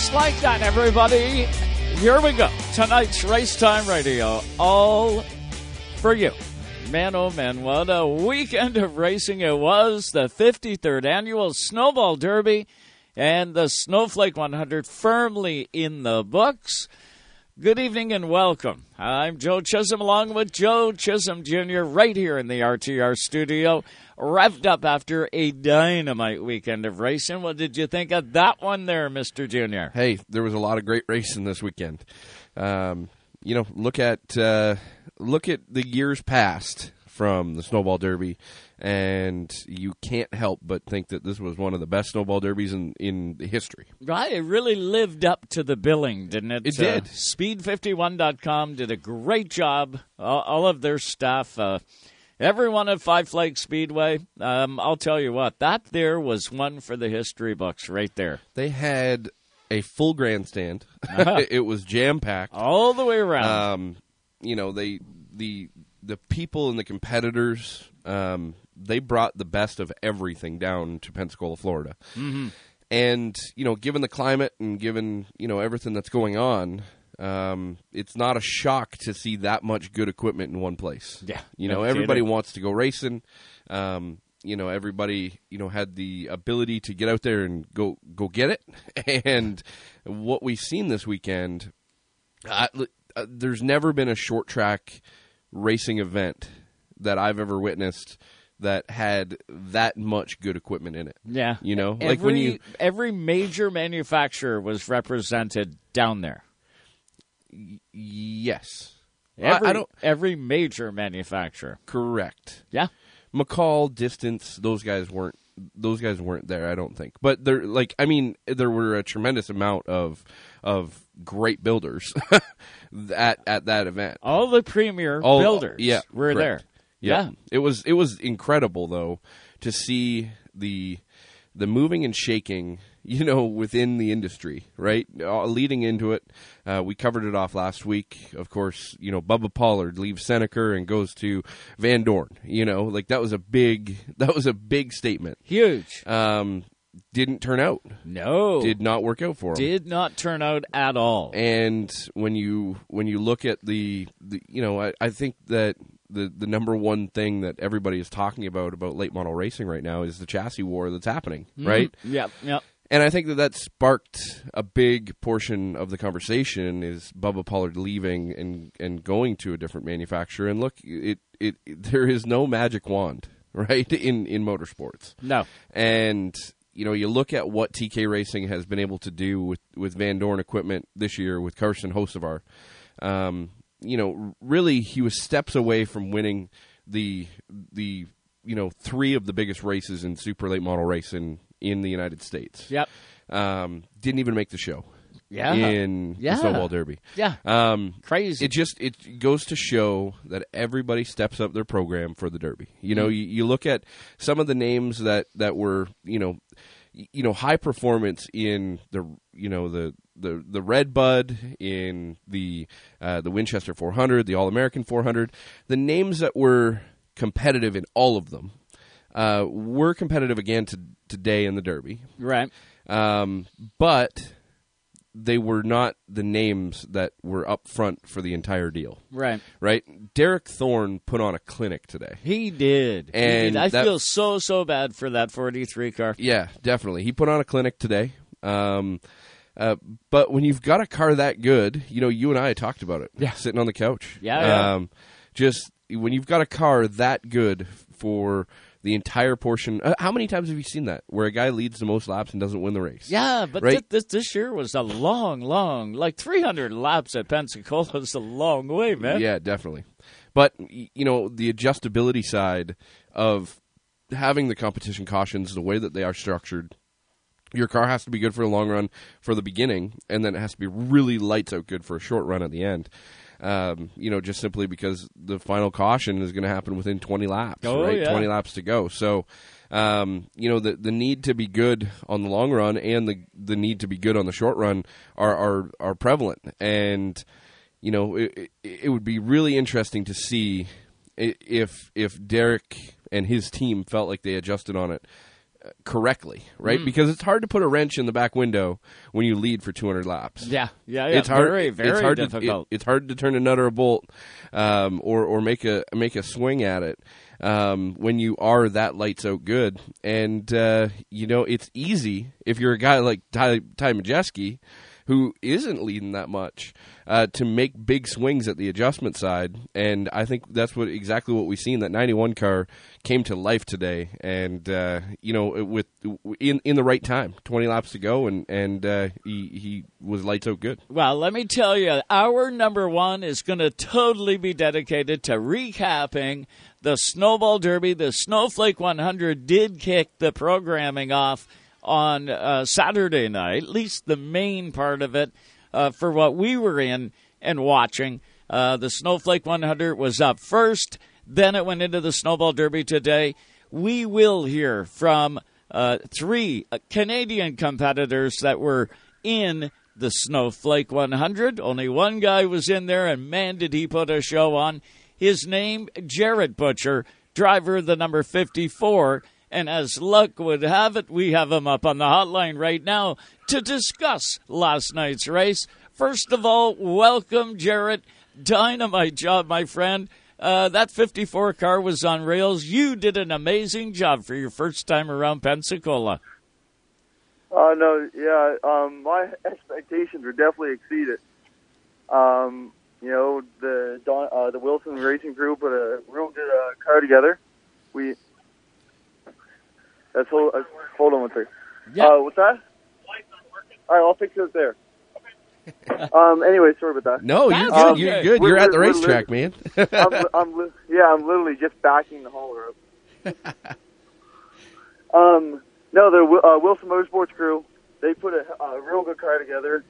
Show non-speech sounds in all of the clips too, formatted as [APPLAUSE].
just like that, everybody. Here we go. Tonight's Race Time Radio, all for you. Man, oh man, what a weekend of racing it was. The 53rd annual Snowball Derby and the Snowflake 100 firmly in the books. Good evening and welcome. I'm Joe Chisholm along with Joe Chisholm Jr. right here in the RTR studio, revved up after a dynamite weekend of racing. What did you think of that one there, Mr. Jr.? Hey, there was a lot of great racing this weekend. Um, you know, look at uh, look at the years past from the Snowball Derby, and you can't help but think that this was one of the best Snowball Derbies in in history. Right, it really lived up to the billing, didn't it? It did. Uh, Speed51.com did a great job. All, all of their staff, uh, everyone at Five Flag Speedway. Um, I'll tell you what, that there was one for the history books right there, They had a full grandstand. Uh-huh. [LAUGHS] it was jam packed. all the way around. Um, you know, they the the people and the competitors. Um, they brought the best of everything down to Pensacola, Florida. Mm-hmm. And you know, given the climate and given you know everything that's going on, um, it's not a shock to see that much good equipment in one place. Yeah, you know, everybody wants to go racing. Um, you know, everybody you know had the ability to get out there and go go get it. [LAUGHS] And what we've seen this weekend, uh, uh, there's never been a short track racing event that I've ever witnessed that had that much good equipment in it. yeah, You know, every, like when you every major manufacturer was represented down there. Yes, Every, I, don't every major manufacturer. correct. Yeah. McCall, distance, those guys weren't those guys weren't there, I don't think. But there like I mean, there were a tremendous amount of of great builders [LAUGHS] at at that event. All the premier All- builders yeah, were correct. there. Yeah. It was it was incredible though to see the the moving and shaking, [LAUGHS] you know, within the industry, right? Uh, leading into it, uh, we covered it off last week. Of course, you know, Bubba Pollard leaves Seneca and goes to Van Dorn. You know, like that was a big [LAUGHS] that was a big statement. Huge. Um, didn't turn out. No. Did not work out for him. did not turn out at all. And when you when you look at the, the you know, I, I think that the the number one thing that everybody is talking about about late model racing right now is the chassis war that's happening, right? Yep, yep. And I think that that sparked a big portion of the conversation is Bubba Pollard leaving and and going to a different manufacturer. And look, it it, it there is no magic wand, [LAUGHS] right? In in motorsports. No. And you know, you look at what TK Racing has been able to do with with Van Dorn equipment this year with Carson Hocevar. Um, you know, really, he was steps away from winning the the you know three of the biggest races in super late model racing in the United States. Yep. Um, didn't even make the show Yeah. in Yeah. the Snowball Derby. Yeah. Um, Crazy. it just it goes to show that everybody steps up their program for the Derby. You know, you, you look at some of the names that that were you know you know high performance in the you know the the the Red Bud in the uh, the Winchester 400, the All American 400, the names that were competitive in all of them uh, were competitive again to, today in the Derby, right. um, but they were not the names that were up front for the entire deal Right. right? Derek Thorn put on a clinic today. He did. He And did. I that- feel so so bad for that 43 car. Yeah, definitely. He put on a clinic today. Um, uh, but when you've got a car that good, you know, you and I talked about it. Yeah. sitting on the couch. Yeah, yeah. Um, just when you've got a car that good for the entire portion. Uh, how many times have you seen that where a guy leads the most laps and doesn't win the race? Yeah, but Right. thi- this this year was a long, long, like 300 laps at Pensacola is a long way, man. Yeah, definitely. But you know, the adjustability side of having the competition cautions the way that they are structured. Your car has to be good for the long run for the beginning, and then it has to be really lights out good for a short run at the end. Um, you know, just simply because the final caution is going to happen within 20 laps, Oh, right? yeah. 20 laps to go. So, um, you know, the the need to be good on the long run and the the need to be good on the short run are are, are prevalent. And you know, it, it, it would be really interesting to see if if Derek and his team felt like they adjusted on it correctly, right? Because it's hard to put a wrench in the back window when you lead for 200 laps. Yeah, yeah, yeah. It's hard. Very, very it's hard difficult. To, it- it's hard to turn a nut or a bolt, um, or or make a make a swing at it um, when you are that lights out good. And uh, you know, it's easy if you're a guy like Ty, Ty Majeski, who isn't leading that much, uh, to make big swings at the adjustment side. And I think that's what exactly what we've seen. That 91 car came to life today, and uh, you know, with in in the right time, 20 laps to go, and and uh, he he was lights out good. Well, let me tell you, our number one is going to totally be dedicated to recapping the Snowball Derby. The Snowflake 100 did kick the programming off on uh, Saturday night, at least the main part of it, uh, for what we were in and watching. Uh, the Snowflake 100 was up first, then it went into the Snowball Derby today. We will hear from uh, three Canadian competitors that were in the Snowflake 100. Only one guy was in there, and man, did he put a show on. His name, Jared Butcher, driver of the number 54. And as luck would have it, we have him up on the hotline right now to discuss last night's race. First of all, welcome, Jared. Dynamite job, my friend. Uh, that 54 car was on rails. You did an amazing job for your first time around Pensacola. Uh, no, yeah, um, my expectations were definitely exceeded. Um, you know, the Don, uh, the Wilson Racing Group put a real good uh, car together. We let's hold, uh, hold on one second. Yeah. Uh, what's that? All right, I'll fix it there. [LAUGHS] um. Anyway, sorry about that. No, you're good. okay. You're good. You're at the we're- we're racetrack, man. [LAUGHS] I'm, I'm li- yeah, I'm literally just backing the hauler up. [LAUGHS] um, no, the uh, Wilson Motorsports crew, they put a, a real good car together.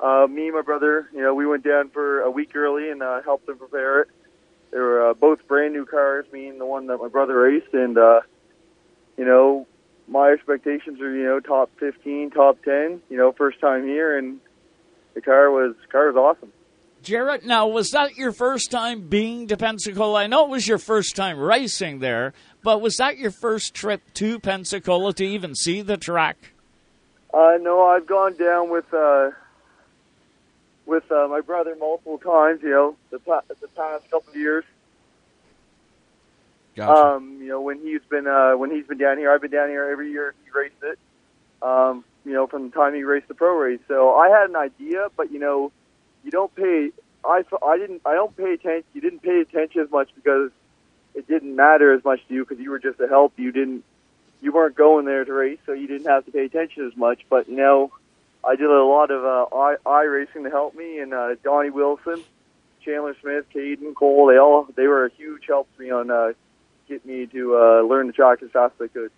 Uh, me and my brother, you know, we went down for a week early and uh, helped them prepare it. They were uh, both brand new cars, me and the one that my brother raced, and uh, you know, my expectations are you know top 15, top 10, you know, first time here, and the car was car was awesome. Jarrett, now was that your first time being to Pensacola? I know it was your first time racing there, but was that your first trip to Pensacola to even see the track? Uh, no, I've gone down with uh, with uh, my brother multiple times. You know, the pa- the past couple of years. Gotcha. Um, you know, when he's been uh, when he's been down here, I've been down here every year. He raced it. Um, you know, from the time he raced the pro race. So I had an idea, but you know, you don't pay. I I didn't. I don't pay attention. You didn't pay attention as much because it didn't matter as much to you because you were just a help. You didn't. You weren't going there to race, so you didn't have to pay attention as much. But you know, I did a lot of uh, i i racing to help me, and uh, Donnie Wilson, Chandler Smith, Caden Cole. They all they were a huge help to me on uh, get me to uh, learn the track as fast as I could.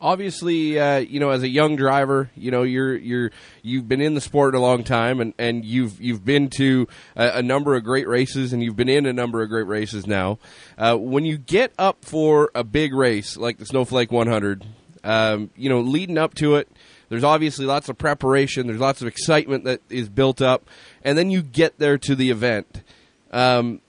Obviously, uh, you know, as a young driver, you know, you're you're you've been in the sport a long time, and, and you've you've been to a, a number of great races, and you've been in a number of great races now. Uh, when you get up for a big race like the Snowflake 100, um, you know, leading up to it, there's obviously lots of preparation. There's lots of excitement that is built up, and then you get there to the event. Um,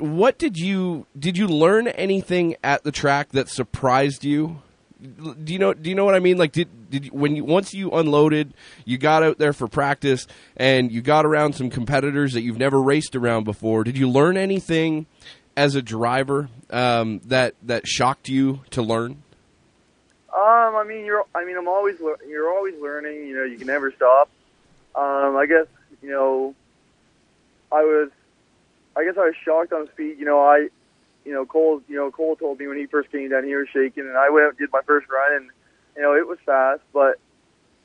what did you did you learn anything at the track that surprised you? Do you know do you know what I mean? Like did did when you once you unloaded, you got out there for practice and you got around some competitors that you've never raced around before. Did you learn anything as a driver um, that that shocked you to learn? Um, I mean, you're. I mean, I'm always. lear- You're always learning. You know, you can never stop. Um, I guess you know. I was. I guess I was shocked on speed. You know, I. You know, Cole. You know, Cole told me when he first came down, he was shaking, and I went out and did my first run, and you know, it was fast. But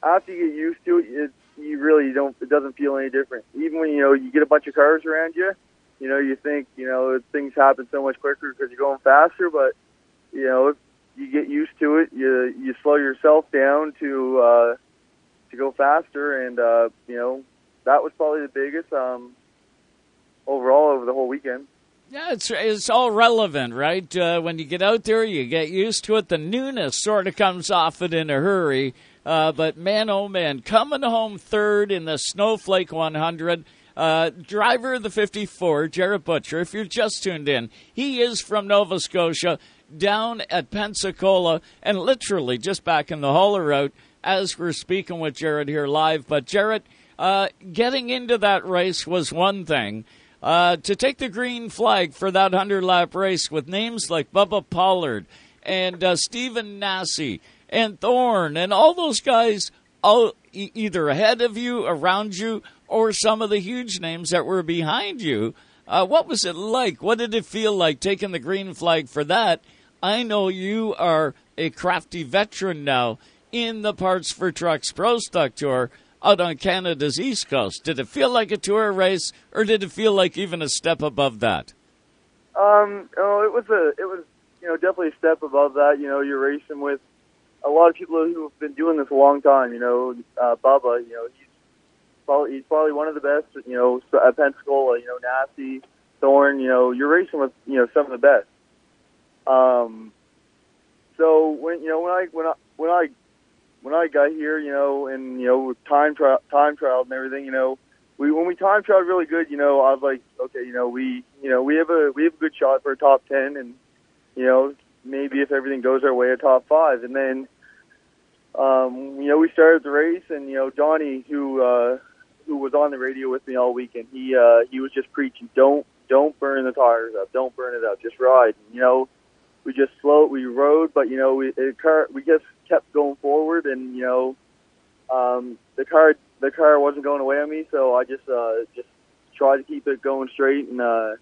after you get used to it, it you really don't. It doesn't feel any different. Even when you know you get a bunch of cars around you, you know, you think you know things happen so much quicker because you're going faster. But you know, if you get used to it. You you slow yourself down to uh, to go faster, and uh, you know that was probably the biggest um, overall over the whole weekend. Yeah, it's it's all relevant, right? Uh, when you get out there, you get used to it. The newness sort of comes off it in a hurry. Uh, but man, oh man, coming home third in the Snowflake 100. Uh, driver of the 54, Jared Butcher. If you're just tuned in, he is from Nova Scotia. down at Pensacola and literally just back in the hauler route as we're speaking with Jared here live. But Jared, uh, getting into that race was one thing. Uh, to take the green flag for that 100 lap race with names like Bubba Pollard and uh, Stephen Nasse and Thorn and all those guys all, e- either ahead of you, around you, or some of the huge names that were behind you. Uh, what was it like? What did it feel like taking the green flag for that? I know you are a crafty veteran now in the Parts for Trucks Pro Stock Tour out on Canada's East Coast. Did it feel like a tour race, or did it feel like even a step above that? Um, oh, it was a, it was, you know, definitely a step above that. You know, you're racing with a lot of people who have been doing this a long time. You know, uh, you know, he's probably he's probably one of the best. You know, at Pensacola, you know, Nasse, Thorn. You know, you're racing with you know some of the best. Um, so when you know when I when I when I when I got here, you know, and you know time trial time trial and everything, you know, we when we time trialed really good, you know, I was like, okay, you know, we you know we have a we have a good shot for a top ten, and you know maybe if everything goes our way, a top five, and then um, you know we started the race, and you know Donnie who uh, who was on the radio with me all weekend, he uh, he was just preaching, don't don't burn the tires up, don't burn it up, just ride, and, you know. We just slow, we rode, but you know, we it we just kept going forward, and you know, um, the car the car wasn't going away on me, so I just uh, just tried to keep it going straight and uh,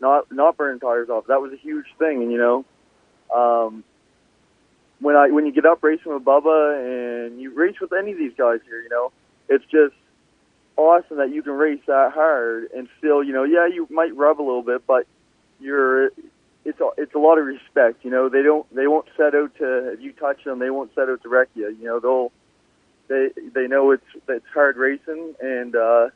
not not burn tires off. That was a huge thing, and you know, um, when I when you get up racing with Bubba and you race with any of these guys here, you know, it's just awesome that you can race that hard and still, you know, yeah, you might rub a little bit, but you're it's a, it's a lot of respect. You know, they don't they won't set out to if you touch them, they won't set out to wreck you. You know, they'll they they know it's it's hard racing, and uh,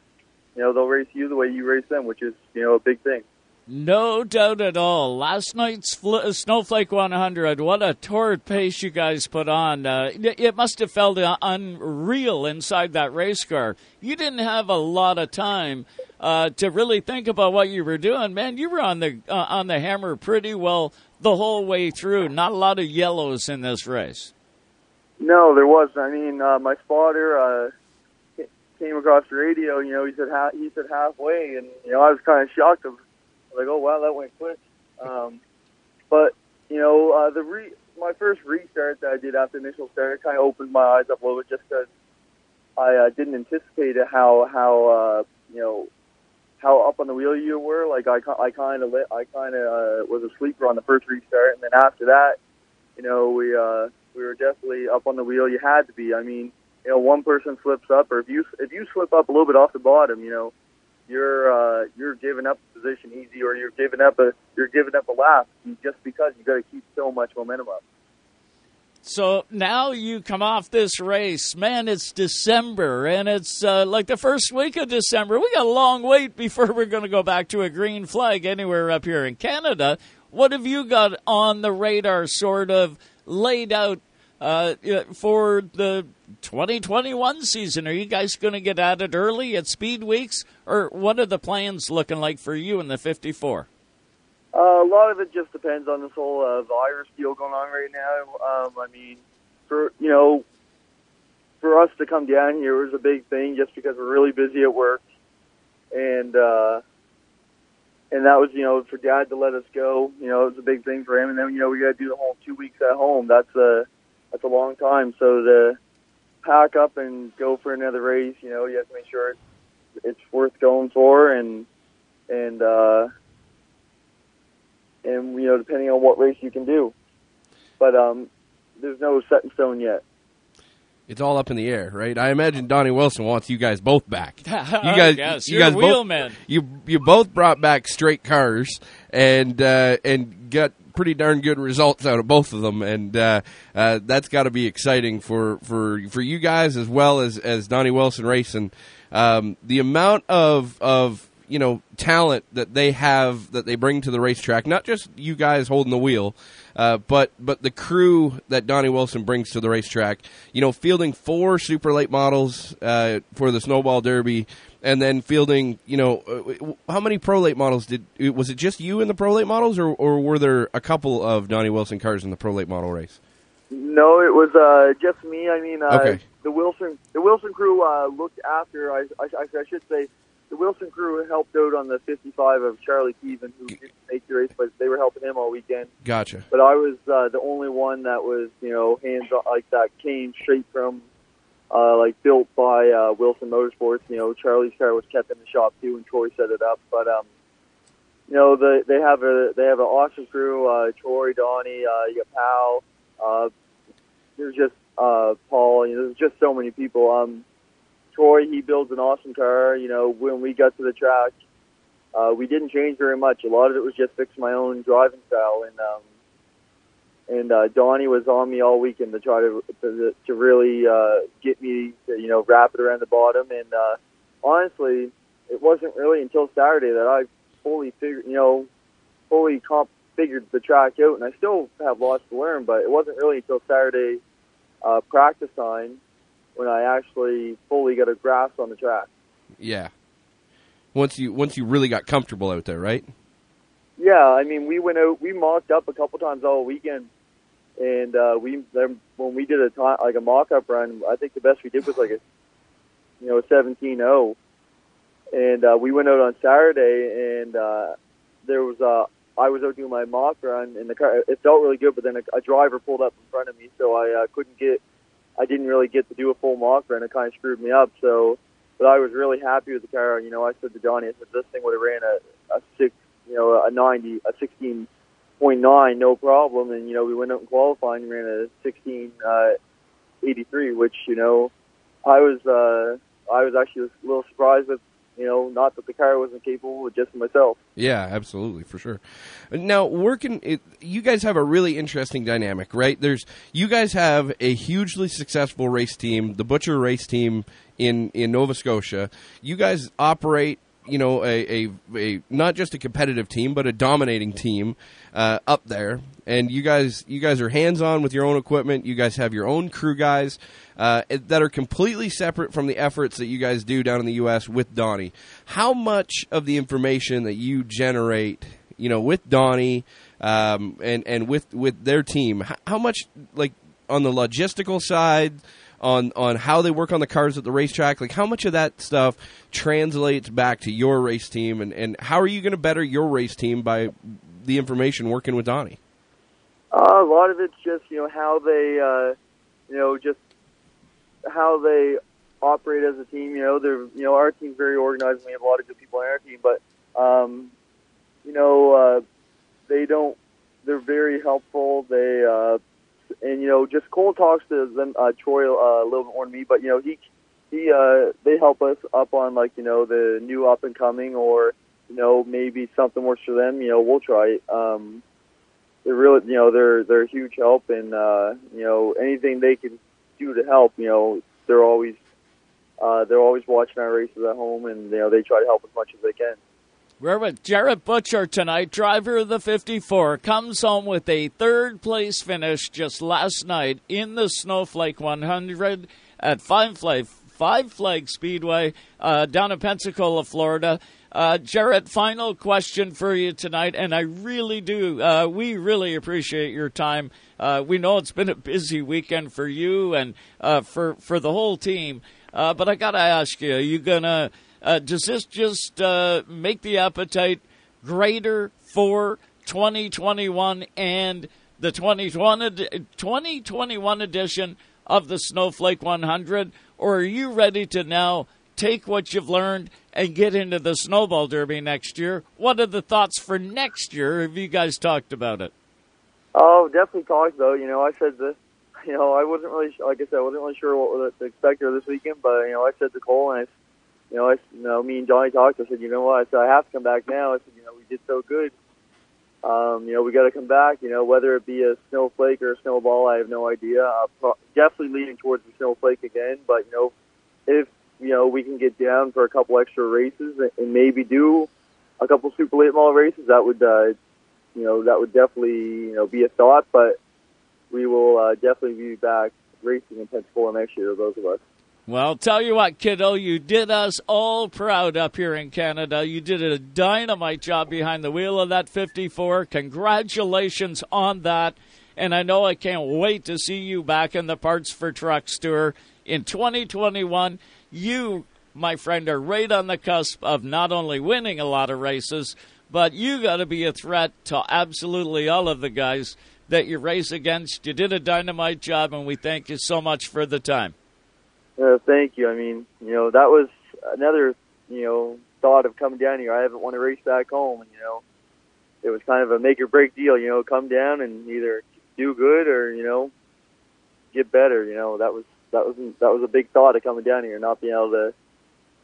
you know they'll race you the way you race them, which is you know a big thing. No doubt at all. Last night's fl- Snowflake 100, what a torrid pace you guys put on. Uh, it must have felt unreal inside that race car. You didn't have a lot of time uh, to really think about what you were doing. Man, you were on the uh, on the hammer pretty well the whole way through. Not a lot of yellows in this race. No, there wasn't. I mean, uh, my spotter uh, came across the radio. You know, he said ha- he said halfway, and you know I was kind of shocked like, oh wow, that went quick. Um, but you know, uh, the re- my first restart that I did after initial start kind of opened my eyes up a little bit, just because I uh, didn't anticipate how how uh, you know how up on the wheel you were. Like I I kind of lit, I kind of uh, was a sleeper on the first restart, and then after that, you know, we uh, we were definitely up on the wheel. You had to be. I mean, you know, one person slips up, or if you if you slip up a little bit off the bottom, you know you're uh, you're giving up a position easy, or you're giving up a you're giving up a lap just because you got to keep so much momentum up. So now you come off this race, man. It's December, and it's uh, like the first week of December. We got a long wait before we're going to go back to a green flag anywhere up here in Canada. What have you got on the radar, sort of laid out uh, for the 2021 season? Are you guys going to get at it early at speed weeks, or what are the plans looking like for you in the 54? Uh, a lot of it just depends on this whole uh, virus deal going on right now. Um, I mean, for you know, for us to come down here was a big thing, just because we're really busy at work, and uh, and that was you know for Dad to let us go. You know, it was a big thing for him, and then you know we got to do the whole two weeks at home. That's a that's a long time. So to pack up and go for another race, you know, you have to make sure it's, it's worth going for, and and uh, and you know, depending on what race you can do. But um, there's no set in stone yet. It's all up in the air, right? I imagine Donnie Wilson wants you guys both back. [LAUGHS] You guys, yes, you guys both, man. You you both brought back straight cars and uh, and got pretty darn good results out of both of them, and uh, uh, that's got to be exciting for, for for you guys as well as as Donnie Wilson Racing. Um, the amount of of you know talent that they have that they bring to the racetrack. Not just you guys holding the wheel, uh, but but the crew that Donnie Wilson brings to the racetrack. You know, fielding four super late models uh, for the Snowball Derby, and then fielding. You know, uh, how many pro late models did was it just you in the pro late models, or or were there a couple of Donnie Wilson cars in the pro late model race? No, it was uh, just me. I mean, uh, Okay. the Wilson the Wilson crew uh, looked after. I, I, I should say the Wilson crew helped out on the 55 of Charlie Keevan, who didn't make the race, but they were helping him all weekend. Gotcha. But I was uh, the only one that was, you know, hands on like that came straight from, uh, like built by uh, Wilson Motorsports. You know, Charlie's car was kept in the shop too, and Troy set it up. But um, you know, the, they have a they have an awesome crew. Uh, Troy, Donnie, uh, you got Powell. Uh, there's just uh, Paul. You know, there's just so many people. Um, Troy, he builds an awesome car. You know, when we got to the track, uh, we didn't change very much. A lot of it was just fix my own driving style, and um, and uh, Donnie was on me all weekend to try to to, to really uh, get me to you know wrap it around the bottom. And uh, honestly, it wasn't really until Saturday that I fully figured, you know, fully comp- figured the track out, and I still have lots to learn. But it wasn't really until Saturday uh, practice time when I actually fully got a grasp on the track. Yeah. Once you once you really got comfortable out there, right? Yeah, I mean, we went out, we mocked up a couple times all weekend, and uh, we then when we did a time like a mock up run, I think the best we did was like a you know seventeen zero, and uh, we went out on Saturday, and uh, there was uh, I was out doing my mock run, and the car it felt really good, but then a, a driver pulled up in front of me, so I uh, couldn't get, I didn't really get to do a full mock run. It kind of screwed me up, so. But I was really happy with the car. You know, I said to Johnny, I said this thing would have ran a, a six you know, a 90, a 16.9, no problem. And, you know, we went out in qualifying ran a 16, uh, 83, which, you know, I was, uh, I was actually a little surprised with, you know, not that the car wasn't capable, but just myself. Yeah, absolutely, for sure. Now, working, it, you guys have a really interesting dynamic, right? There's you guys have a hugely successful race team, the Butcher race team in in Nova Scotia. You guys operate, you know, a a, a not just a competitive team, but a dominating team uh, up there. And you guys, you guys are hands on with your own equipment. You guys have your own crew guys uh, that are completely separate from the efforts that you guys do down in the U.S. with Donnie. How much of the information that you generate, you know, with Donnie um, and and with with their team, how, how much like on the logistical side? On, on how they work on the cars at the racetrack, like how much of that stuff translates back to your race team, and, and how are you going to better your race team by the information working with Donnie? Uh, a lot of it's just, you know, how they, uh, you know, just how they operate as a team. You know, they're, you know, our team's very organized and we have a lot of good people on our team, but, um, you know, uh, they don't, they're very helpful. They, uh, and, you know, just Cole talks to them, uh, Troy, uh, a little bit more than me, but, you know, he, he, uh, they help us up on like, you know, the new up and coming or, you know, maybe something works for them, you know, we'll try. Um, they're really, you know, they're they're a huge help, and uh, you know, anything they can do to help, you know, they're always uh, they're always watching our races at home, and you know, they try to help as much as they can. We're with Jarrett Butcher tonight, driver of the 54. Comes home with a third place finish just last night in the Snowflake 100 at Five Flag, Five Flag Speedway uh, down in Pensacola, Florida. Uh, Jarrett, final question for you tonight, and I really do. Uh, we really appreciate your time. Uh, we know it's been a busy weekend for you and uh, for for the whole team. Uh, but I gotta ask you: Are you gonna? Uh, does this just uh, make the appetite greater for 2021 and the 2021 2021 edition of the Snowflake 100, or are you ready to now take what you've learned and get into the Snowball Derby next year? What are the thoughts for next year? Have you guys talked about it? Oh, definitely talked though. You know, I said this. [LAUGHS] You know, I wasn't really, like I said, I wasn't really sure what to expect here this weekend. But you know, I said to Cole, and I, you know, I, you know, me and Johnny talked. I said, you know what? I said I have to come back now. I said, you know, we did so good. Um, you know, we got to come back. You know, whether it be a snowflake or a snowball, I have no idea. Uh, pro- definitely leaning towards the snowflake again. But you know, if you know we can get down for a couple extra races and maybe do a couple super late model races, that would uh, you know that would definitely you know be a thought. But we will uh, definitely be back racing in Pensacola next year, those of us. Well, tell you what, kiddo, you did us all proud up here in Canada. You did a dynamite job behind the wheel of that 54. Congratulations on that. And I know I can't wait to see you back in the Parts for Trucks tour in 2021. You, my friend, are right on the cusp of not only winning a lot of races, but you got to be a threat to absolutely all of the guys that you race against. You did a dynamite job, and we thank you so much for the time. Uh, thank you. I mean, you know, that was another, you know, thought of coming down here. I haven't won a race back home, and you know, it was kind of a make or break deal. You know, come down and either do good or you know, get better. You know, that was that was that was a big thought of coming down here, not being able to,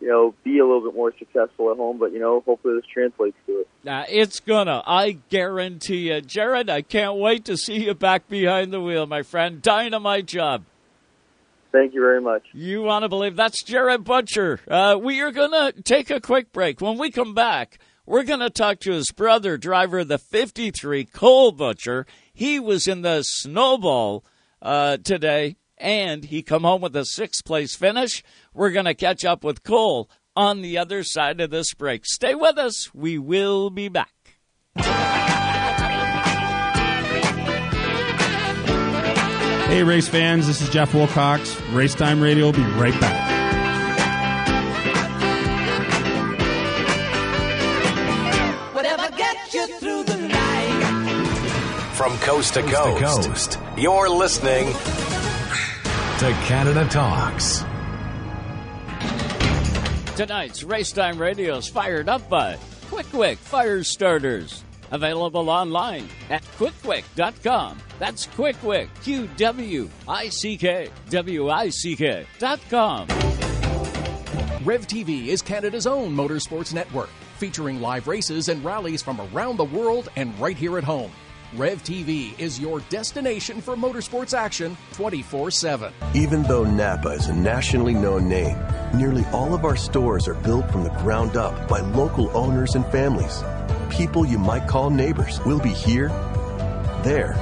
you know, be a little bit more successful at home. But you know, hopefully this translates to it. Nah, it's gonna. I guarantee you, Jared. I can't wait to see you back behind the wheel, my friend. Dynamite job. Thank you very much. You want to believe that's Jared Butcher. Uh, we are going to take a quick break. When we come back, we're going to talk to his brother, driver of the 53, Cole Butcher. He was in the snowball uh, today, and he come home with a sixth place finish. We're going to catch up with Cole on the other side of this break. Stay with us. We will be back. Hey, race fans, this is Jeff Wilcox. Race Time Radio will be right back. Whatever gets you through the night. From coast to coast, coast. you're listening to Canada Talks. Tonight's Race Time Radio is fired up by QwickWick Fire Starters. Available online at qwickwick.com. That's quickquick, Q W I C K W I C K dot com. Rev TV is Canada's own motorsports network, featuring live races and rallies from around the world and right here at home. Rev TV is your destination for motorsports action 24 7. Even though Napa is a nationally known name, nearly all of our stores are built from the ground up by local owners and families. People you might call neighbors will be here, there,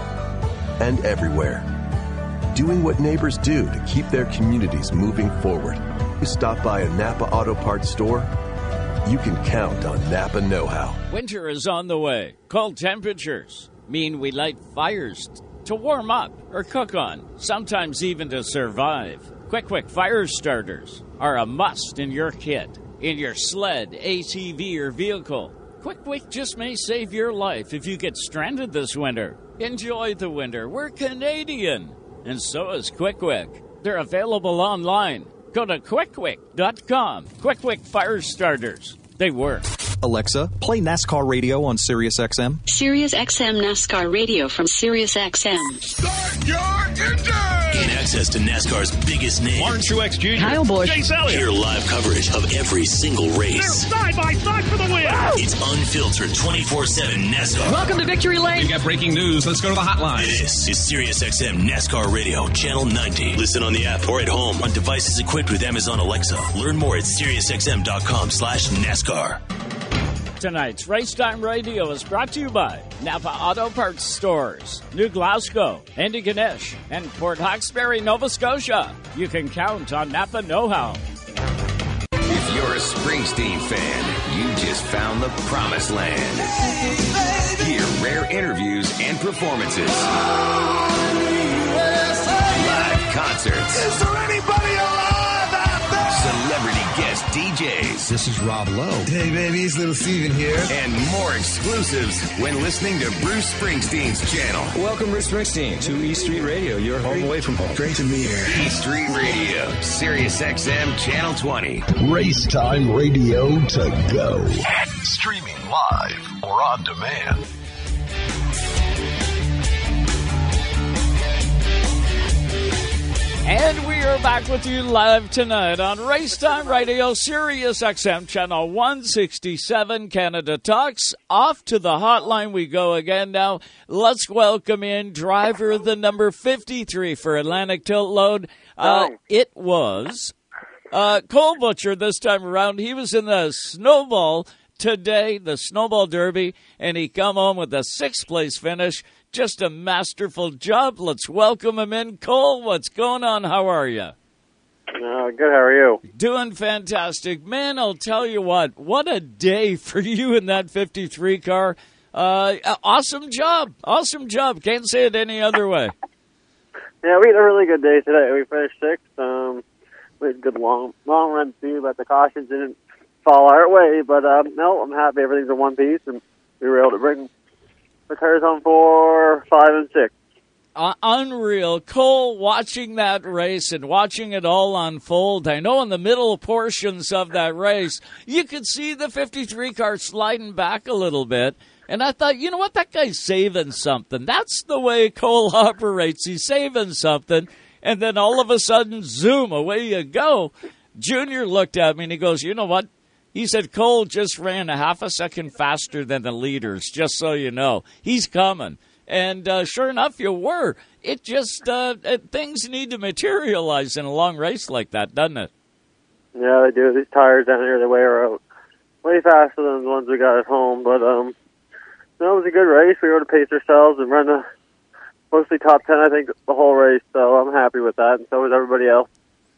and everywhere. Doing what neighbors do to keep their communities moving forward. You stop by a Napa Auto Parts store, you can count on Napa Know How. Winter is on the way. Cold temperatures mean we light fires to warm up or cook on, sometimes even to survive. QwickWick fire starters are a must in your kit, in your sled, ATV, or vehicle. Quick just may save your life if you get stranded this winter. Enjoy the winter. We're Canadian. And so is QwickWick. They're available online. Go to qwickwick.com. Quick Quick Fire Starters. They work. Alexa, play NASCAR radio on Sirius XM. Sirius XM NASCAR radio from Sirius XM. Start your engine! Gain access to NASCAR's biggest name. Martin Truex Jr. Kyle Busch. Chase Elliott. Hear live coverage of every single race. They're side by side for the win. It's unfiltered 24-7 NASCAR. Welcome to Victory Lane. We got breaking news. Let's go to the hotline. This is Sirius XM NASCAR Radio, Channel 90. Listen on the app or at home on devices equipped with Amazon Alexa. Learn more at SiriusXM.com slash NASCAR. Tonight's Race Time Radio is brought to you by Napa Auto Parts Stores, New Glasgow, Antigonish, and Port Hawkesbury, Nova Scotia. You can count on Napa Know How. If you're a Springsteen fan, you just found the promised land. Hear rare interviews and performances. Live concerts. Is there anybody alive out there? Celebrity guest DJs. This is Rob Lowe. Hey, baby, it's Little Steven here. And more exclusives when listening to Bruce Springsteen's channel. Welcome, Bruce Springsteen, to E Street Radio, your home away from home. Great to be here. E Street Radio, Sirius XM, Channel 20. Race Time Radio to go. Streaming live or on demand. And we are back with you live tonight on Racetime Radio, Sirius XM Channel 167, Canada Talks. Off to the hotline we go again now. Let's welcome in driver the number 53 for Atlantic Tilt Load. Uh, it was Uh, Cole Butcher this time around, he was in the snowball today, the snowball derby, and he come home with a sixth place finish. Just a masterful job. Let's welcome him in. Cole, what's going on? How are you? Uh, good. How are you? Doing fantastic. Man, I'll tell you what, what a day [LAUGHS] for you in that 53 car. Uh, awesome job. Awesome job. Can't say it any other way. [LAUGHS] Yeah, we had a really good day today. We finished sixth. Um, we had a good long long run too, but the cautions didn't fall our way. But um, no, I'm happy everything's in one piece, and we were able to bring the cars on four, five, and six. Uh, unreal. Cole, watching that race and watching it all unfold. I know in the middle portions of that race, you could see the 53 car sliding back a little bit. And I thought, you know what? That guy's saving something. That's the way Cole [LAUGHS] operates. He's saving something. And then all of a sudden, zoom, away you go. Junior looked at me and he goes, you know what? He said, Cole just ran a half a second faster than the leaders, just so you know. He's coming. And uh, sure enough, you were. It just, uh, it, things need to materialize in a long race like that, doesn't it? Yeah, they do. These tires down here, they wear out way faster than the ones we got at home. But um, no, it was a good race. We were to pace ourselves and run the mostly top ten, I think, the whole race. So I'm happy with that, and so was everybody else.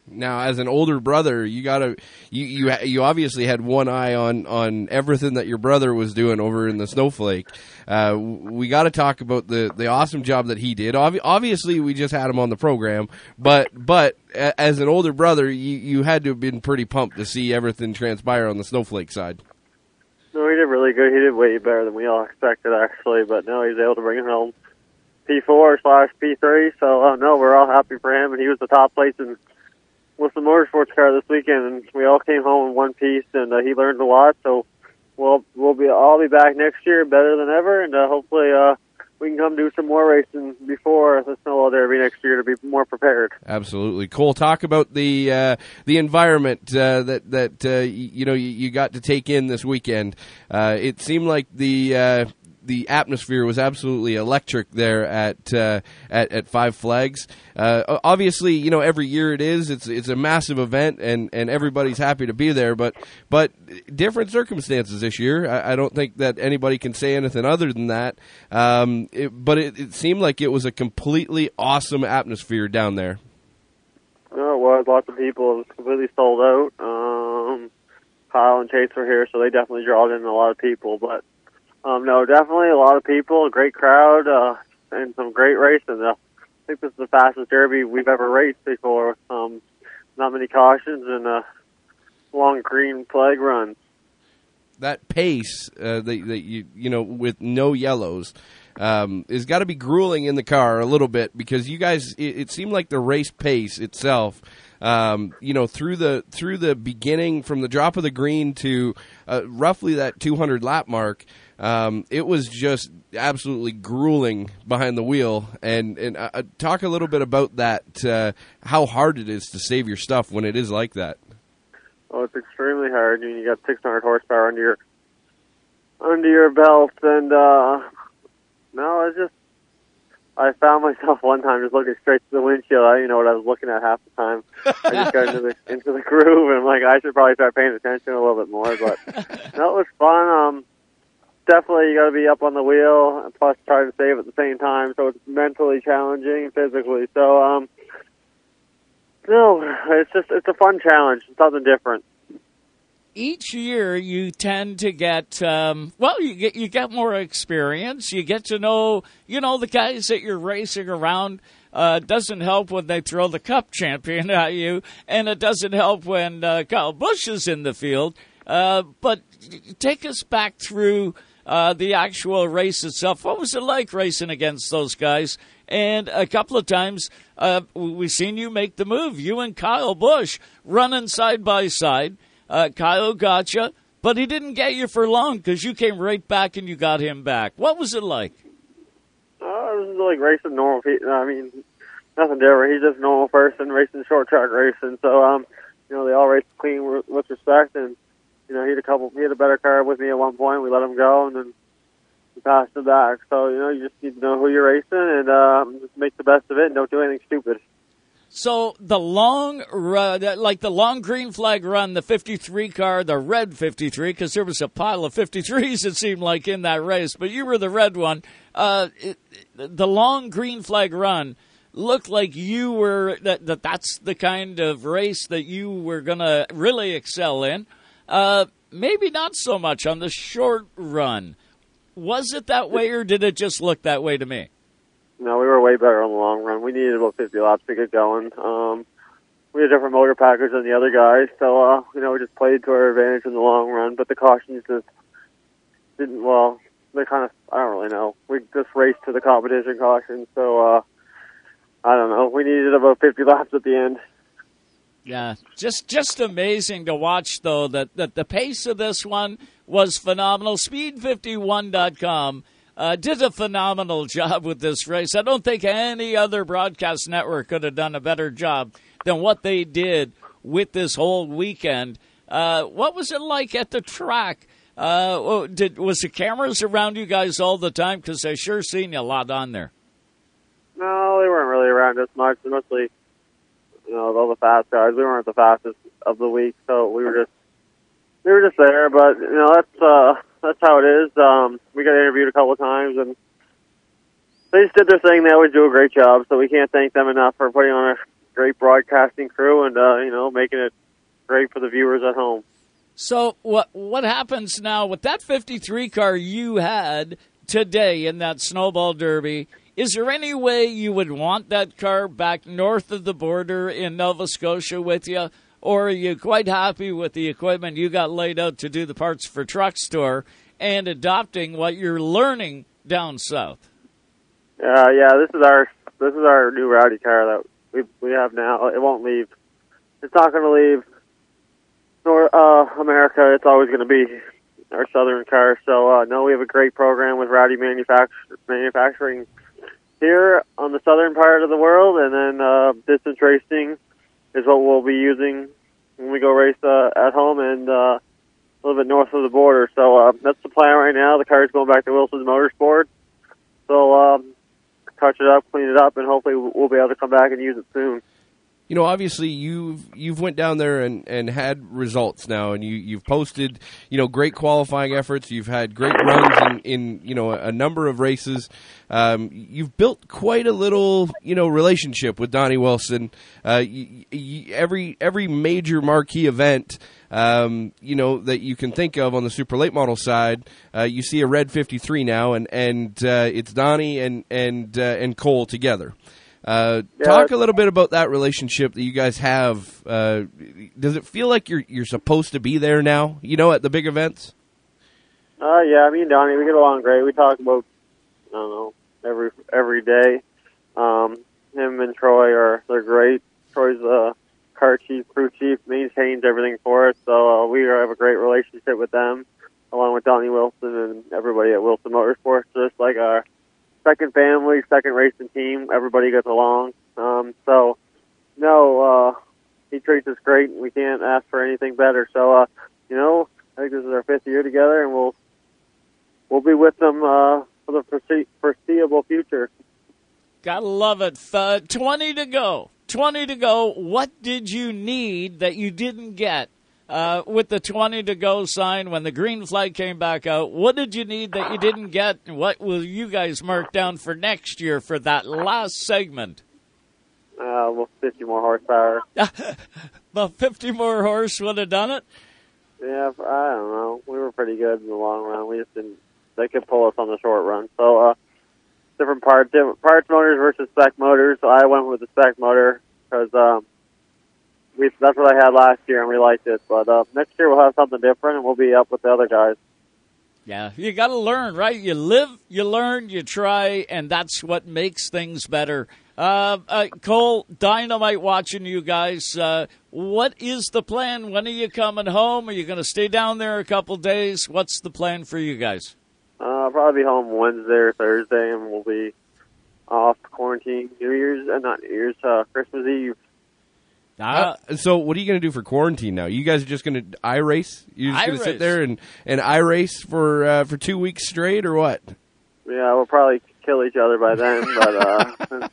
Now, as an older brother, you gotta you you you obviously had one eye on on everything that your brother was doing over in the snowflake. Uh, we got to talk about the the awesome job that he did. Ob- obviously, we just had him on the program, but but as an older brother, you you had to have been pretty pumped to see everything transpire on the snowflake side. No, he did really good. He did way better than we all expected, actually. But no, he was able to bring it home P4 slash P3. So uh, no, we're all happy for him, and he was the top place in with the motorsports car this weekend, and we all came home in one piece, and uh, he learned a lot. So we'll we'll be all be back next year better than ever, and uh, hopefully uh, we can come do some more racing before the Snowball Derby next year to be more prepared. Absolutely, Cole. Talk about the uh, the environment uh, that that uh, you know you, you, got to take in this weekend. Uh, it seemed like the uh, the atmosphere was absolutely electric there at uh, at, at Five Flags. Uh, obviously, you know every year it is. It's it's a massive event, and, and everybody's happy to be there. But but different circumstances this year. I, I don't think that anybody can say anything other than that. Um, it, but it, it seemed like it was a completely awesome atmosphere down there. No, it was lots of people. It was completely sold out. Um, Kyle and Chase were here, so they definitely drawed in a lot of people. But um, no, definitely a lot of people, a great crowd, uh, and some great racing. Uh, I think this is the fastest derby we've ever raced before. Um, not many cautions and a long green flag run. That pace uh, that, that you you know with no yellows um, has got to be grueling in the car a little bit because you guys it, it seemed like the race pace itself um, you know, through the through the beginning from the drop of the green to uh, roughly that 200 lap mark, um, it was just absolutely grueling behind the wheel. And and uh, talk a little bit about that, uh, how hard it is to save your stuff when it is like that. Oh, it's extremely hard. I mean, you got 600 horsepower under your under your belt, and uh, no, it's just I found myself [LAUGHS] one time just looking straight to the windshield. I didn't know what I was looking at half the time. I just got into the [LAUGHS] into the groove, and I'm like, I should probably start paying attention a little bit more. But [LAUGHS] no, it was fun. Um, definitely, you got to be up on the wheel, plus try to save at the same time. So it's mentally challenging, physically. So um, no, it's just it's a fun challenge. It's something different each year you tend to get um, well you get you get more experience you get to know you know the guys that you're racing around uh, doesn't help when they throw the cup champion [LAUGHS] at you and it doesn't help when uh, Kyle Busch is in the field uh, but take us back through uh, the actual race itself what was it like racing against those guys and a couple of times uh, we've seen you make the move you and Kyle Busch running side by side uh, Kyle got you, but he didn't get you for long because you came right back and you got him back. What was it like? Uh, it was like racing normal. I mean, nothing different. He's just a normal person racing short track racing. So, um, you know, they all race clean with respect. And, you know, he had a couple, he had a better car with me at one point. We let him go and then he passed him back. So, you know, you just need to know who you're racing and, um, just make the best of it and don't do anything stupid. So the long run, like the long green flag run, the 53 car, the red 53, because there was a pile of 53s, it seemed like, in that race, but you were the red one. Uh, it, the long green flag run looked like you were, that, that that's the kind of race that you were going to really excel in. Uh, maybe not so much on the short run. Was it that way, or did it just look that way to me? No, we were way better on the long run. We needed about 50 laps to get going. Um, we had different motor package than the other guys, so uh, you know we just played to our advantage in the long run. But the cautions just didn't. Well, they kind of. I don't really know. We just raced to the competition caution, so uh, I don't know. We needed about 50 laps at the end. Yeah, just just amazing to watch though that, that the pace of this one was phenomenal. Speed51.com uh, did a phenomenal [LAUGHS] job with this race. I don't think any other broadcast network could have done a better job than what they did with this whole weekend. Uh, what was it like at the track? Uh, oh, did was the cameras around you guys all the time? Because I sure seen you a lot on there. No, they weren't really around us much. They're mostly, you know, all the fast guys. We weren't the fastest of the week, so we were just we were just there. But you know, that's uh, that's how it is. Um, we got interviewed a couple of times, and they just did their thing. They always do a great job, so we can't thank them enough for putting on a great broadcasting crew and uh, you know making it great for the viewers at home. So what what happens now with that 53 car you had today in that snowball derby? Is there any way you would want that car back north of the border in Nova Scotia with you? Or are you quite happy with the equipment you got laid out to do the parts for truck store and adopting what you're learning down south? Uh, yeah, this is our this is our new rowdy car that we we have now. It won't leave. It's not going to leave nor uh, America. It's always going to be our southern car. So uh, no, we have a great program with Rowdy manufacturing here on the southern part of the world, and then uh, distance racing is what we'll be using when we go race uh, at home and uh, a little bit north of the border. So uh, that's the plan right now. The car's going back to Wilson's Motorsport. So um, touch it up, clean it up, and hopefully we'll be able to come back and use it soon. You know, obviously you've you've went down there and, and had results now, and you you've posted you know great qualifying efforts. You've had great runs in, in you know a number of races. Um, you've built quite a little you know relationship with Donnie Wilson. Uh, y y every every major marquee event. Um, you know that you can think of on the super late model side, uh, you see a red fifty three now, and and uh, it's Donnie and and uh, and Cole together. Uh, Yeah, talk a little bit about that relationship that you guys have. Uh, does it feel like you're you're supposed to be there now? You know, at the big events. Uh, yeah, me and Donnie, we get along great. We talk about, I don't know, every every day. Um, him and Troy are they're great. Troy's the car chief, crew chief, maintains everything for us. So uh, we have a great relationship with them, along with Donnie Wilson and everybody at Wilson Motorsports. Just like our second family, second racing team. Everybody gets along. Um, so no, uh, he treats us great. We can't ask for anything better. So uh, you know, I think this is our fifth year together, and we'll we'll be with them uh, for the foreseeable future. Gotta love it. Uh, 20 to go. 20 to go. What did you need that you didn't get uh, with the 20 to go sign when the green flag came back out? What did you need that you didn't get? And What will you guys mark down for next year for that last segment? Uh, well, 50 more horsepower. [LAUGHS] About 50 more horse would have done it. Yeah, I don't know. We were pretty good in the long run. We just didn't. They could pull us on the short run. So, uh, different parts, different parts motors versus spec motors. So I went with the spec motor because um, we that's what I had last year and we liked it. But uh, next year we'll have something different and we'll be up with the other guys. Yeah, you got to learn, right? You live, you learn, you try, and that's what makes things better. Uh, uh, Cole, dynamite watching you guys. Uh, what is the plan? When are you coming home? Are you going to stay down there a couple days? What's the plan for you guys? Uh, I'll probably be home Wednesday or Thursday, and we'll be off quarantine New Year's, uh, not New Year's, uh, Christmas Eve. Uh, so, what are you going to do for quarantine now? You guys are just going to i race? You're just going to sit there and and i race for uh, for two weeks straight, or what? Yeah, we'll probably kill each other by then, [LAUGHS] but uh,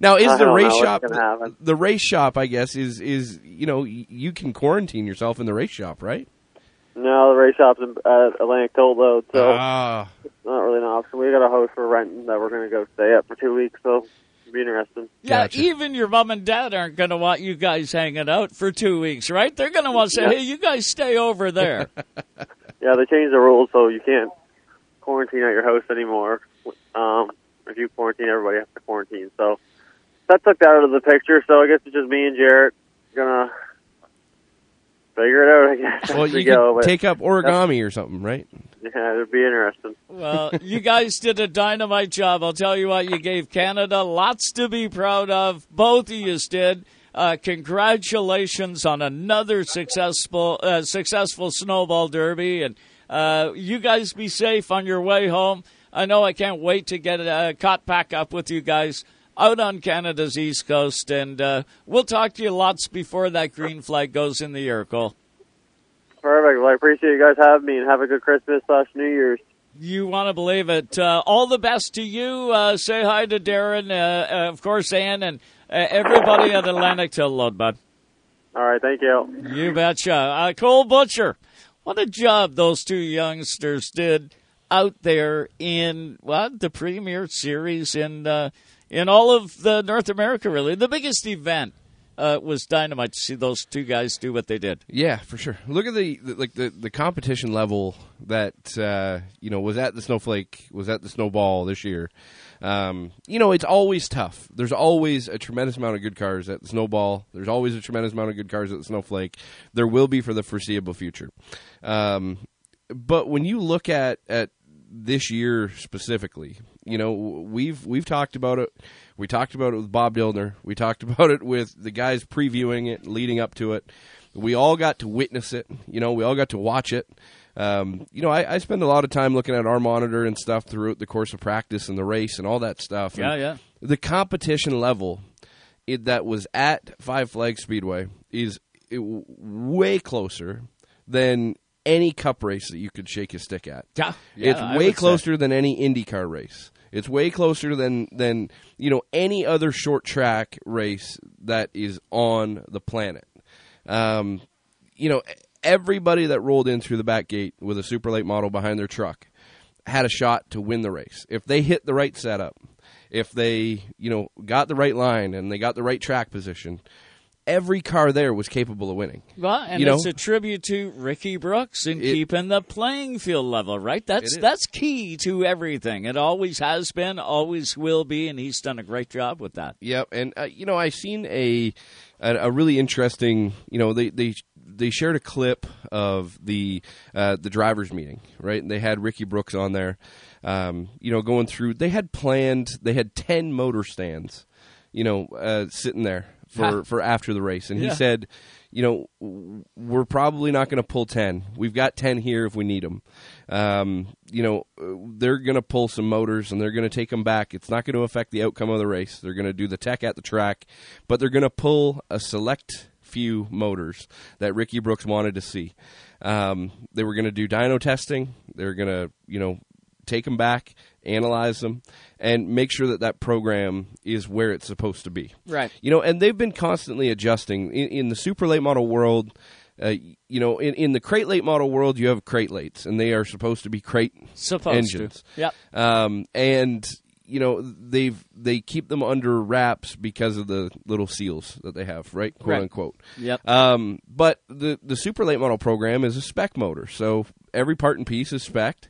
Now, is I the race shop gonna the race shop? I guess is is you know you can quarantine yourself in the race shop, right? No, the race shop's in, at Atlantic Toll Road, so Ah. it's not really an option. We got a house for renting that we're going to go stay at for two weeks, so it'll be interesting. Yeah, even your mom and dad aren't going to want you guys hanging out for two weeks, right? They're going to want to say, Yeah. "Hey, you guys stay over there." [LAUGHS] Yeah, they changed the rules so you can't quarantine at your house anymore. Um, if you quarantine, everybody has to quarantine. So that took that out of the picture. So I guess it's just me and Jarrett gonna figure it out. I guess Well, as we you go. could but take up origami or something, right? yeah, it'd be interesting. well, you guys did a dynamite job. I'll tell you what, you gave Canada lots to be proud of. Both of you did. Uh, congratulations on another successful uh, successful snowball derby, and uh, you guys be safe on your way home. I know I can't wait to get uh, caught back up with you guys out on Canada's east coast, and uh, we'll talk to you lots before that green flag goes in the air, Cole. Perfect. Well, I appreciate you guys having me, and have a good Christmas slash New Year's. You want to believe it. Uh, all the best to you. Uh, say hi to Darren, uh, uh, of course, Ann, and uh, everybody at Atlantic Till Load, bud. All right, thank you. You betcha. Uh, Cole Butcher, what a job those two youngsters did out there in what the premier series in uh, in all of the North America. Really, the biggest event uh, was dynamite to see those two guys do what they did. Yeah, for sure. Look at the, the like the, the competition level that uh, you know was at the Snowflake, was at the Snowball this year. Um, you know, it's always tough. There's always a tremendous amount of good cars at the Snowball. There's always a tremendous amount of good cars at the Snowflake. There will be for the foreseeable future. Um, but when you look at at this year specifically, you know, we've we've talked about it. We talked about it with Bob Dillner. We talked [LAUGHS] about it with the guys previewing it, leading up to it. We all got to witness it. You know, we all got to watch it. Um, you know, I, I spend a lot of time looking at our monitor and stuff throughout the course of practice and the race and all that stuff. Yeah, And yeah. The competition level it, that was at Five Flag Speedway is it, way closer than any cup race that you could shake a stick at. Yeah, yeah, it's way would say. closer than any IndyCar race. It's way closer than than you know any other short track race that is on the planet. Um, you know, everybody that rolled in through the back gate with a super late model behind their truck had a shot to win the race if they hit the right setup, if they you know got the right line and they got the right track position. Every car there was capable of winning. Well, and you know, it's a tribute to Ricky Brooks in keeping the playing field level, right? That's that's key to everything. It always has been, always will be, and he's done a great job with that. Yep, and uh, you know I seen a, a a really interesting. You know they they they shared a clip of the uh, the drivers meeting, right? And they had Ricky Brooks on there. Um, you know, going through. They had planned. They had ten motor stands. You know, uh, sitting there for for after the race, and he said, you know, we're probably not going to pull ten. We've got ten here if we need them. Um, you know, they're going to pull some motors and they're going to take them back. It's not going to affect the outcome of the race. They're going to do the tech at the track, but they're going to pull a select few motors that Ricky Brooks wanted to see. Um, they were going to do dyno testing. They're going to, you know, take them back, analyze them, and make sure that that program is where it's supposed to be. Right. You know, and they've been constantly adjusting in, in the super late model world. Uh, you know, in, in the crate late model world, you have crate lates, and they are supposed to be crate Supposed to. engines. Yep. Um, and you know they've they keep them under wraps because of the little seals that they have, right? Quote Right. unquote. Yep. Um, but the the super late model program is a spec motor, so every part and piece is spec,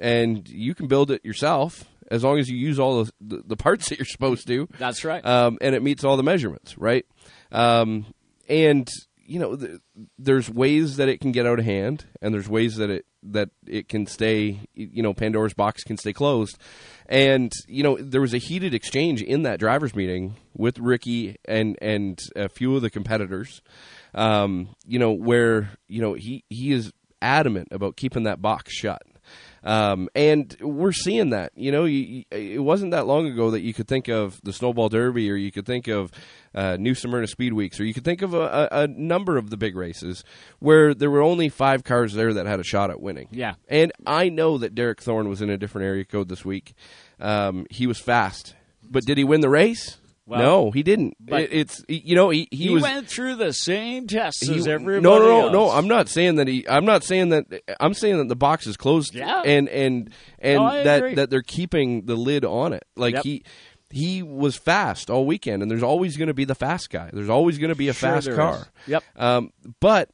and you can build it yourself as long as you use all the, the, parts [LAUGHS] that you're supposed to. That's right. Um, and it meets all the measurements, right? Um, and you know, th- there's ways that it can get out of hand, and there's ways that it that it can stay. You know, Pandora's box can stay closed. And you know, there was a heated exchange in that drivers' meeting with Ricky and and a few of the competitors. Um, you know, where you know he he is adamant about keeping that box shut. Um, and we're seeing that. You know, you, it wasn't that long ago that you could think of the Snowball Derby, or you could think of uh, New Smyrna Speed Weeks, or you could think of a, a, a number of the big races where there were only five cars there that had a shot at winning. Yeah. And I know that Derek Thorn was in a different area code this week. Um, he was fast, but did he win the race? Well, no, he didn't. but- It- it's you know he, he, He, was went through the same tests he- as everybody no, no, no, else. no. I'm not saying that he. I'm not saying that. I'm saying that the box is closed. Yeah. and and and No, that agree. that they're keeping the lid on it. Like Yep. he he was fast all weekend, and there's always going to be the fast guy. There's always going to be a Sure fast car. is. Yep. Um, but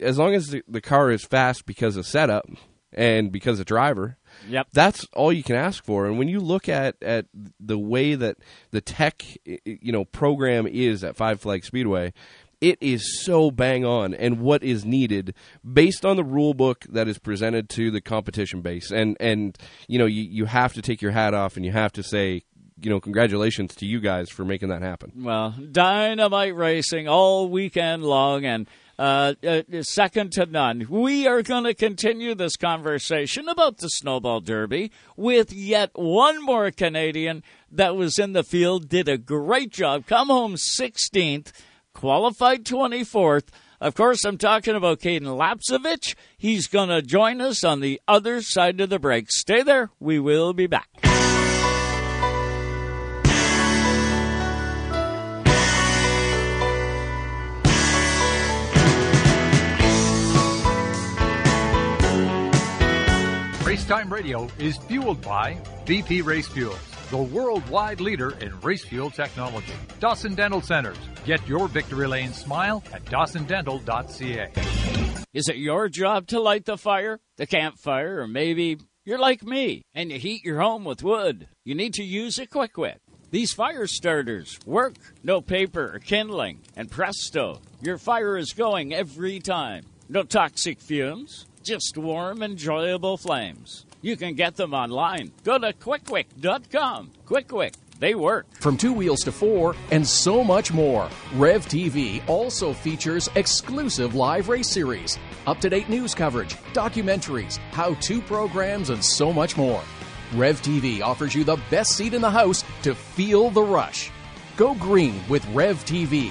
as long as the, the car is fast because of setup and because of driver, Yep. that's all you can ask for. And when you look at, at the way that the tech you know program is at Five Flag Speedway, it is so bang on and what is needed based on the rule book that is presented to the competition base. And and you know you, you have to take your hat off and you have to say you know congratulations to you guys for making that happen. Well, dynamite racing all weekend long and uh, uh, second to none. We are going to continue this conversation about the Snowball Derby with yet one more Canadian that was in the field, did a great job, come home 16th, qualified 24th. Of course, I'm talking about Cayden Lapcevich. He's going to join us on the other side of the break. Stay there. We will be back. Racetime Radio is fueled by BP Race Fuels, the worldwide leader in race fuel technology. Dawson Dental Centers. Get your victory lane smile at dawsondental.ca. Is it your job to light the fire, the campfire, or maybe you're like me and you heat your home with wood? You need to use a Quick. These fire starters work. No paper or kindling, and presto, your fire is going every time. No toxic fumes, just warm, enjoyable flames. You can get them online. Go to qwickwick.com. Quick Wick, they work. From two wheels to four, and so much more. Rev TV also features exclusive live race series, up to date news coverage, documentaries, how to programs, and so much more. Rev TV offers you the best seat in the house to feel the rush. Go green with Rev TV.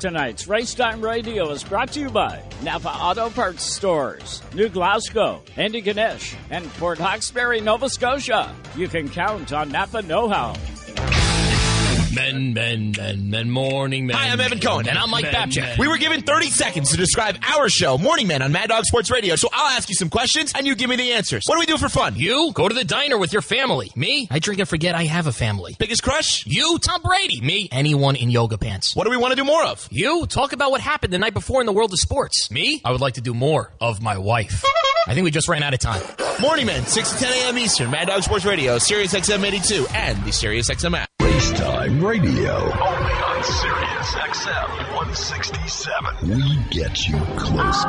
Tonight's Racetime Radio is brought to you by Napa Auto Parts Stores, New Glasgow, Antigonish, and Port Hawkesbury, Nova Scotia. You can count on Napa Know How. Men, men, men, men, morning men. Hi, I'm Evan Cohen. And I'm Mike Men, Babchik. We were given 30 seconds to describe our show, Morning Men, on Mad Dog Sports Radio. So I'll ask you some questions, and you give me the answers. What do we do for fun? You go to the diner with your family. Me, I drink and forget I have a family. Biggest crush? You, Tom Brady. Me, anyone in yoga pants. What do we want to do more of? You, talk about what happened the night before in the world of sports. Me, I would like to do more of my wife. I think we just ran out of time. Morning Men, 6 to 10 a.m. Eastern, Mad Dog Sports Radio, Sirius XM 82, and the Sirius XM app. Racetime Radio. Only on Sirius XM 167. We get you close.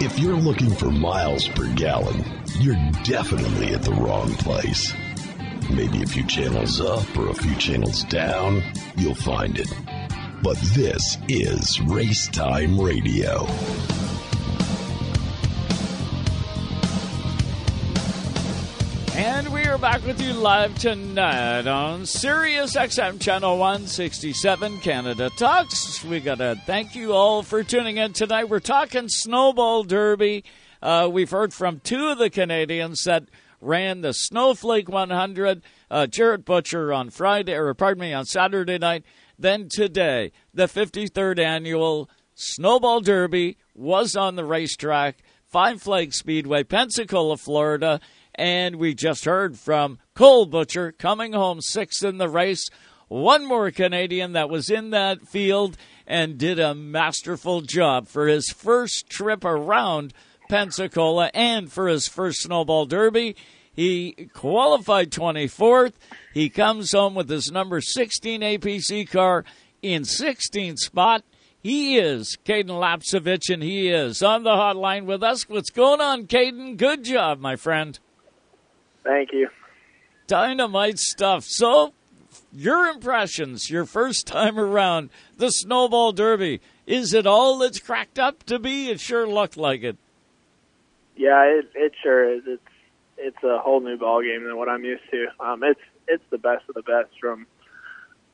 If you're looking for miles per gallon, you're definitely at the wrong place. Maybe a few channels up or a few channels down, you'll find it. But this is Race Time Radio. And we are back with you live tonight on Sirius XM Channel 167 Canada Talks. We got to thank you all for tuning in tonight. We're talking Snowball Derby. Uh, we've heard from two of the Canadians that ran the Snowflake 100, uh, Jarrett Butcher on Friday, or pardon me, on Saturday night. Then today, the 53rd annual Snowball Derby was on the racetrack, Five Flag Speedway, Pensacola, Florida. And we just heard from Cole Butcher coming home sixth in the race. One more Canadian that was in that field and did a masterful job for his first trip around Pensacola and for his first Snowball Derby. He qualified 24th. He comes home with his number 16 APC car in 16th spot. He is Cayden Lapcevich, and he is on the hotline with us. What's going on, Cayden? Good job, my friend. Thank you. Dynamite stuff. So, your impressions, your first time around the Snowball Derby. Is it all it's cracked up to be? It sure looked like it. Yeah, it it sure is. It's it's a whole new ball game than what I'm used to. Um, it's it's the best of the best from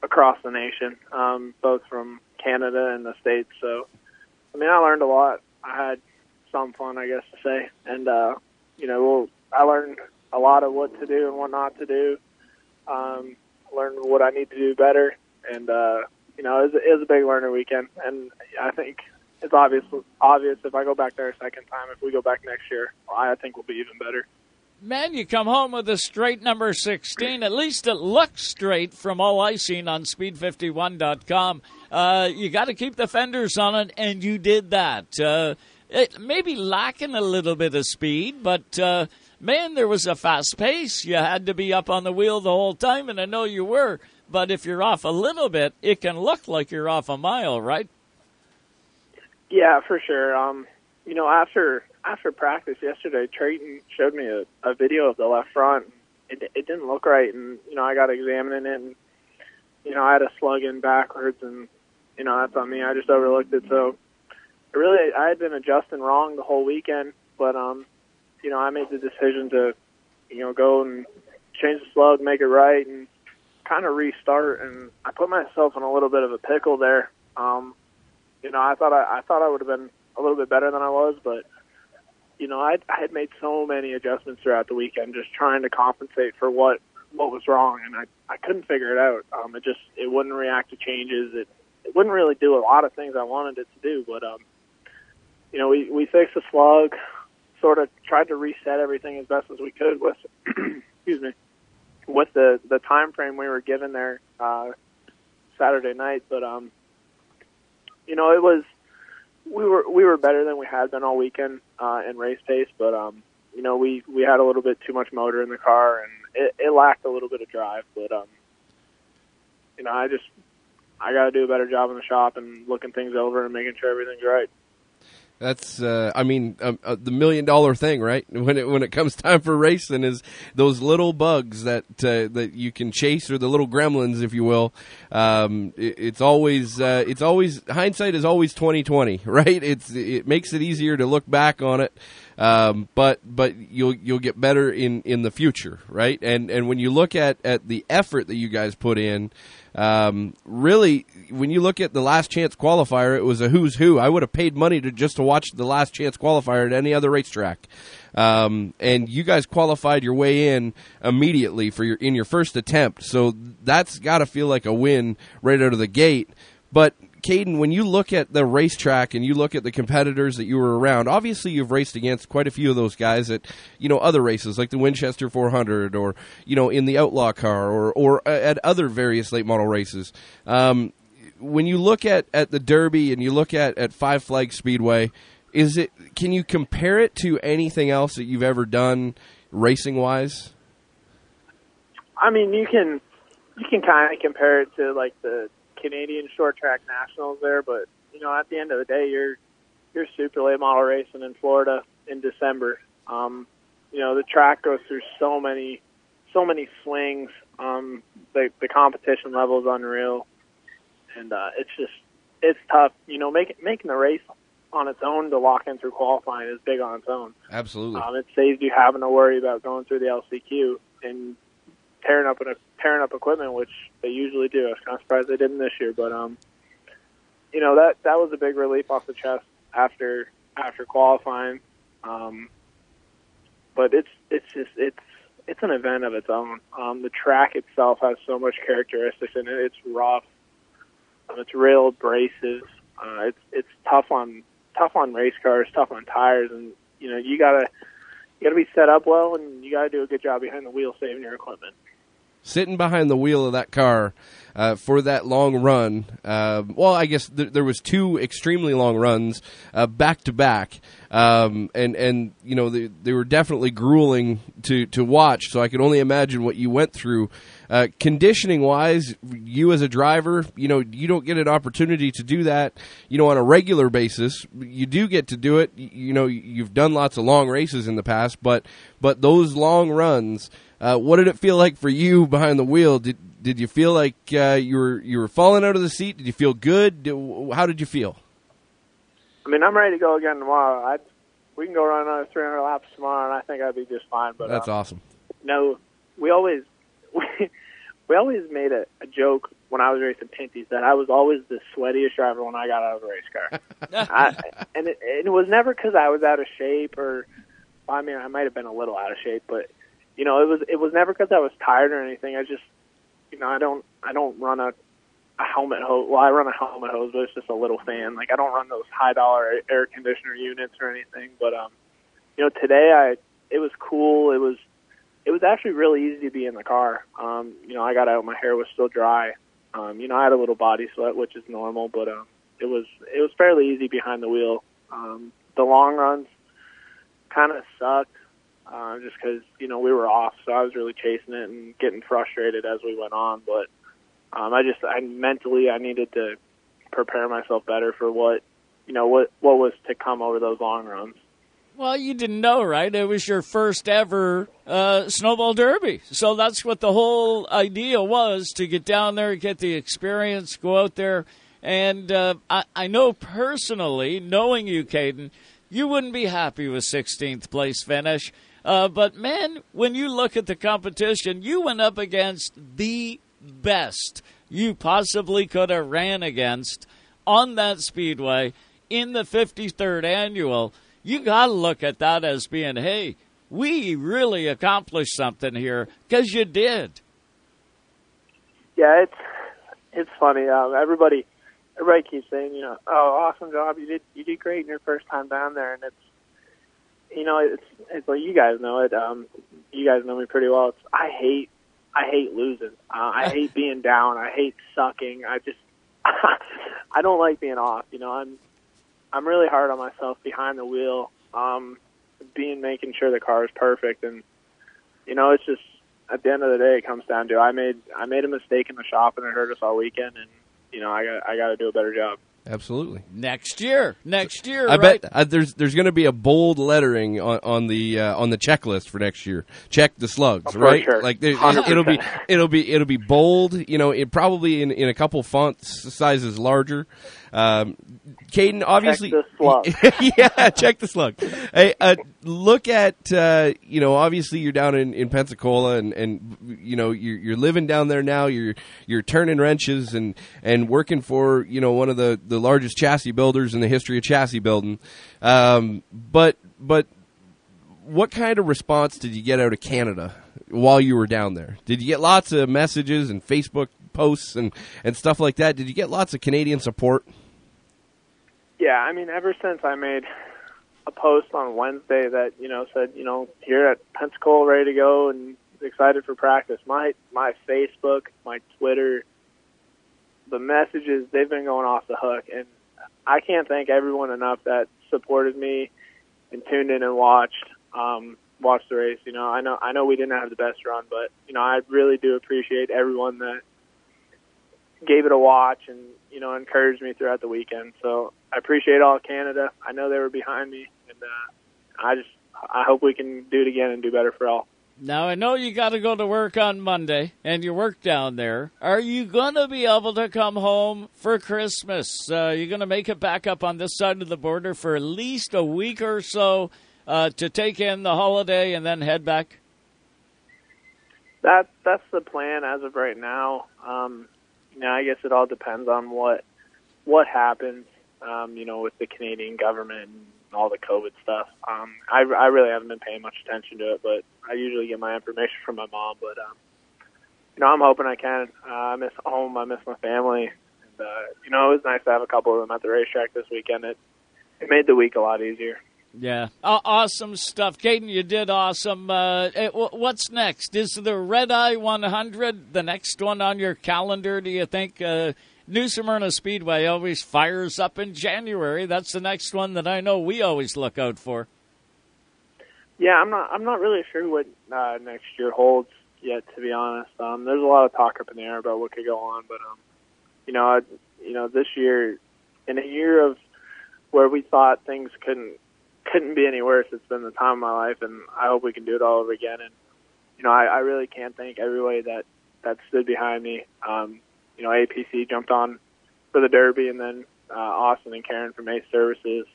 across the nation, um, both from Canada and the states. So, I mean, I learned a lot. I had some fun, I guess to say, and uh, you know, well, I learned a lot of what to do and what not to do. Um, learned what I need to do better, and uh, you know, it was, it was a big learner weekend, and I think it's obvious obvious if I go back there a second time, if we go back next year, I think we'll be even better. Man, you come home with a straight number 16. At least it looks straight from all I've seen on speed51.com. Uh, you got to keep the fenders on it, and you did that. Uh, it lacking a little bit of speed, but uh, man, there was a fast pace. You had to be up on the wheel the whole time, and I know you were. But if you're off a little bit, it can look like you're off a mile, right? Yeah, for sure. Um, you know, after after practice yesterday, Treyten showed me a, a video of the left front. It, it didn't look right, and you know, I got examining it, and you know, I had a slug in backwards, and you know, that's on me. I just overlooked it. So, really, I had been adjusting wrong the whole weekend, but um, you know, I made the decision to, you know, go and change the slug, make it right, and kind of restart. And I put myself in a little bit of a pickle there. Um, you know, I thought I, I thought I would have been a little bit better than I was, but you know, I, I had made so many adjustments throughout the weekend, just trying to compensate for what what was wrong, and I I couldn't figure it out. Um, it just it wouldn't react to changes. It it wouldn't really do a lot of things I wanted it to do, but um, you know, we we fixed the slug, sort of tried to reset everything as best as we could with [CLEARS THROAT] excuse me with the the time frame we were given there uh, Saturday night, but um, you know, it was we were we were better than we had been all weekend uh, in race pace, but um, you know we we had a little bit too much motor in the car and it, it lacked a little bit of drive. But um, you know I just I got to do a better job in the shop and looking things over and making sure everything's right. That's, uh, I mean, um, uh, the million dollar thing, right? [LAUGHS] When it when it comes time for racing, is those little bugs that uh, that you can chase, or the little gremlins, if you will. Um, it, it's always uh, it's always hindsight is always twenty twenty, [LAUGHS] right? It's it makes it easier to look back on it, um, but but you'll you'll get better in in the future, right? And and when you look at at the effort that you guys put in. Um, really, when you look at the last chance qualifier, it was a who's who. I would have paid money to just to watch the last chance qualifier at any other racetrack. Um, and you guys qualified your way in immediately for your in your first attempt, so that's got to feel like a win right out of the gate. But Cayden, when you look at the racetrack and you look at the competitors that you were around, obviously you've raced against quite a few of those guys at you know other races like the Winchester 400 or you know in the Outlaw car or or at other various late model races. Um, when you look at, at the Derby and you look at, at Five Flag Speedway, is it can you compare it to anything else that you've ever done racing wise? I mean, you can you can kind of compare it to like the Canadian short track nationals there, but you know, at the end of the day, you're you're super late model racing in Florida in December. Um, you know, the track goes through so many so many swings. Um, the the competition level is unreal, and uh, it's just it's tough. You know, making making the race on its own to lock in through qualifying is big on its own. Absolutely. Um, it saves you having to worry about going through the LCQ and tearing up an, tearing up equipment, which they usually do. I was kind of surprised they didn't this year, but um, you know that that was a big relief off the chest after after qualifying. Um, but it's it's just it's it's an event of its own. Um, the track itself has so much characteristics in it. It's rough. Um, it's real abrasive. Uh, it's it's tough on tough on race cars, tough on tires, and you know you gotta you gotta be set up well, and you gotta do a good job behind the wheel saving your equipment. Sitting behind the wheel of that car uh, for that long run. Uh, well, I guess th- there was two extremely long runs uh, back to back, um, and and you know they, they were definitely grueling to to watch. So I can only imagine what you went through. Uh, conditioning wise, you as a driver, you know, you don't get an opportunity to do that, you know, on a regular basis. You do get to do it. You, you know, you've done lots of long races in the past, but but those long runs, uh, what did it feel like for you behind the wheel? Did did you feel like uh, you were you were falling out of the seat? Did you feel good? Did, how did you feel? I mean, I'm ready to go again tomorrow. I we can go run another 300 laps tomorrow, and I think I'd be just fine. But That's um, awesome. No, we always [LAUGHS] we, we always made a, a joke when I was racing Pinty's that I was always the sweatiest driver when I got out of a race car. [LAUGHS] I, and it, it was never because I was out of shape or I mean I might have been a little out of shape, but you know it was it was never because I was tired or anything. I just you know I don't I don't run a a helmet hose. Well, I run a helmet hose, but it's just a little fan. Like I don't run those high dollar air conditioner units or anything. But um, you know, today I it was cool. It was it was actually really easy to be in the car. Um, you know, I got out, my hair was still dry. Um, you know, I had a little body sweat, which is normal, but um, it was it was fairly easy behind the wheel. Um, the long runs kind of sucked, uh, just because you know we were off, so I was really chasing it and getting frustrated as we went on. But um, I just I mentally I needed to prepare myself better for what you know what what was to come over those long runs. Well, you didn't know, right? It was your first ever uh, snowball derby, so that's what the whole idea was to get down there, get the experience, go out there, and uh, I, I know personally, knowing you, Cayden, you wouldn't be happy with 16th place finish. Uh, but man, when you look at the competition, you went up against the best you possibly could have ran against on that speedway in the 53rd annual. You got to look at that as being, hey, we really accomplished something here because you did. Yeah, it's it's funny. Um, everybody everybody keeps saying, you know, oh, awesome job, you did you did great in your first time down there, and it's you know, it's it's like you guys know it. Um, you guys know me pretty well. It's I hate I hate losing. Uh, I hate [LAUGHS] being down. I hate sucking. I just [LAUGHS] I don't like being off. You know, I'm I'm really hard on myself behind the wheel. Um, being making sure the car is perfect, and you know, it's just at the end of the day, it comes down to I made I made a mistake in the shop, and it hurt us all weekend, and you know, I got I got to do a better job. Absolutely. Next year, next year, I right? bet uh, there's there's going to be a bold lettering on, on the uh, on the checklist for next year. Check the slugs, Oh, right? sure. Like there, it'll be it'll be it'll be bold. You know, it probably in, in a couple font sizes larger. Um, Cayden, obviously, the slug. [LAUGHS] yeah, check the slug. Hey, uh, look at uh, you know, obviously you're down in, in Pensacola, and, and you know you're, you're living down there now. You're you're turning wrenches and, and working for you know one of the, the largest chassis builders in the history of chassis building. Um, but but what kind of response did you get out of Canada while you were down there? Did you get lots of messages and Facebook posts and, and stuff like that? Did you get lots of Canadian support? Yeah, I mean, ever since I made a post on Wednesday that you know said you know here at Pensacola ready to go and excited for practice, my my Facebook, my Twitter, the messages they've been going off the hook, and I can't thank everyone enough that supported me and tuned in and watched um, watched the race. You know, I know I know we didn't have the best run, but you know I really do appreciate everyone that gave it a watch and you know encouraged me throughout the weekend. So I appreciate all of Canada. I know they were behind me, and uh, I just I hope we can do it again and do better for all. Now I know you got to go to work on Monday, and you work down there. Are you going to be able to come home for Christmas? Uh, you going to make it back up on this side of the border for at least a week or so uh, to take in the holiday and then head back? That that's the plan as of right now. Um, you know, I guess it all depends on what what happens. Um, you know, with the Canadian government and all the COVID stuff. Um, I I really haven't been paying much attention to it, but I usually get my information from my mom. But um, you know, I'm hoping I can. Uh, I miss home. I miss my family. And uh, you know, it was nice to have a couple of them at the racetrack this weekend. It it made the week a lot easier. Yeah, Aw awesome stuff, Cayden. You did awesome. Uh, eh, wh- what's next? Is the Red Eye 100 the next one on your calendar? Do you think? Uh, New Smyrna Speedway always fires up in January. That's the next one that I know we always look out for. Yeah, I'm not. I'm not really sure what uh, next year holds yet. To be honest, um, there's a lot of talk up in the air about what could go on, but um, you know, I, you know, this year, in a year of where we thought things couldn't couldn't be any worse, it's been the time of my life, and I hope we can do it all over again. And you know, I, I really can't thank everybody that that stood behind me. Um, you know, APC jumped on for the Derby, and then uh, Austin and Karen from Ace Services,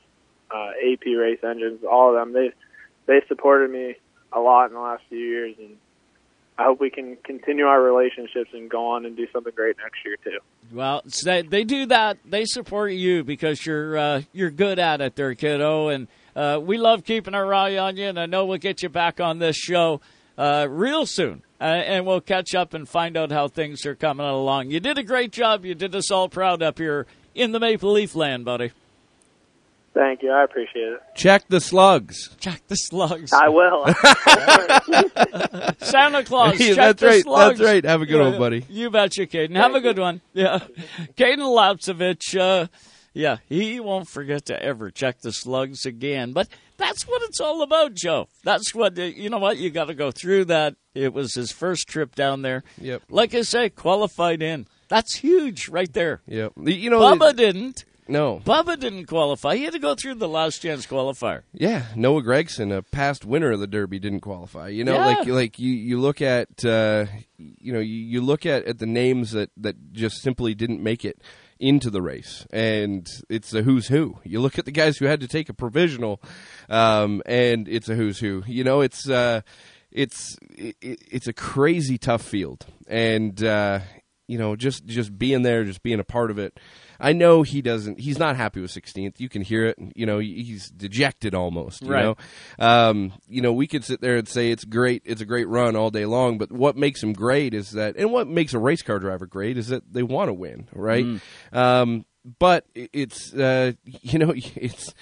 uh, AP Race Engines, all of them. They they supported me a lot in the last few years, and I hope we can continue our relationships and go on and do something great next year too. Well, they, they do that. They support you because you're uh, you're good at it, there, kiddo. And uh, we love keeping our eye on you. And I know we'll get you back on this show uh, real soon, uh, and we'll catch up and find out how things are coming along. You did a great job. You did us all proud up here in the Maple Leaf land, buddy. Thank you. I appreciate it. Check the slugs. Check the slugs. I will. [LAUGHS] [LAUGHS] Santa Claus. Yeah, check that's the right. slugs. That's right. Have a good one, buddy. You betcha, Cayden. Have a good one. Yeah. Cayden Lapcevich, uh, yeah, he won't forget to ever check the slugs again. But that's what it's all about, Joe. That's what, you know what? You got to go through that. It was his first trip down there. Yep. Like I say, qualified in. That's huge right there. Yep. You know, Bubba it- didn't. No. Bubba didn't qualify. He had to go through the last chance qualifier. Yeah, Noah Gragson, a past winner of the Derby, didn't qualify. You know, Yeah. like like you, you look at uh, you know you, you look at, at the names that, that just simply didn't make it into the race, and it's a who's who. You look at the guys who had to take a provisional, um, and it's a who's who. You know, it's uh, it's it, it's a crazy tough field, and uh, you know just just being there, just being a part of it. I know he doesn't. He's not happy with 16th. You can hear it. You know, he's dejected almost. You Right. know, um, you know, we could sit there and say it's great. It's a great run all day long. But what makes him great is that, and what makes a race car driver great is that they want to win, right? Mm. Um, but it's uh, [LAUGHS] you know it's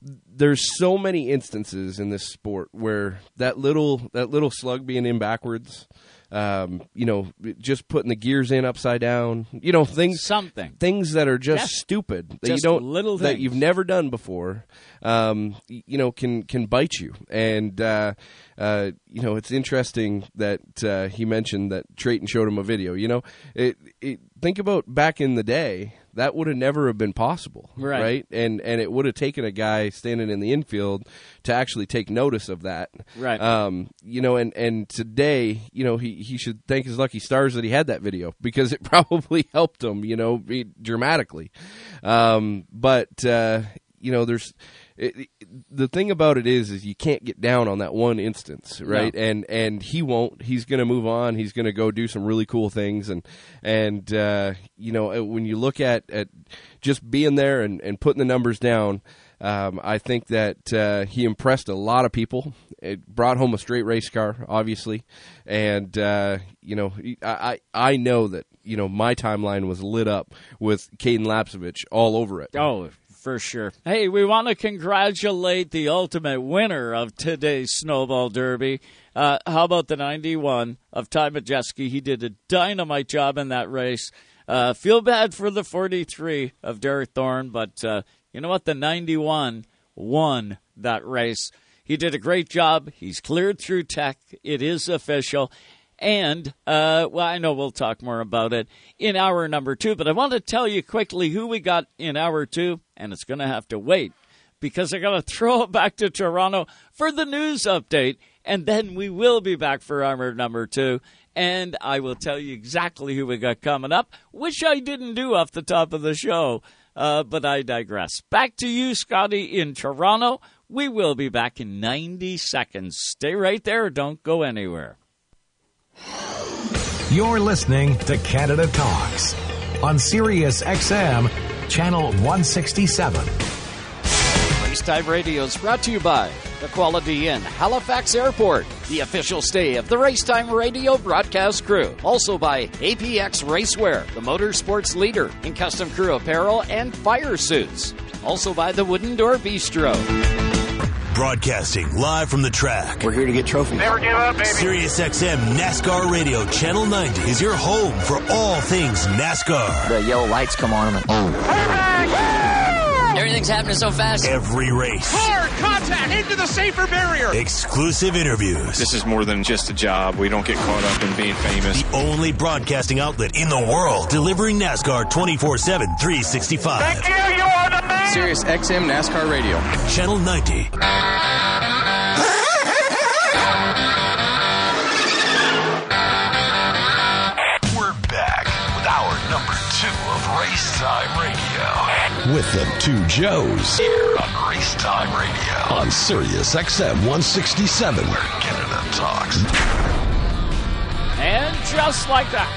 there's so many instances in this sport where that little that little slug being in backwards, um, you know, just putting the gears in upside down, you know, things something things that are just stupid that Just you don't little that you've never done before, um, you know, can can bite you. And uh, uh, you know, it's interesting that uh, he mentioned that Treyten showed him a video. You know, it, it think about back in the day. That would have never have been possible, Right. right? And and it would have taken a guy standing in the infield to actually take notice of that, Right. Um, you know, and and today, you know, he he should thank his lucky stars that he had that video [LAUGHS] because it [LAUGHS] probably helped him, you know, be- dramatically. Um, but uh, you know, there's it, the thing about it is, is you can't get down on that one instance, right? No. And and he won't. He's going to move on. He's going to go do some really cool things, and and uh, you know, uh, when you look at at just being there and and putting the numbers down. Um, I think that uh, he impressed a lot of people. It brought home a straight race car, obviously, and uh, you know, I, I I know that you know my timeline was lit up with Cayden Lapcevich all over it. Oh, for sure. Hey, we want to congratulate the ultimate winner of today's Snowball Derby. Uh, how about the 91 of Ty Majeski? He did a dynamite job in that race. Uh, feel bad for the 43 of Derek Thorn, but uh, you know what? The 91 won that race. He did a great job. He's cleared through tech. It is official. And, uh, well, I know we'll talk more about it in hour number two, but I want to tell you quickly who we got in hour two, and it's going to have to wait because I got to [LAUGHS] throw it back to Toronto for the news update, and then we will be back for hour number two. And I will tell you exactly who we got coming up, which I didn't do off the top of the show, uh, but I digress. Back to you, Scotty, in Toronto. We will be back in 90 seconds. Stay right there. Don't go anywhere. You're listening to Canada Talks on Sirius XM, Channel 167. Racetime Radio is brought to you by the Quality Inn, Halifax Airport, the official stay of the Racetime Radio broadcast crew. Also by APX Racewear, the motorsports leader in custom crew apparel and fire suits. Also by the Wooden Door Bistro. Broadcasting live from the track. We're here to get trophies. Never give up, baby. Sirius XM NASCAR Radio Channel 90 is your home for all things NASCAR. The yellow lights come on and oh. Everything's happening so fast. Every race. Hard contact into the safer barrier. Exclusive interviews. This is more than just a job. We don't get caught up in being famous. The only broadcasting outlet in the world delivering NASCAR 24 7, 365. Thank you. You are the man. Sirius XM NASCAR Radio. Channel 90. We're back with our number two of Race Time Radio. With the two Joes. Here on Race Time Radio. On Sirius XM 167. Where Canada talks. And just like that,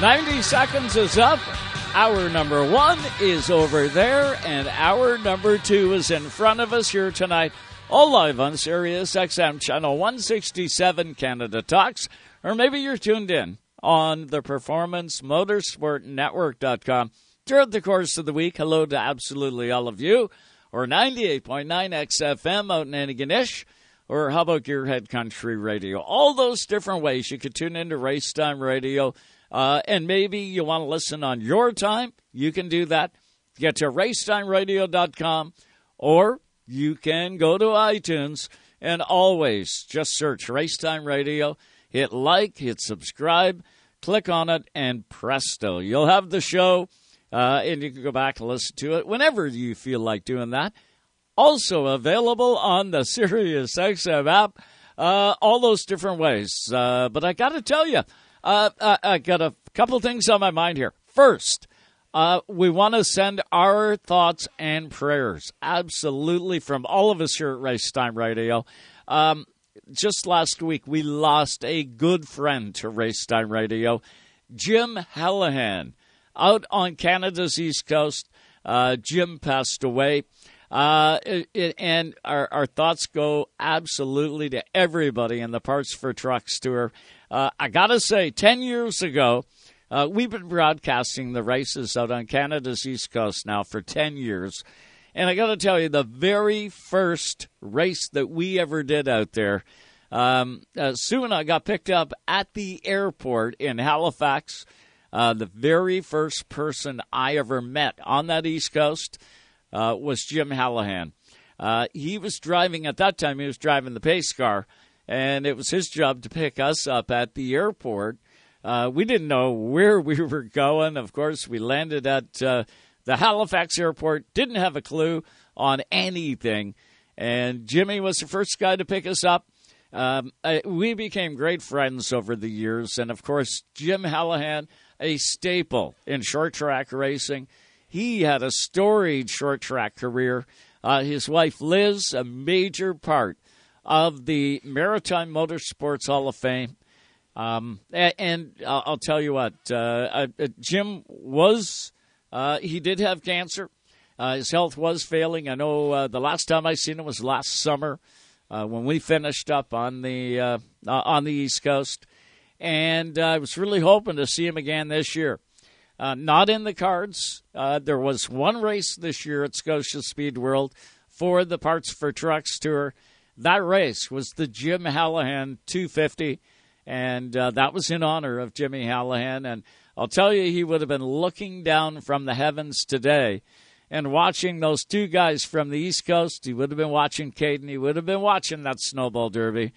90 seconds is up. Hour number one is over there, and hour number two is in front of us here tonight, all live on Sirius XM Channel 167 Canada Talks, or maybe you're tuned in on the Performance Motorsport Network.com. Throughout the course of the week, hello to absolutely all of you, or 98.9 XFM out in Antigonish, or how about Gearhead Country Radio? All those different ways you could tune into Race Time Radio. Uh, and maybe you want to listen on your time, you can do that. Get to racetimeradio.com or you can go to iTunes and always just search Racetime Radio, hit like, hit subscribe, click on it, and presto. You'll have the show, uh, and you can go back and listen to it whenever you feel like doing that. Also available on the Sirius XM app, uh, all those different ways. Uh, but I got to tell you, uh, I, I got a couple things on my mind here. First, uh, we want to send our thoughts and prayers, absolutely, from all of us here at Race Time Radio. Um, just last week, we lost a good friend to Race Time Radio, Jim Hallahan, out on Canada's East Coast. Uh, Jim passed away. Uh, it, it, and our, our thoughts go absolutely to everybody in the Parts for Trucks tour. Uh, I got to say, 10 years ago, uh, we've been broadcasting the races out on Canada's East Coast now for 10 years. And I got to tell you, the very first race that we ever did out there, um, uh, Sue and I got picked up at the airport in Halifax. Uh, the very first person I ever met on that East Coast uh, was Jim Hallahan. Uh, he was driving, at that time, he was driving the pace car, and it was his job to pick us up at the airport. Uh, we didn't know where [LAUGHS] we were going. Of course, we landed at uh, the Halifax airport, didn't have a clue on anything. And Jimmy was the first guy to pick us up. Um, I, we became great friends over the years. And of course, Jim Hallahan, a staple in short track racing. He had a storied short track career. Uh, his wife, Liz, a major part of the Maritime Motorsports Hall of Fame. Um, and, I'll, tell you what, uh, uh, Jim was, uh, he did have cancer. Uh, his health was failing. I know uh, the last time I seen him was last summer uh, when we finished up on the on the East Coast, and I was really hoping to see him again this year. not in the cards. there was one race this year at Scotia Speed World for the Parts for Trucks Tour. That race was the Jim Hallahan 250 and uh, that was in honor of Jimmy Hallahan. And I'll tell you, he would have been looking down from the heavens today and watching those two guys from the East Coast. He would have been watching Cayden. He would have been watching that snowball derby.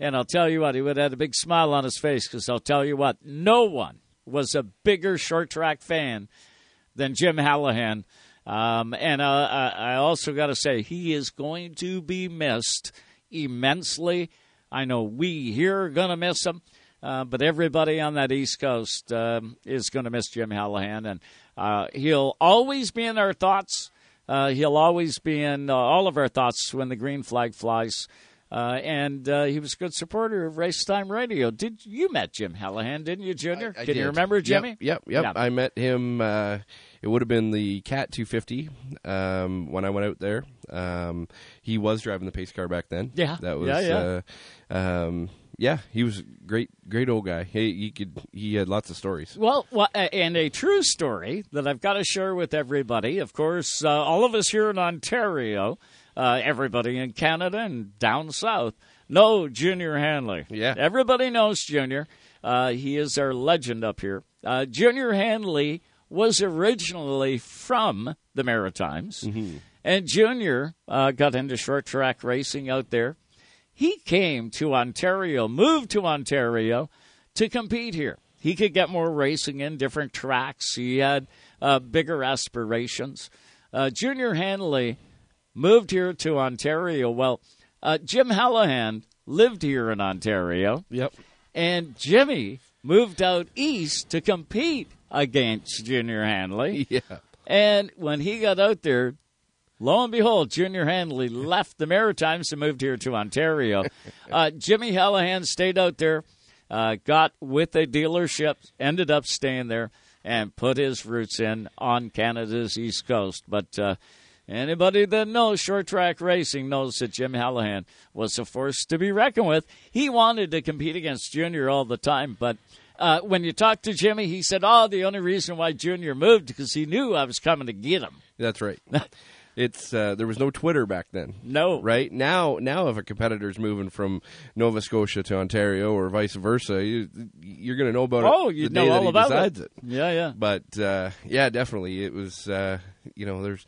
And I'll tell you what, he would have had a big smile on his face because I'll tell you what, no one was a bigger short track fan than Jim Hallahan. Um, and uh, I also got to say, he is going to be missed immensely. I know we here are going to miss him, uh, but everybody on that East Coast um, is going to miss Jim Hallahan, and uh, he'll always be in our thoughts. Uh, he'll always be in uh, all of our thoughts when the green flag flies. Uh, and uh, he was a good supporter of Race Time Radio. Did you met Jim Hallahan? Didn't you, Junior? I, I Can did. you remember Jimmy? Yep, yep. yep. I met him. Uh, it would have been the Cat 250 um, when I went out there. Um, he was driving the pace car back then. Yeah, that was. Yeah, yeah. Uh, um, yeah, he was great, great old guy. He, he could, he had lots of stories. Well, well, and a true story that I've got to share with everybody. Of course, uh, all of us here in Ontario, uh, everybody in Canada and down south know Junior Hanley. Yeah, everybody knows Junior. Uh, he is our legend up here. Uh, Junior Hanley was originally from the Maritimes, mm-hmm. and Junior uh, got into short track racing out there. He came to Ontario, moved to Ontario to compete here. He could get more racing in different tracks. He had uh, bigger aspirations. Uh, Junior Hanley moved here to Ontario. Well, uh, Jim Hallahan lived here in Ontario. Yep. And Jimmy moved out east to compete against Junior Hanley. [LAUGHS] Yeah. And when he got out there, lo and behold, Junior Hanley [LAUGHS] left the Maritimes and moved here to Ontario. Uh, Jimmy Hallahan stayed out there, uh, got with a dealership, ended up staying there, and put his roots in on Canada's East Coast. But uh, anybody that knows short track racing knows that Jim Hallahan was a force to be reckoned with. He wanted to compete against Junior all the time, but uh, when you talk to Jimmy, he said, "Oh, the only reason why Junior moved because he knew I was coming to get him." That's right. [LAUGHS] It's uh, there was no Twitter back then. No, right now now if a competitor's moving from Nova Scotia to Ontario or vice versa, you, you're going to know about it. Oh, you know all about decides it. Yeah, yeah. But uh, yeah, definitely, it was. Uh, you know, there's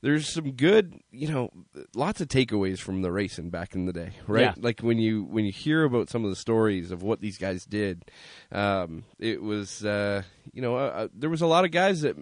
there's some good, you know, lots of takeaways from the racing back in the day, right? Yeah. Like when you when you hear about some of the stories of what these guys did, um, it was, uh, you know, uh, uh, there was a lot of guys that.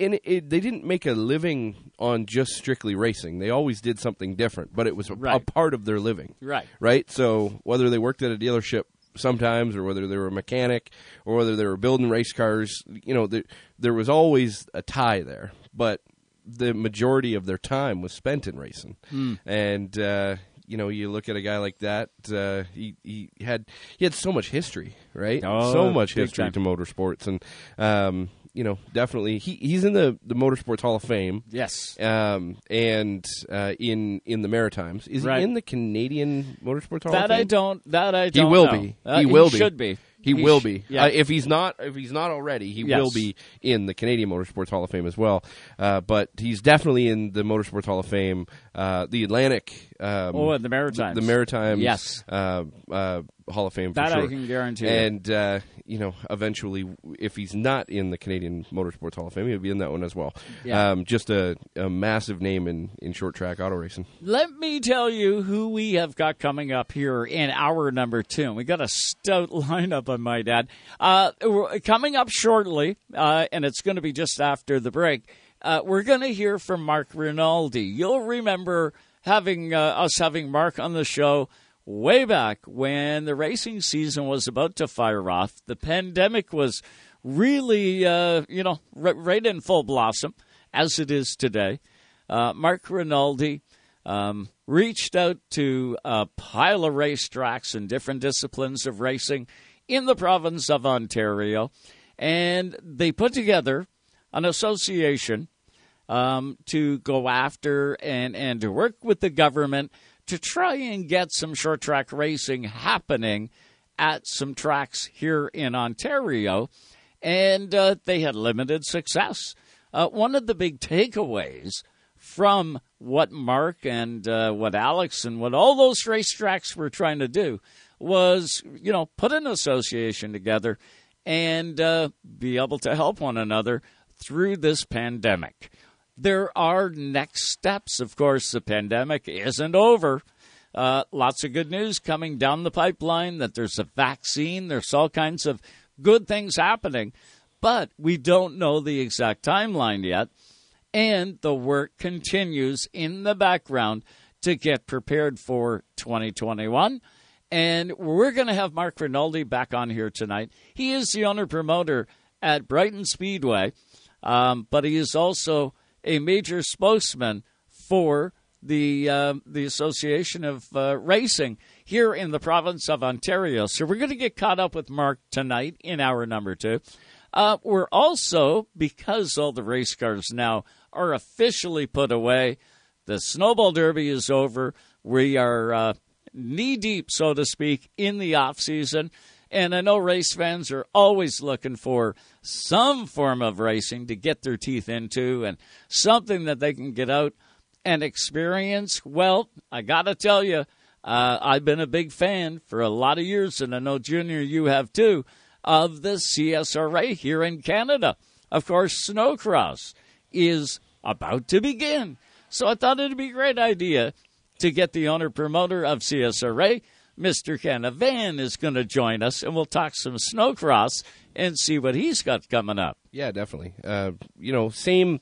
And it, it, they didn't make a living on just strictly racing. They always did something different, but it was a, a part of their living. Right. Right. So whether they worked at a dealership sometimes, or whether they were a mechanic, or whether they were building race cars, you know, there, there was always a tie there. But the majority of their time was spent in racing, Hmm. and uh, you know, you look at a guy like that. Uh, he he had he had so much history, right? Oh, so much history time. to motorsports, and um, you know, definitely he he's in the the Motorsports Hall of Fame. Yes. Um, and uh, in in the Maritimes, is Right. he in the Canadian Motorsports Hall of That I don't. That I He don't. He will know. be. Uh, he will be. Should be. He, He will sh- be. yeah. Uh, if he's not, if he's not already, he Yes. will be in the Canadian Motorsports Hall of Fame as well. Uh, but he's definitely in the Motorsports Hall of Fame, uh, the Atlantic. Um, Oh, and the Maritimes. The, Maritimes. Yes. Hall of Fame. For That I can guarantee. And uh, you know, eventually, if he's not in the Canadian Motorsports Hall of Fame, he'll be in that one as well. Yeah. Um, just a, a massive name in, in short track auto racing. Let me tell you who we have got coming up here in hour number two. We got a stout [LAUGHS] lineup, I might add. Uh, coming up shortly, uh, and it's going to be just after the break. Uh, we're going to hear from Mark Rinaldi. You'll remember having uh, us having Mark on the show way back when the racing season was about to fire off. The pandemic was really, uh, you know, r- right in full blossom, as it is today. Uh, Mark Rinaldi um, reached out to a pile of racetracks and different disciplines of racing in the province of Ontario, and they put together an association um, to go after and, and to work with the government to try and get some short track racing happening at some tracks here in Ontario. And uh, they had limited success. Uh, one of the big takeaways from what Mark and uh, what Alex and what all those racetracks were trying to do was, you know, put an association together and uh, be able to help one another through this pandemic. There are next steps. Of course, the pandemic isn't over. Uh, lots of good news coming down the pipeline that there's a vaccine, there's all kinds of good things happening, but we don't know the exact timeline yet. And the work continues in the background to get prepared for 2021. And we're going to have Mark Rinaldi back on here tonight. He is the owner promoter at Brighton Speedway, um, but he is also a major spokesman for the uh, the Association of uh, Racing here in the province of Ontario. So we're going to get caught up with Mark tonight in hour number two. Uh, we're also because all the race cars now are officially put away. The Snowball Derby is over. We are uh, knee deep, so to speak, in the off season. And I know race fans are always looking for some form of racing to get their teeth into and something that they can get out and experience. Well, I got to tell you, uh, I've been a big fan for a lot of years, and I know, Junior, you have too, of the CSRA here in Canada. Of course, Snowcross is about to begin. So I thought it'd be a great idea to get the owner promoter of CSRA, Mr. Canavan, is going to join us, and we'll talk some snowcross and see what he's got coming up. Yeah, definitely. Uh, you know, same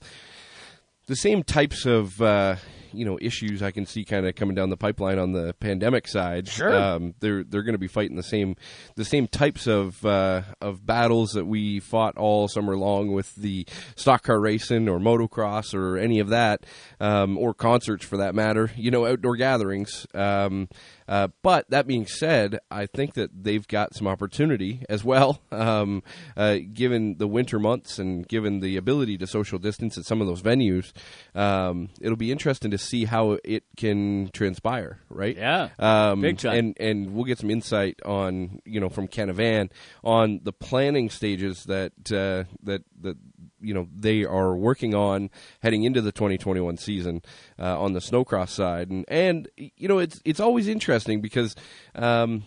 the same types of uh, you know issues I can see kind of coming down the pipeline on the pandemic side. Sure. um, they're they're going to be fighting the same the same types of uh, of battles that we fought all summer long with the stock car racing or motocross or any of that, um, or concerts for that matter. You know, outdoor gatherings. Um, uh, but that being said, I think that they've got some opportunity as well, [LAUGHS] um, uh, given the winter months and given the ability to social distance at some of those venues. Um, it'll be interesting to see how it can transpire, right? Yeah, um, big time. And and we'll get some insight on you know from Canavan on the planning stages that uh, that that you know they are working on heading into the 2021 season uh, on the snowcross side, and and you know it's it's always interesting because. Um,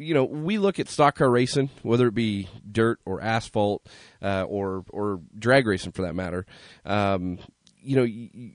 you know, we look at stock car racing, whether it be dirt or asphalt, uh, or or drag racing for that matter. Um, you know,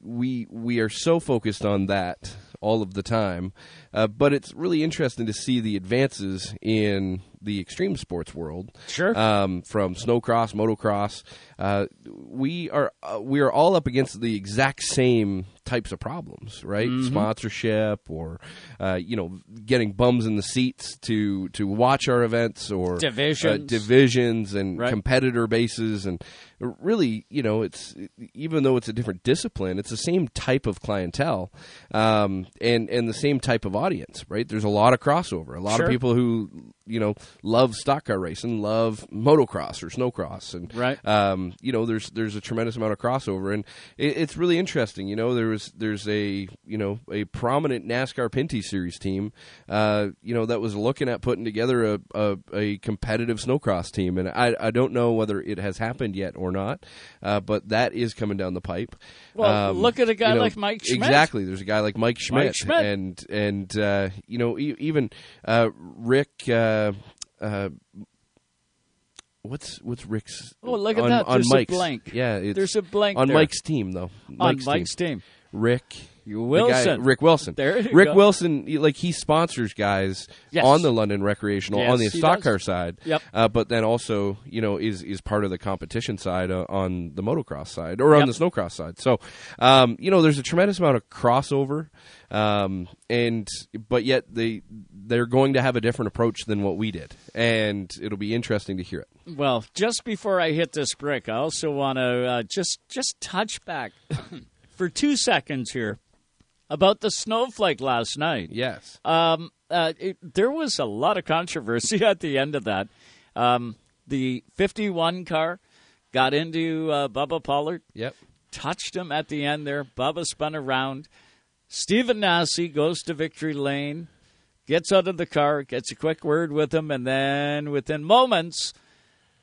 we we are so focused on that all of the time, uh, but it's really interesting to see the advances in the extreme sports world. Sure. Um, from snowcross, motocross, uh, we are uh, we are all up against the exact same types of problems, right? Mhm. Sponsorship, or uh, you know, getting bums in the seats to to watch our events, or Divisions. uh, divisions, and Right. competitor bases, and really, you know, it's even though it's a different discipline, it's the same type of clientele, um, and and the same type of audience, right? There's a lot of crossover. A lot Sure. of people who you know love stock car racing, love motocross or snowcross, and Right. um, you know, there's there's a tremendous amount of crossover, and it, it's really interesting. You know, there was there's a you know a prominent NASCAR Pinty's Series team, uh, you know, that was looking at putting together a, a, a competitive snowcross team, and I I don't know whether it has happened yet or not, uh, but that is coming down the pipe. Well, Um, look at a guy you know, like Mike Schmidt. Exactly, there's a guy like Mike Schmidt, Mike Schmidt. and and uh, you know e- even uh, Rick. Uh, uh, What's what's Rick's? Oh, look at on, that. On There's a blank. Yeah, it's There's a blank on there. Mike's team though. On Mike's team. Rick You the Wilson. guy- Rick Wilson. There you Rick go. Wilson, like he sponsors guys Yes. on the London Recreational Yes, on the stock does. car side. Yep. Uh, but then also, you know, is is part of the competition side uh, on the motocross side or on the snowcross side. So, um, you know, there's a tremendous amount of crossover, um, and but yet they they're going to have a different approach than what we did, and it'll be interesting to hear it. Well, just before I hit this brick, I also want to uh, just just touch back [COUGHS] for two seconds here about the snowflake last night. Yes. Um, uh, it, there was a lot of controversy [LAUGHS] at the end of that. Um, the 51 car got into uh, Bubba Pollard. Yep. Touched him at the end there. Bubba spun around. Stephen Nasse goes to victory lane, gets out of the car, gets a quick word with him, and then within moments,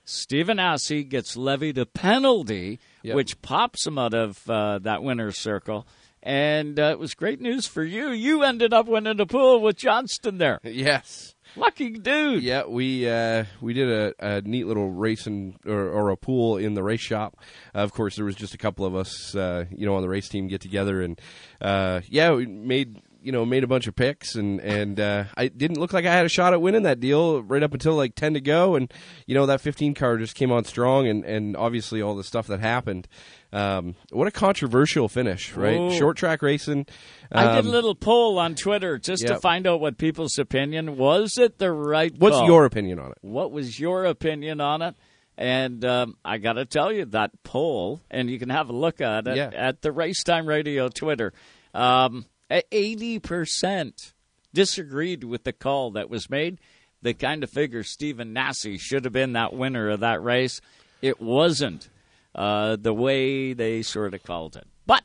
Stephen Nasse gets levied a penalty, Yep. which pops him out of uh, that winner's circle. And uh, it was great news for you. You ended up winning the pool with Johnston there. Yes. Lucky dude. Yeah, we uh, we did a, a neat little racing or, or a pool in the race shop. Uh, of course, there was just a couple of us, uh, you know, on the race team get together, and uh, yeah, we made you know made a bunch of picks, and and uh, I didn't look like I had a shot at winning that deal right up until like ten to go, and you know that fifteen car just came on strong, and and obviously all the stuff that happened. Um, what a controversial finish, right? Oh. Short track racing. I did a Um, little poll on Twitter just to find out what people's opinion was. It the right? What's call? your opinion on it? What was your opinion on it? And um, I got to tell you that poll, and you can have a look at it Yeah. at the Racetime Radio Twitter. Um, Eighty percent disagreed with the call that was made. They kind of figure Stephen Nasse should have been that winner of that race. It wasn't uh, the way they sort of called it. But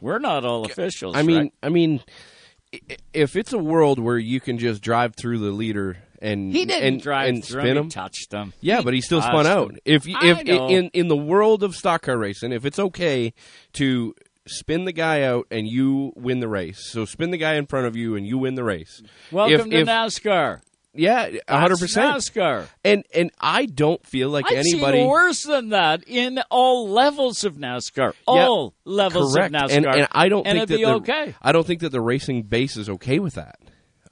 we're not all officials. I mean, right? I mean, if it's a world where you can just drive through the leader and He didn't and, drive and through spin him, him, he touched him. Yeah, He but he still spun out. him. If I if know. in in the world of stock car racing, if it's okay to spin the guy out and you win the race, so spin the guy in front of you and you win the race. Welcome if, to if, NASCAR. Yeah, hundred percent NASCAR. And and I don't feel like I've anybody worse than that in all levels of NASCAR. All levels correct. of NASCAR. And, and I don't and think it'd that be the, okay. I don't think that the racing base is okay with that.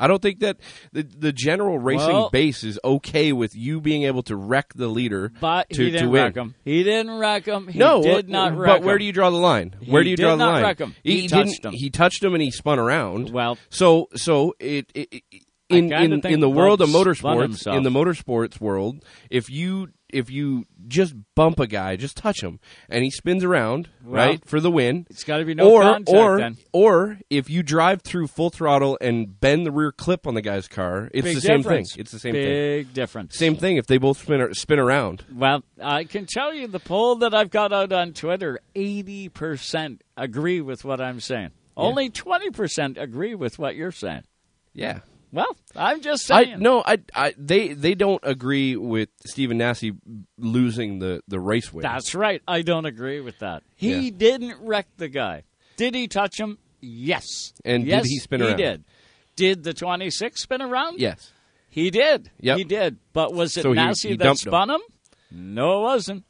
I don't think that the the general racing Well- base is okay with you being able to wreck the leader But to, he didn't to win. wreck him. He didn't wreck him. He no, did uh, not but wreck where do you draw the line? He Where do you draw the not line? wreck him. He touched didn't- him. He touched him and he spun around. Well, so so it, it, it- in in, in the world of motorsports, in the motorsports world, if you if you just bump a guy, just touch him, and he spins around, Well, right, for the win. it's gotta be no or, contact or, then. Or if you drive through full throttle and bend the rear clip on the guy's car, it's Big the same thing. It's the same thing. Big difference. Same thing if they both spin spin around. Well, I can tell you the poll that I've got out on Twitter, 80% agree with what I'm saying. Only 20% agree with what you're saying. Yeah. Well, I'm just saying. I no, I, I they they don't agree with Stephen Nasse losing the the race win. That's right. I don't agree with that. He Yeah. didn't wreck the guy. Did he touch him? Yes. And did he spin around? He did. Did the 26 spin around? yes. He did. Yep. He did. But was it So Nasse he that dumped him. spun him? No, it wasn't.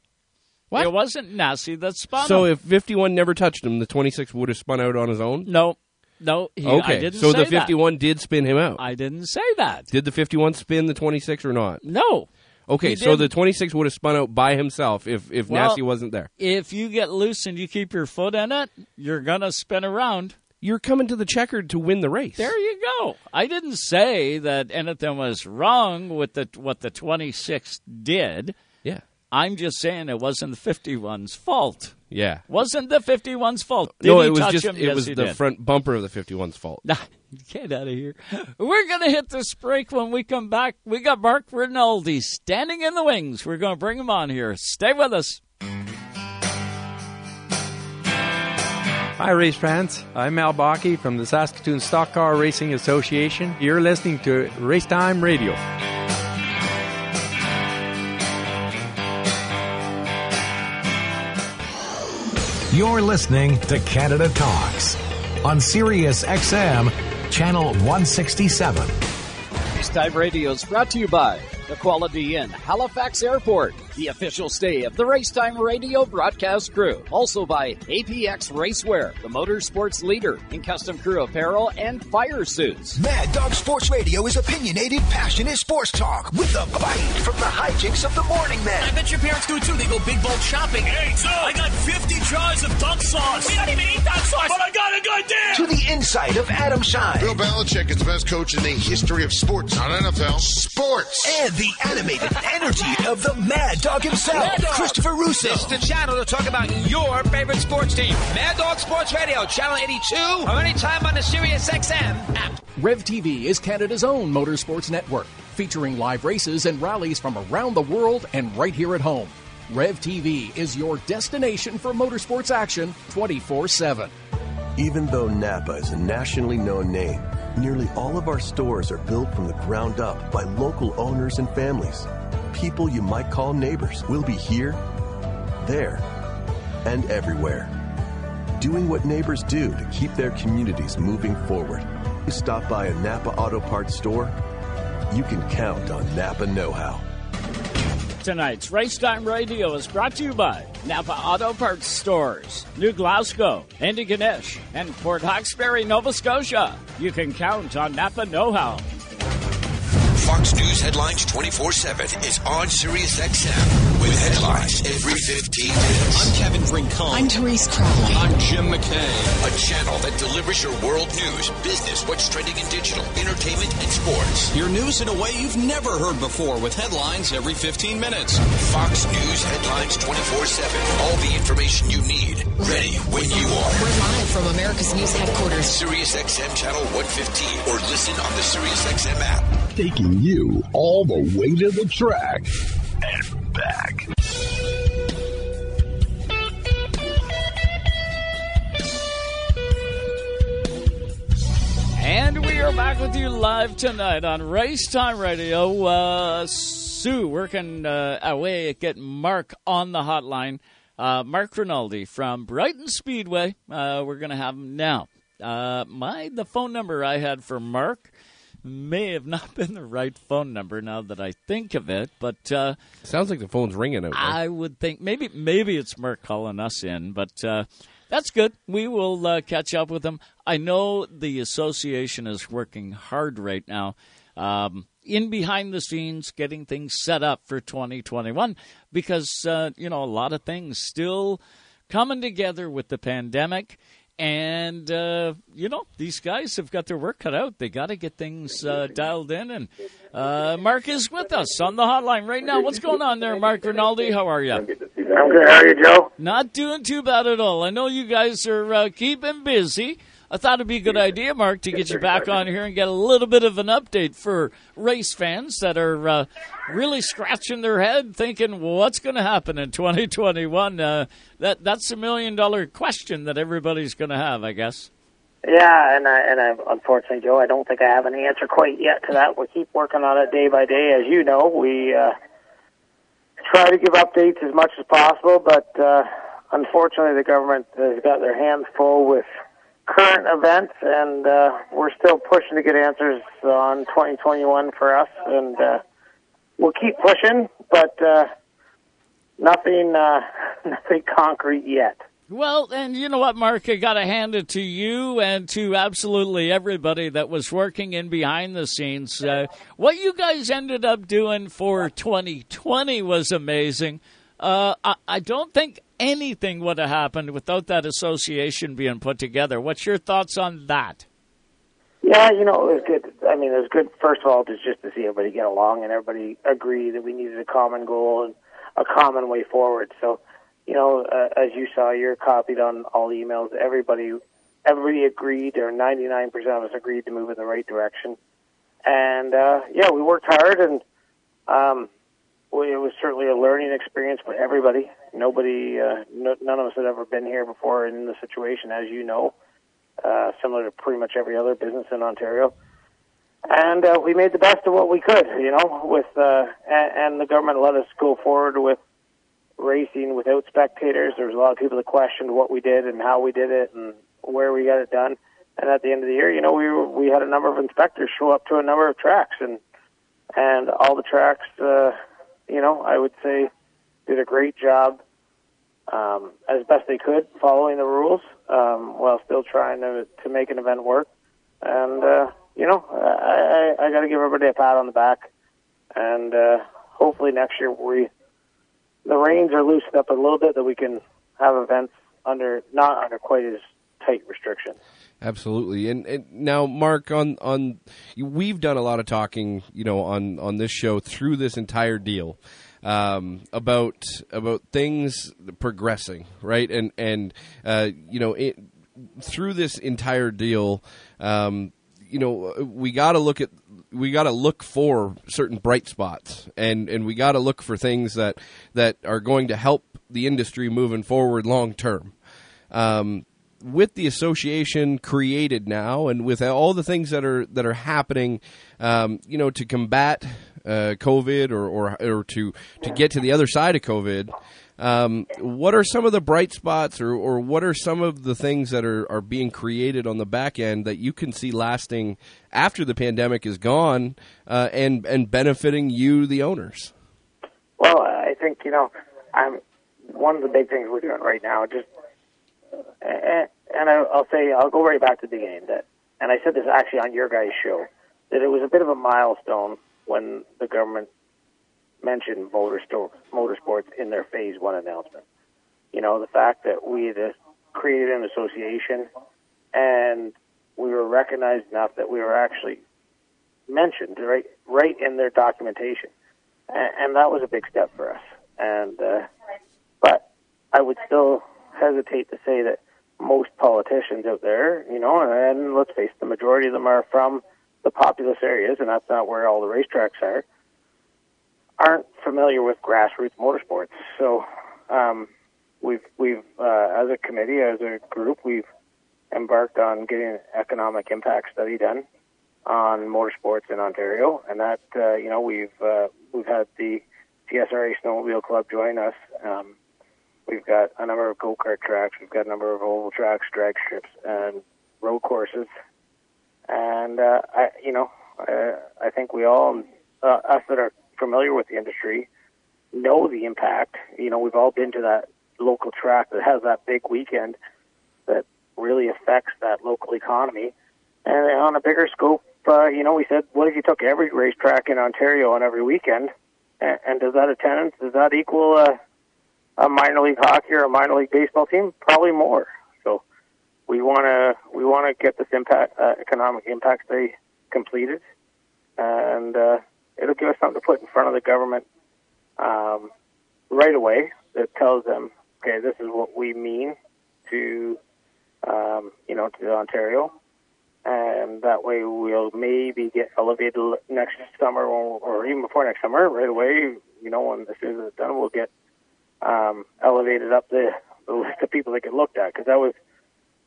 What? It wasn't Nasse that spun So him. So if 51 never touched him, the 26 would have spun out on his own. no, no, he, okay. didn't So the that. 51 did spin him out. I didn't say that. did the 51 spin the 26 or not? No. Okay, so the 26 would have spun out by himself if if Well- Nasse wasn't there. If you get loose and you keep your foot in it, you're gonna spin around. You're coming to the checkered to win the race. There you go. I didn't say that anything was wrong with the what the 26 did. Yeah. I'm just saying it wasn't the 51's fault. Yeah. Wasn't the 51's fault? Did no, it was just him? it Yes, was the did. front bumper of the 51's fault. Nah, [LAUGHS] get out of here. We're going to hit this break when we come back. We got Mark Rinaldi standing in the wings. We're going to bring him on here. Stay with us. Hi, race fans. I'm Al Bakke from the Saskatoon Stock Car Racing Association. You're listening to Race Time Radio. You're listening to Canada Talks on Sirius XM, Channel 167. Racetime Radio is brought to you by the Quality Inn, Halifax Airport, the official stay of the Racetime Radio broadcast crew. Also by APX Racewear, the motorsports leader in custom crew apparel and fire suits. Mad Dog Sports Radio is opinionated, passionate sports talk with a bite from the hijinks of the morning man. I bet your parents do too. They go big bulk shopping. Hey, son, I got 50 jars of duck sauce. We don't even eat duck sauce, but I got a good deal. To the insight of Adam Schein. Bill Belichick is the best coach in the history of sports, not NFL. Sports. And the animated energy of the Mad Dog himself, Mad Dog. Christopher Russo. This is the channel to talk about your favorite sports team. Mad Dog Sports Radio, channel 82, or anytime on the Sirius XM app. Rev TV is Canada's own motorsports network, featuring live races and rallies from around the world and right here at home. Rev TV is your destination for motorsports action 24 7. Even though Napa is a nationally known name, nearly all of our stores are built from the ground up by local owners and families. People you might call neighbors will be here, there, and everywhere. Doing what neighbors do to keep their communities moving forward. You stop by a Napa Auto Parts store, you can count on Napa Know How. Tonight's Race Racetime Radio is brought to you by Napa Auto Parts Stores, New Glasgow, Antigonish, and Port Hawkesbury, Nova Scotia. You can count on Napa Know How. Fox News Headlines 24 7 is on Sirius XM with headlines every 15 minutes. I'm Kevin Rincon. I'm Therese Crowley. I'm Jim McKay. A channel that delivers your world news, business, what's trending in digital, entertainment, and sports. Your news in a way you've never heard before with headlines every 15 minutes. Fox News Headlines 24 7. All the information you need, ready when you are. We're live from America's News headquarters. Sirius XM Channel 115 or listen on the Sirius XM app. Taking you all the way to the track and back. And we are back with you live tonight on Race Time Radio. Uh, Sue working uh, away at getting Mark on the hotline. Uh, Mark Rinaldi from Brighton Speedway. Uh, we're going to have him now. Uh, my the phone number I had for Mark may have not been the right phone number now that I think of it, but uh, Sounds like the phone's ringing. I would think maybe maybe it's Mark calling us in, but uh, that's good. We will uh, catch up with them. I know the association is working hard right now. Um, in behind the scenes, getting things set up for 2021 because, uh, you know, a lot of things still coming together with the pandemic. And, uh, you know, these guys have got their work cut out. They got to get things uh, dialed in. And uh, Mark is with us on the hotline right now. What's going on there, Mark Rinaldi? How are you? I'm good. How are you, Joe? Not doing too bad at all. I know you guys are uh, keeping busy. I thought it'd be a good idea, Mark, to get you [LAUGHS] back on here and get a little bit of an update for race fans that are uh, really scratching their head, thinking, well, "What's going to happen in 2021?" Uh, that that's a million dollar question that everybody's going to have, I guess. Yeah, and I, and I, unfortunately, Joe, I don't think I have an answer quite yet to that. We keep working on it day by day, as you know. We uh, try to give updates as much as possible, but uh, unfortunately, the government has got their hands full with current events, and uh, we're still pushing to get answers on 2021 for us, and uh, we'll keep pushing, but uh, nothing, uh, [LAUGHS] nothing concrete yet. Well, and you know what, Mark? I got to hand it to you and to absolutely everybody that was working in behind the scenes. Uh, what you guys ended up doing for 2020 was amazing. Uh, I, I don't think anything would have happened without that association being put together. What's your thoughts on that? Yeah, you know, it was good. I mean, it was good, first of all, just, just to see everybody get along and everybody agree that we needed a common goal and a common way forward. So, you know, uh, as you saw, you're copied on all the emails. Everybody, everybody agreed, or 99% of us agreed to move in the right direction. And, uh, yeah, we worked hard and, um, well, it was certainly a learning experience for everybody. Nobody, uh, no, none of us had ever been here before in the situation, as you know, uh, similar to pretty much every other business in Ontario. And uh, we made the best of what we could, you know, with uh, and, and the government let us go forward with racing without spectators. There was a lot of people that questioned what we did and how we did it and where we got it done. And at the end of the year, you know, we we had a number of inspectors show up to a number of tracks, and and all the tracks. Uh, you know, I would say did a great job um, as best they could following the rules um, while still trying to to make an event work. And uh, you know, I, I, I got to give everybody a pat on the back, and uh, hopefully next year we the reins are loosened up a little bit that we can have events under not under quite as tight restrictions. Absolutely, and, and now, Mark, on on we've done a lot of talking, you know, on on this show through this entire deal um, about about things progressing, right? And and uh, you know, it, through this entire deal, um, you know, we got to look at we got to look for certain bright spots, and and we got to look for things that that are going to help the industry moving forward long term. Um, with the association created now, and with all the things that are that are happening, um, you know, to combat uh, COVID or, or or to to get to the other side of COVID, um, what are some of the bright spots, or or what are some of the things that are are being created on the back end that you can see lasting after the pandemic is gone, uh, and and benefiting you, the owners? Well, I think you know, I'm one of the big things we're doing right now. Just and I, I'll say I'll go right back to the game that, and I said this actually on your guys' show that it was a bit of a milestone when the government mentioned motorsports, motorsports in their phase one announcement. You know, the fact that we had created an association and we were recognized enough that we were actually mentioned right right in their documentation, and, and that was a big step for us. And uh, but I would still hesitate to say that most politicians out there, you know, and let's face it, the majority of them are from the populous areas, and that's not where all the racetracks are, aren't familiar with grassroots motorsports. So um, we've we've uh, as a committee, as a group, we've embarked on getting an economic impact study done on motorsports in Ontario, and that uh, you know we've uh, we've had the CSRA Snowmobile Club join us. Um, We've got a number of go kart tracks. We've got a number of oval tracks, drag strips, and road courses. And uh, I, you know, uh, I think we all, uh, us that are familiar with the industry, know the impact. You know, we've all been to that local track that has that big weekend, that really affects that local economy. And on a bigger scope, uh, you know, we said, what if you took every racetrack in Ontario on every weekend? And, and does that attendance, does that equal uh, a minor league hockey or a minor league baseball team? Probably more. So we want to we want to get this impact uh, economic impact study completed, and uh, it'll give us something to put in front of the government um, right away that tells them, okay, this is what we mean to um, you know to Ontario, and that way we'll maybe get elevated next summer or, or even before next summer right away. You know, when as soon as it's done, we'll get um, elevated up the, the list of people that get looked at because that was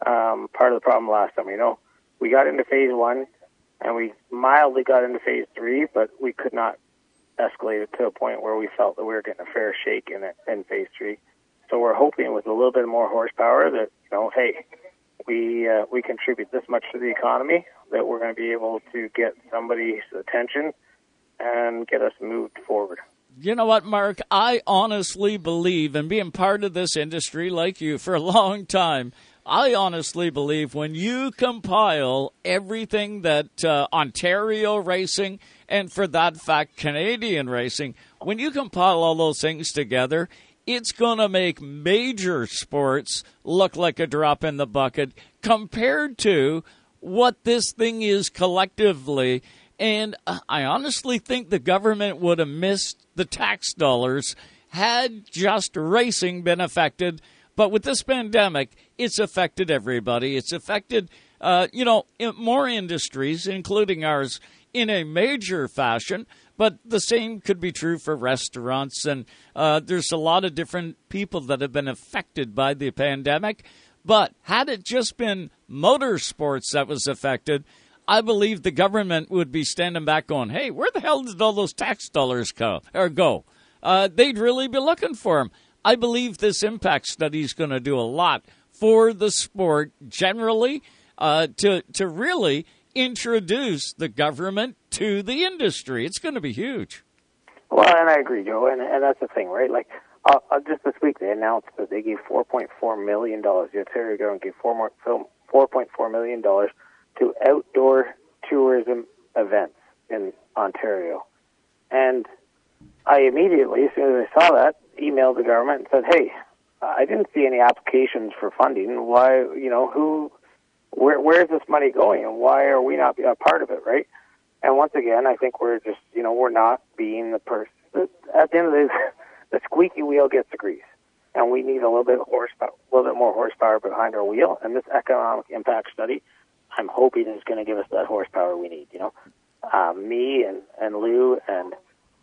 um, part of the problem last time. You know, we got into phase one and we mildly got into phase three, but we could not escalate it to a point where we felt that we were getting a fair shake in it in phase three. So we're hoping with a little bit more horsepower that you know, hey, we uh, we contribute this much to the economy that we're going to be able to get somebody's attention and get us moved forward. You know what, Mark? I honestly believe, and being part of this industry like you for a [LAUGHS] long time, I honestly believe when you compile everything that uh, Ontario racing and for that fact Canadian racing, when you compile all those things together, it's going to make major sports look like a drop in the bucket compared to what this thing is collectively. And I honestly think the government would have missed the tax dollars had just racing been affected. But with this pandemic, it's affected everybody. It's affected, uh, you know, more industries, including ours, in a major fashion. But the same could be true for restaurants, and uh, there's a lot of different people that have been affected by the pandemic. But had it just been motorsports that was affected, I believe the government would be standing back going, hey, where the hell did all those tax dollars go? Or go? Uh, they'd really be looking for them. I believe this impact study is going to do a lot for the sport generally uh, to, to really introduce the government to the industry. It's going to be huge. Well, and I agree, Joe, and, and that's the thing, right? Like, uh, uh, just this week they announced that they gave $4.4 million. The Ontario government gave $4.4 million to outdoor tourism events in Ontario. And I immediately, as soon as I saw that, emailed the government and said, hey, I didn't see any applications for funding. Why, you know, who, where, where is this money going and why are we not a part of it, right? And once again, I think we're just, you know, we're not being the person. At the end of the day, [LAUGHS] the squeaky wheel gets the grease, and we need a little bit of horsepower, a little bit more horsepower behind our wheel. And this economic impact study, I'm hoping is going to give us that horsepower we need. You know, uh, me and and Lou and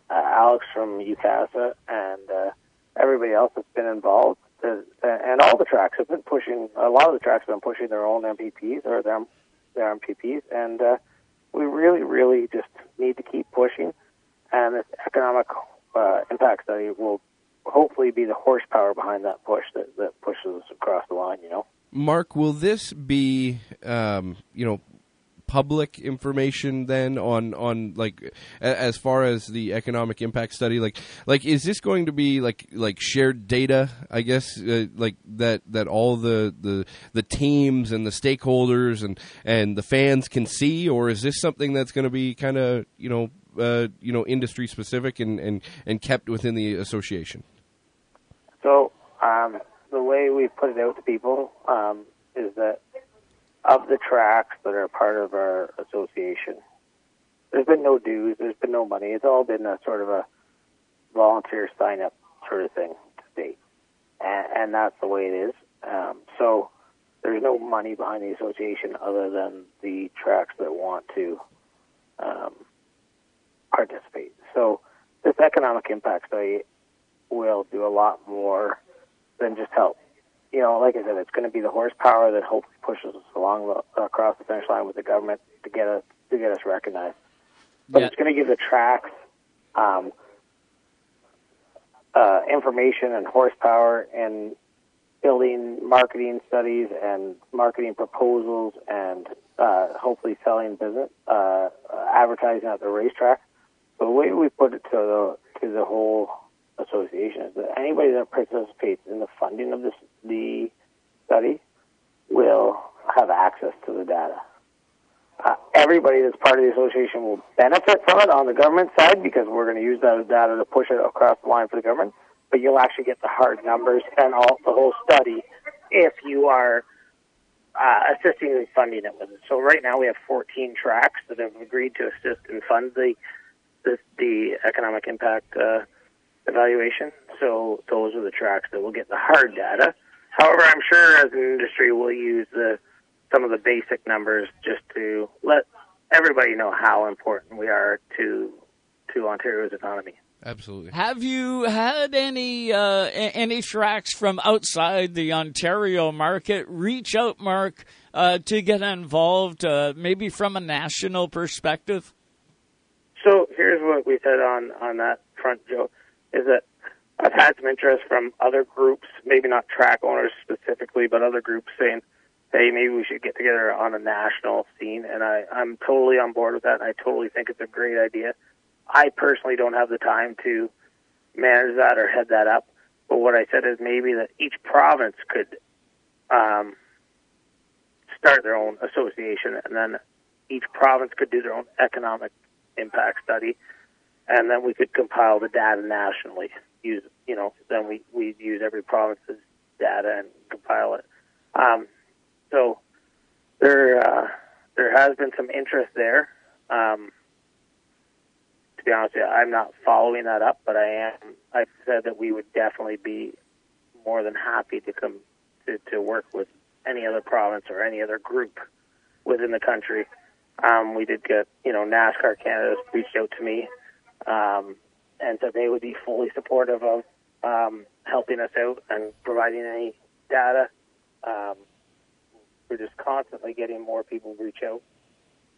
uh, Alex from UCASA and uh, everybody else that's been involved, uh, and all the tracks have been pushing. A lot of the tracks have been pushing their own MPPs or their their MPPs, and uh, we really, really just need to keep pushing. And this economic uh, impact study will hopefully be the horsepower behind that push that, that pushes us across the line. You know, Mark, will this be, um, you know, public information then on on like as far as the economic impact study? Like like is this going to be like like shared data i guess uh, like that that all the the the teams and the stakeholders and and the fans can see? Or is this something that's going to be kind of you know uh, you know industry specific and, and and kept within the association? So um, the way we put it out to people um, is that of the tracks that are part of our association, there's been no dues, there's been no money. It's all been a sort of a volunteer sign up sort of thing to date. And, and that's the way it is. Um, so there's no money behind the association other than the tracks that want to um, participate. So this economic impact study will do a lot more than just help you know, like I said, it's going to be the horsepower that hopefully pushes us along the, across the finish line with the government to get us to get us recognized. But Yeah. it's going to give the tracks um, uh, information and horsepower in building marketing studies and marketing proposals and uh, hopefully selling business uh, advertising at the racetrack. So the way we put it to the to the whole association is that anybody that participates in the funding of this the study will have access to the data. Uh, everybody that's part of the association will benefit from it on the government side because we're going to use that data to push it across the line for the government. But you'll actually get the hard numbers and all the whole study if you are uh, assisting in funding it with it. So right now we have 14 tracks that have agreed to assist and fund the the, the economic impact uh, evaluation. So those are the tracks that will get the hard data. However, I'm sure as an industry we'll use the some of the basic numbers just to let everybody know how important we are to to Ontario's economy. Absolutely. Have you had any uh, any tracks from outside the Ontario market reach out, Mark, uh, to get involved, uh, maybe from a national perspective? So here's what we said on on that front, Joe, is that I've had some interest from other groups, maybe not track owners specifically, but other groups saying, "Hey, maybe we should get together on a national scene." And I I'm totally on board with that. And I totally think it's a great idea. I personally don't have the time to manage that or head that up. But what I said is maybe that each province could um, start their own association, and then each province could do their own economic impact study, and then we could compile the data nationally. Use you know, then we we use every province's data and compile it. Um, so there uh, there has been some interest there. Um, to be honest you, I'm not following that up, but I am. I said that we would definitely be more than happy to come to, to work with any other province or any other group within the country. Um, we did get, you know, NASCAR Canada reached out to me um, and so they would be fully supportive of um, helping us out and providing any data. Um, we're just constantly getting more people reach out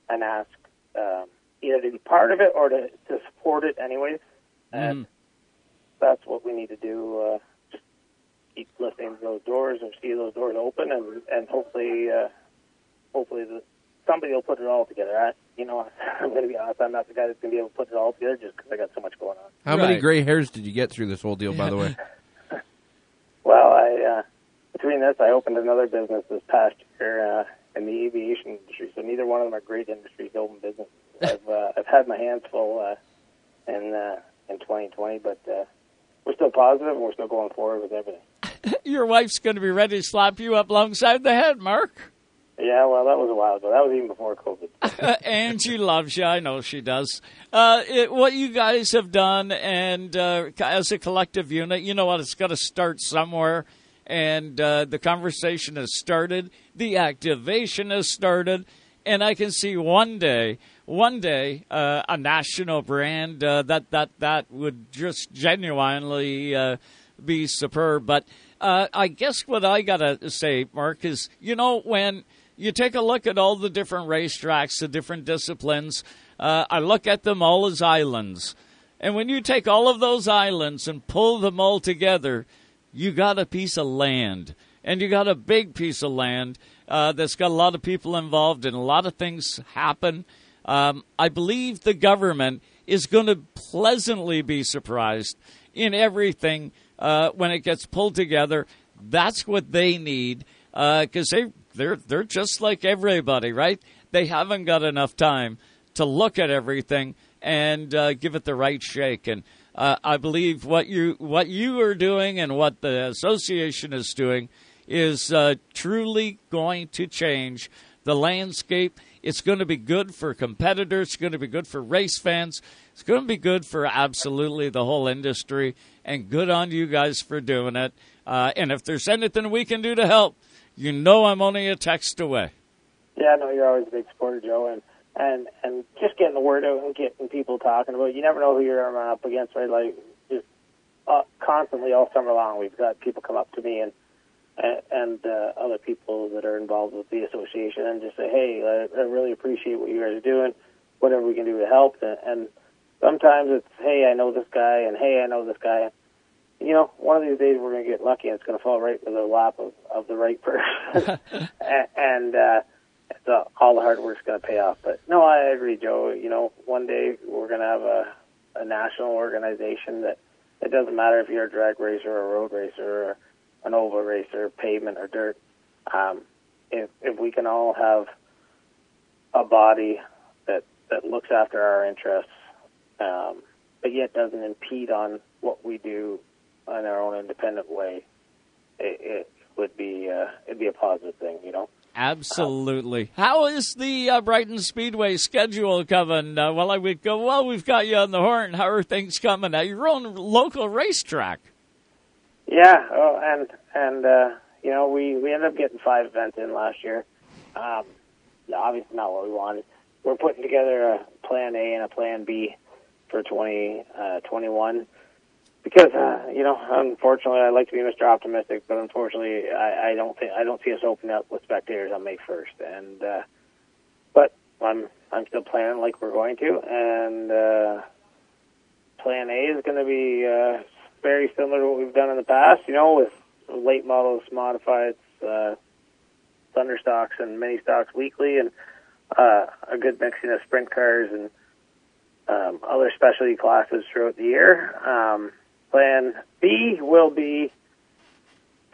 and ask um, either to be part of it or to, to support it anyways. And that's what we need to do. Uh, just keep listening to those doors and see those doors open, and and hopefully, uh, hopefully the, somebody will put it all together. I, you know, [LAUGHS] I'm going to be honest. I'm not the guy that's going to be able to put it all together just because I got so much going on. How many gray hairs did you get through this whole deal, by the way? [LAUGHS] Well, I uh, between this, I opened another business this past year uh, in the aviation industry. So neither one of them are great industries to open business. [LAUGHS] I've uh, I've had my hands full uh, in uh, in 2020, but uh, we're still positive and we're still going forward with everything. Your wife's going to be ready to slap you up alongside the head, Mark. Yeah, well, that was a while ago. That was even before COVID. [LAUGHS] and she loves you. I know she does. Uh, it, what you guys have done, and uh, as a collective unit, you know what? It's got to start somewhere. And uh, the conversation has started. The activation has started. And I can see one day, one day, uh, a national brand uh, that that that would just genuinely uh, be superb. But I guess what I gotta say, Mark, is you know when you take a look at all the different racetracks, the different disciplines. Uh, I look at them all as islands, and when you take all of those islands and pull them all together, you got a piece of land, and you got a big piece of land uh, that's got a lot of people involved, and a lot of things happen. Um, I believe the government is going to pleasantly be surprised in everything uh, when it gets pulled together. That's what they need because they they're they're just like everybody, right? They haven't got enough time to look at everything and uh, give it the right shake. And uh, I believe what you what you are doing and what the association is doing is uh, truly going to change the landscape. It's going to be good for competitors. It's going to be good for race fans. It's going to be good for absolutely the whole industry. And good on you guys for doing it. Uh, and if there's anything we can do to help, you know I'm only a text away. Yeah, no, you're always a big supporter, Joe, and and and just getting the word out and getting people talking about. It. You never know who you're up against, right? Like just uh, constantly all summer long, we've got people come up to me and and, uh, other people that are involved with the association and just say, hey, I, I really appreciate what you guys are doing. Whatever we can do to help, and, and sometimes it's, hey, I know this guy, and hey, I know this guy. You know, one of these days we're going to get lucky, and it's going to fall right into the lap of, of the right person, [LAUGHS] and, and uh, the, all the hard work's going to pay off. But no, I agree, Joe. You know, one day we're going to have a, a national organization that it doesn't matter if you're a drag racer or a road racer or an oval racer, pavement or dirt. Um, if if we can all have a body that that looks after our interests, um, but yet doesn't impede on what we do in our own independent way, it, it would be uh, it'd be a positive thing, you know. Absolutely. How is the uh, Brighton Speedway schedule coming? Uh, well, I would go. Well, we've got you on the horn. How are things coming at your own local racetrack? Yeah, oh, and and uh, you know we we ended up getting five events in last year. Um, obviously not what we wanted. We're putting together a plan A and a plan B for 2021 because uh, you know unfortunately I like to be Mr. Optimistic, but unfortunately I, I don't think I don't see us opening up with spectators on May 1st. And uh, but I'm I'm still planning like we're going to, and uh, plan A is going to be uh, very similar to what we've done in the past. You know, with late models, modifieds, uh, thunder stocks, and mini stocks weekly, and uh, a good mixing of sprint cars and um, other specialty classes throughout the year. Um, plan B will be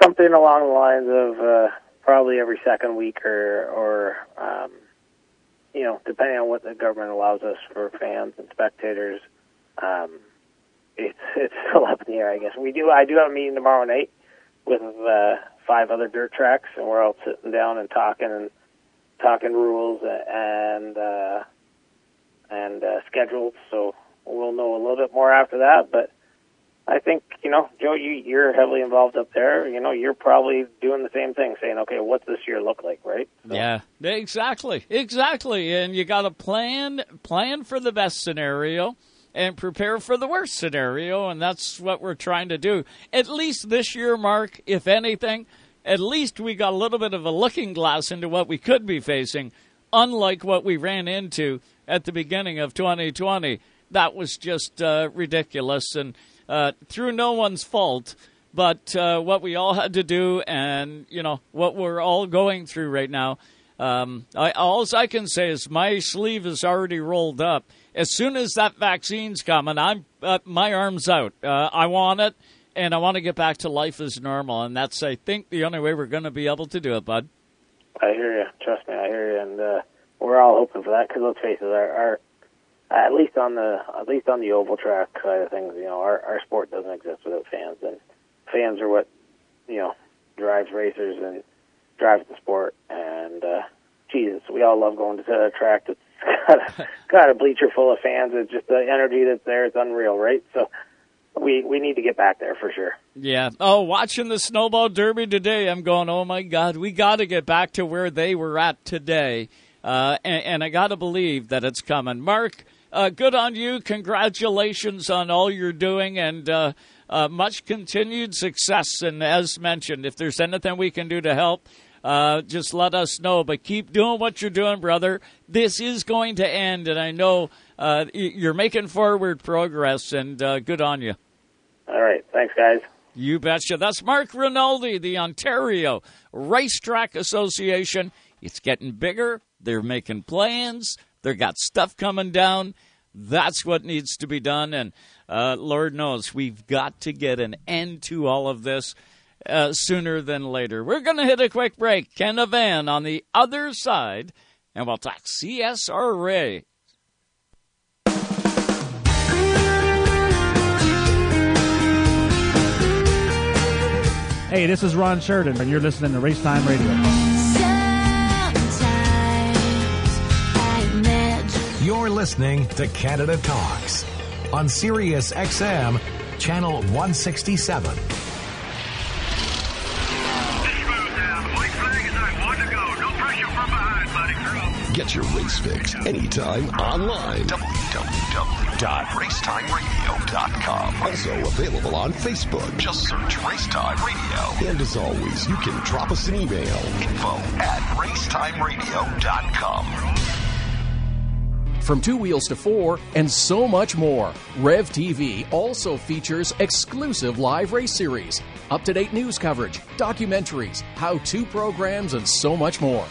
something along the lines of uh, probably every second week or, or um, you know, depending on what the government allows us for fans and spectators. Um, it's [LAUGHS] it's still up in the air, I guess. We do. I do have a meeting tomorrow night with uh, five other dirt tracks, and we're all sitting down and talking and talking rules and uh, and uh, schedules. So we'll know a little bit more after that. But I think you know, Joe, you you're heavily involved up there. You know, you're probably doing the same thing, saying, okay, what's this year look like, right? So, Yeah, exactly, exactly. And you got to plan plan for the best scenario and prepare for the worst scenario, and that's what we're trying to do. At least this year, Mark, if anything, at least we got a little bit of a looking glass into what we could be facing, unlike what we ran into at the beginning of 2020. That was just uh, ridiculous and uh, through no one's fault. But uh, what we all had to do, and you know what we're all going through right now, um, I, all I can say is my sleeve is already rolled up. As soon as that vaccine's coming, I'm uh, my arms out. Uh, I want it, and I want to get back to life as normal. And that's, I think, the only way we're going to be able to do it, bud. I hear you. Trust me, I hear you, and uh, we're all hoping for that. Because let's face it, our, our at least on the at least on the oval track side of things, you know, our our sport doesn't exist without fans, and fans are what you know drives racers and drives the sport. And uh, Jesus, we all love going to a track that's [LAUGHS] got a, got a bleacher full of fans. It's just the energy that's there. It's unreal, right? So we we need to get back there for sure. Yeah. Oh, watching the snowball derby today, I'm going, oh my God, we got to get back to where they were at today. Uh, and, and I got to believe that it's coming. Mark, uh, good on you. Congratulations on all you're doing and uh, uh, much continued success. And as mentioned, if there's anything we can do to help, uh, just let us know. But keep doing what you're doing, brother. This is going to end, and I know uh, you're making forward progress, and uh, good on you. All right, thanks, guys. You betcha. That's Mark Rinaldi, the Ontario Racetrack Association. It's getting bigger. They're making plans. They've got stuff coming down. That's what needs to be done. And uh, Lord knows we've got to get an end to all of this uh, sooner than later. We're going to hit a quick break. Ken Van on the other side, and we'll talk CSRA. Hey, this is Ron Sheridan, and you're listening to Racetime Radio. You're listening to Canada Talks on Sirius XM, channel 167. Get your race fix anytime online. www.racetimeradio.com. Also available on Facebook. Just search Racetime Radio. And as always, you can drop us an email. Info at racetimeradio.com. From two wheels to four, and so much more. Rev TV also features exclusive live race series, up to date news coverage, documentaries, how to programs, and so much more.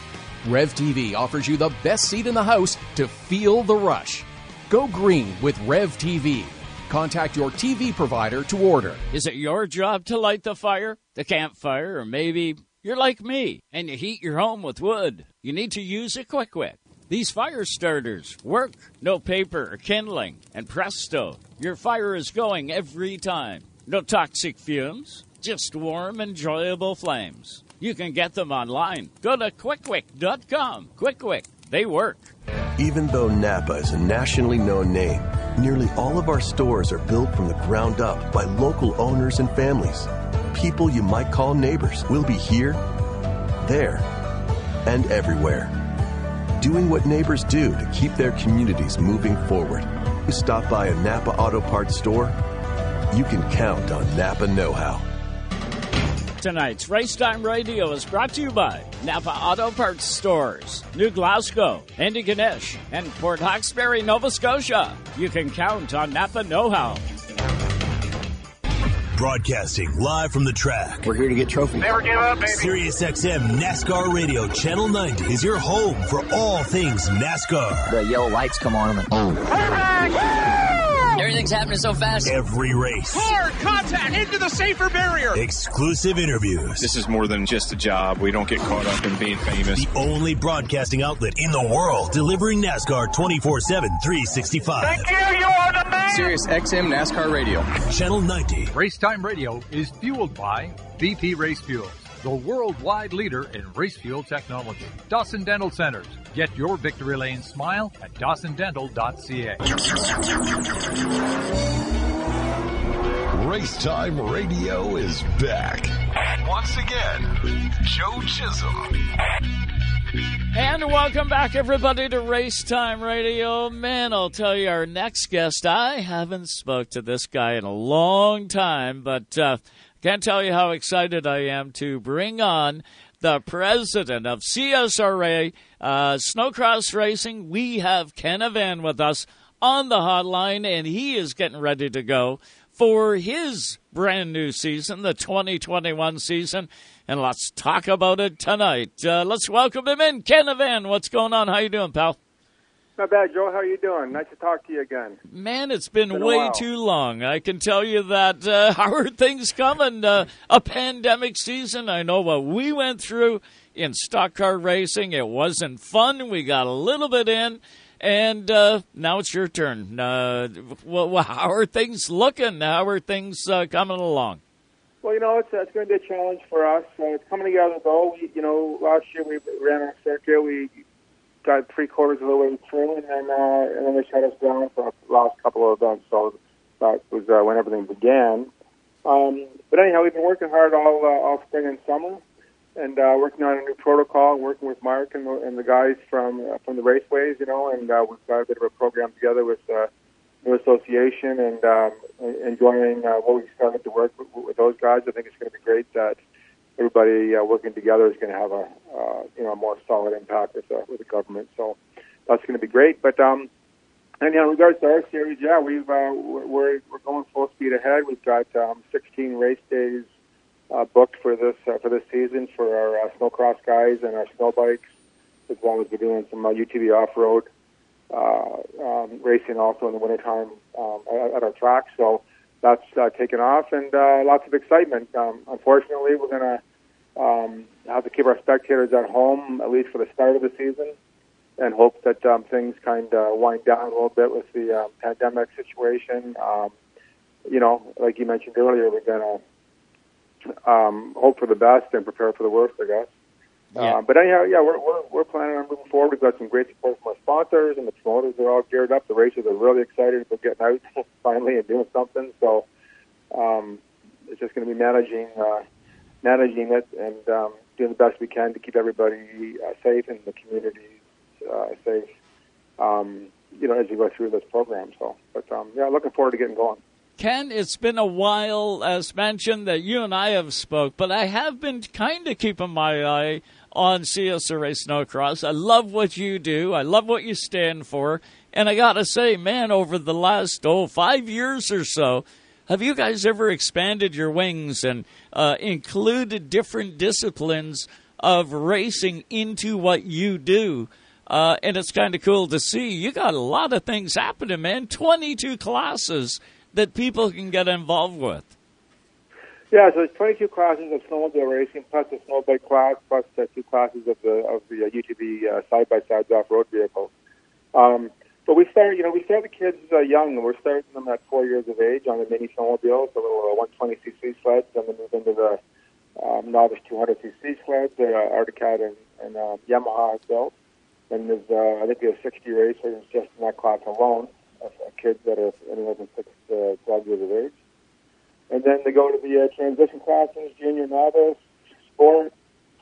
Rev TV offers you the best seat in the house to feel the rush. Go green with Rev TV. Contact your TV provider to order. Is it your job to light the fire, the campfire, or maybe You're like me, and you heat your home with wood. You need to use a QwickWick. These fire starters work. No paper or kindling, and presto, your fire is going every time. No toxic fumes, just warm, enjoyable flames. You can get them online. Go to qwickwick.com. QwickWick, they work. Even though Napa is a nationally known name, nearly all of our stores are built from the ground up by local owners and families. People you might call neighbors will be here, there, and everywhere. Doing what neighbors do to keep their communities moving forward. You stop by a Napa Auto Parts store, you can count on Napa Know How. Tonight's Racetime Radio is brought to you by Napa Auto Parts Stores, New Glasgow, Antigonish, and Port Hawkesbury, Nova Scotia. You can count on Napa Know How. Broadcasting live from the track. We're here to get trophies. Never give up, baby. Sirius XM NASCAR Radio Channel 90 is your home for all things NASCAR. The yellow lights come on and oh. Everything's happening so fast. Every race. Hard contact into the safer barrier. Exclusive interviews. This is more than just a job. We don't get caught up in being famous. The only broadcasting outlet in the world delivering NASCAR 24 7, 365. Thank you. You are the man. Sirius XM NASCAR Radio. Channel 90. Racetime Radio is fueled by BP Race Fuels, the worldwide leader in race fuel technology. Dawson Dental Centers. Get your victory lane smile at dawsondental.ca. Racetime Radio is back. Once again, Joe Chisholm. And welcome back, everybody, to Racetime Radio. Man, I'll tell you, our next guest, I haven't spoke to this guy in a long time, but uh, can't tell you how excited I am to bring on the president of CSRA uh, Snowcross Racing. We have Ken with us on the hotline, and he is getting ready to go for his brand new season, the 2021 season. And let's talk about it tonight. Uh, let's welcome him in. Ken what's going on? How you doing, pal? Not bad, Joe. How are you doing? Nice to talk to you again. Man, it's been, Been way too long. I can tell you that. Uh, [LAUGHS] how are things coming? Uh, a pandemic season. I know what we went through in stock car racing. It wasn't fun. We got a little bit in, and uh, now it's your turn. Uh, well, how are things looking? How are things uh, coming along? Well, you know, it's, it's going to be a challenge for us. Uh, it's coming together, though. We, you know, last year we ran our circuit. We got three quarters of the way through, and then uh, and then they shut us down for the last couple of events. So that was uh, when everything began. Um, but anyhow, we've been working hard all uh, all spring and summer, and uh, working on a new protocol, working with Mark and the, and the guys from uh, from the raceways, you know, and uh, we've got a bit of a program together with uh, new association and um, enjoying uh, what we started to work with, with those guys. I think it's going to be great that everybody uh, working together is going to have a uh, you know a more solid impact with the, with the government. So that's going to be great. But um, and know, in regards to our series, yeah, we've uh, we're we're going full speed ahead. We've got um, 16 race days uh, booked for this uh, for this season for our uh, snowcross guys and our snow bikes, as well as we're doing some uh, UTV off road uh, um, racing also in the wintertime um, at, at our track. So that's uh, taken off and uh, lots of excitement. Um, unfortunately, we're going to um, have to keep our spectators at home at least for the start of the season, and hope that um, things kind of wind down a little bit with the um, pandemic situation. Um, you know, like you mentioned earlier, we're going to um, hope for the best and prepare for the worst, I guess. Yeah. Uh, but anyhow, yeah, we're, we're we're planning on moving forward. We've got some great support from our sponsors, and the promoters are all geared up. The racers are really excited about getting out [LAUGHS] finally and doing something. So um, it's just going to be managing uh, managing it and um, doing the best we can to keep everybody uh, safe and the communities uh, safe. Um, you know, as we go through this program. So, but um, yeah, looking forward to getting going. Ken, it's been a while, as mentioned, that you and I have spoke, but I have been kind of keeping my eye on CSRA Snowcross. I love what you do. I love what you stand for. And I got to say, man, over the last, oh, five years or so, have you guys ever expanded your wings and uh, included different disciplines of racing into what you do? Uh, and it's kind of cool to see. You got a lot of things happening, man. 22 classes that people can get involved with. Yeah, so there's 22 classes of snowmobile racing, plus the snowbike class, plus uh, two classes of the of the uh, UTV uh, side-by-sides off-road vehicles. Um, but we start, you know, we start the kids uh, young. We're starting them at four years of age on the mini snowmobiles, the little uh, 120cc sleds, and then move into the um, novice 200cc sleds, the uh, Arctic Cat and, and uh, Yamaha have built. And there's, uh, I think have 60 racers just in that class alone of uh, kids that are anywhere from six to 12 years of age. And then they go to the uh, transition classes, junior novice, sport,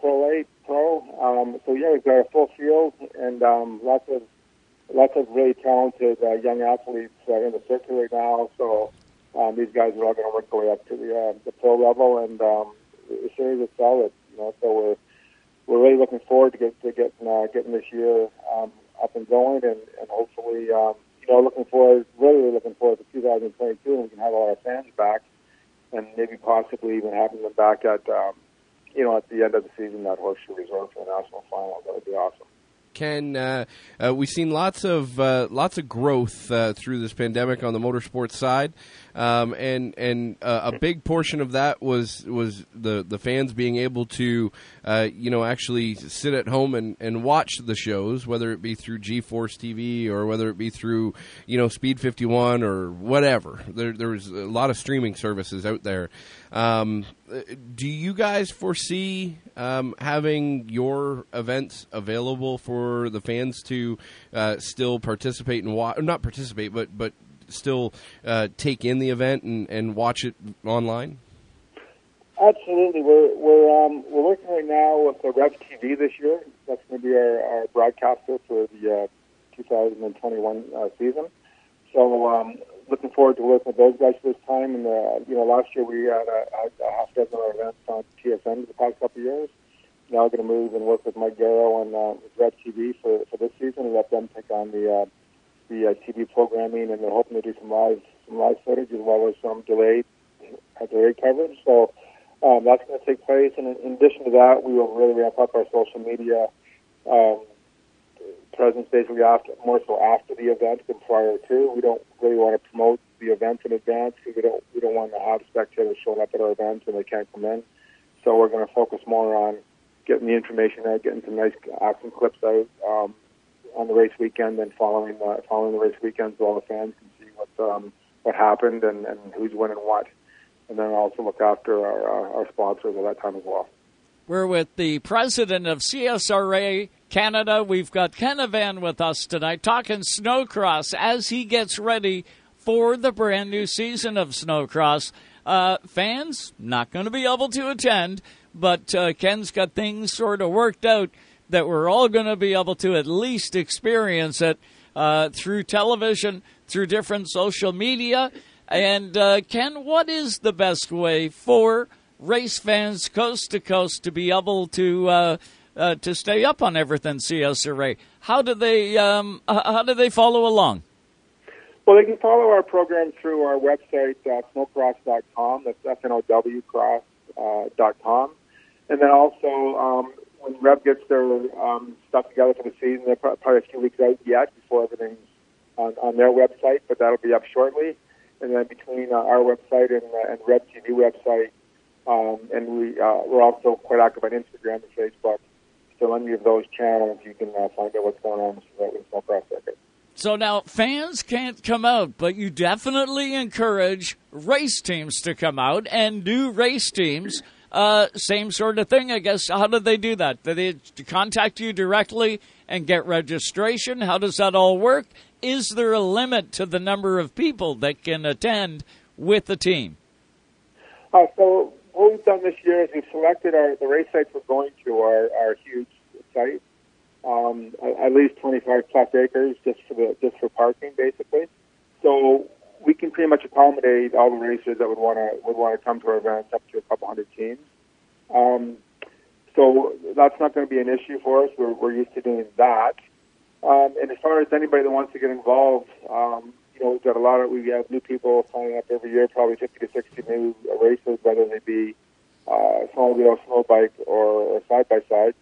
pro 8, pro. Um, so yeah, we've got a full field and um, lots of lots of really talented uh, young athletes uh, in the circuit right now. So um, these guys are all going to work their way up to the uh, the pro level, and um, the series is solid. You know, so we're we're really looking forward to get to getting uh, getting this year um, up and going, and, and hopefully, um, you know, looking forward really really looking forward to 2022, and we can have all our fans back, and maybe possibly even having them back at um, you know at the end of the season at Horseshoe Resort for the national final. That would be awesome. Ken, uh, uh, we've seen lots of uh, lots of growth uh, through this pandemic on the motorsports side, um, and and uh, a big portion of that was was the the fans being able to uh, you know actually sit at home and, and watch the shows, whether it be through GeForce TV or whether it be through you know Speed Fifty One or whatever. There there was a lot of streaming services out there. Um, do you guys foresee um, having your events available for the fans to uh, still participate and watch? Not participate, but but still uh, take in the event and, and watch it online. Absolutely, we're we're um, we're working right now with the Rev TV this year. That's going to be our, our broadcaster for the uh, 2021 uh, season. So um, looking forward to working with those guys this time. And uh, you know, last year we had a, a half dozen events on TSN for the past couple of years. Now we're going to move and work with Mike Garrow and uh, Rev TV for, for this season and let them take on the uh, the uh, TV programming. And they're hoping to do some live some live footage as well as some delayed uh, delayed coverage. So um, that's going to take place. And in, in addition to that, we will really ramp up our social media. Um, presence basically after more so after the event than prior to. We don't really want to promote the event in advance because we don't we don't want to have spectators showing up at our events and they can't come in. So we're going to focus more on getting the information out, getting some nice action clips out um, on the race weekend, and following the following the race weekend so all the fans can see what um, what happened and, and who's winning what, and then also look after our uh, our sponsors at that time as well. We're with the president of CSRA Canada. We've got Ken Van with us tonight talking snowcross as he gets ready for the brand new season of snowcross. Uh, fans not going to be able to attend, but uh, Ken's got things sort of worked out that we're all going to be able to at least experience it uh, through television, through different social media. And uh, Ken, what is the best way for race fans coast to coast to be able to uh, uh, to stay up on everything CSRA. How do they um, how do they follow along? Well, they can follow our program through our website, uh, snowcross.com. That's S-N-O-W cross, uh, com. And then also, um, when Rev gets their um, stuff together for the season, they're probably a few weeks out yet before everything's on, on their website, but that'll be up shortly. And then between uh, our website and, uh, and Rev TV website, um, and we, uh, we're also quite active on Instagram and Facebook. So any of those channels, you can uh, find out what's going on with the Snowcross circuit. So now fans can't come out, but you definitely encourage race teams to come out and new race teams. Uh, same sort of thing, I guess. How do they do that? Do they contact you directly and get registration? How does that all work? Is there a limit to the number of people that can attend with the team? Uh, so what we've done this year is we've selected our the race sites we're going to are, are huge sites, um, at least 25 plus acres just for the just for parking, basically. So we can pretty much accommodate all the racers that would want to would want to come to our events, up to a couple hundred teams. Um, so that's not going to be an issue for us. We're, we're used to doing that. Um, and as far as anybody that wants to get involved, um, you know, we've got a lot of, we have new people signing up every year, probably 50 to 60 new racers, whether they be uh, wheel snow bike, or, side by side.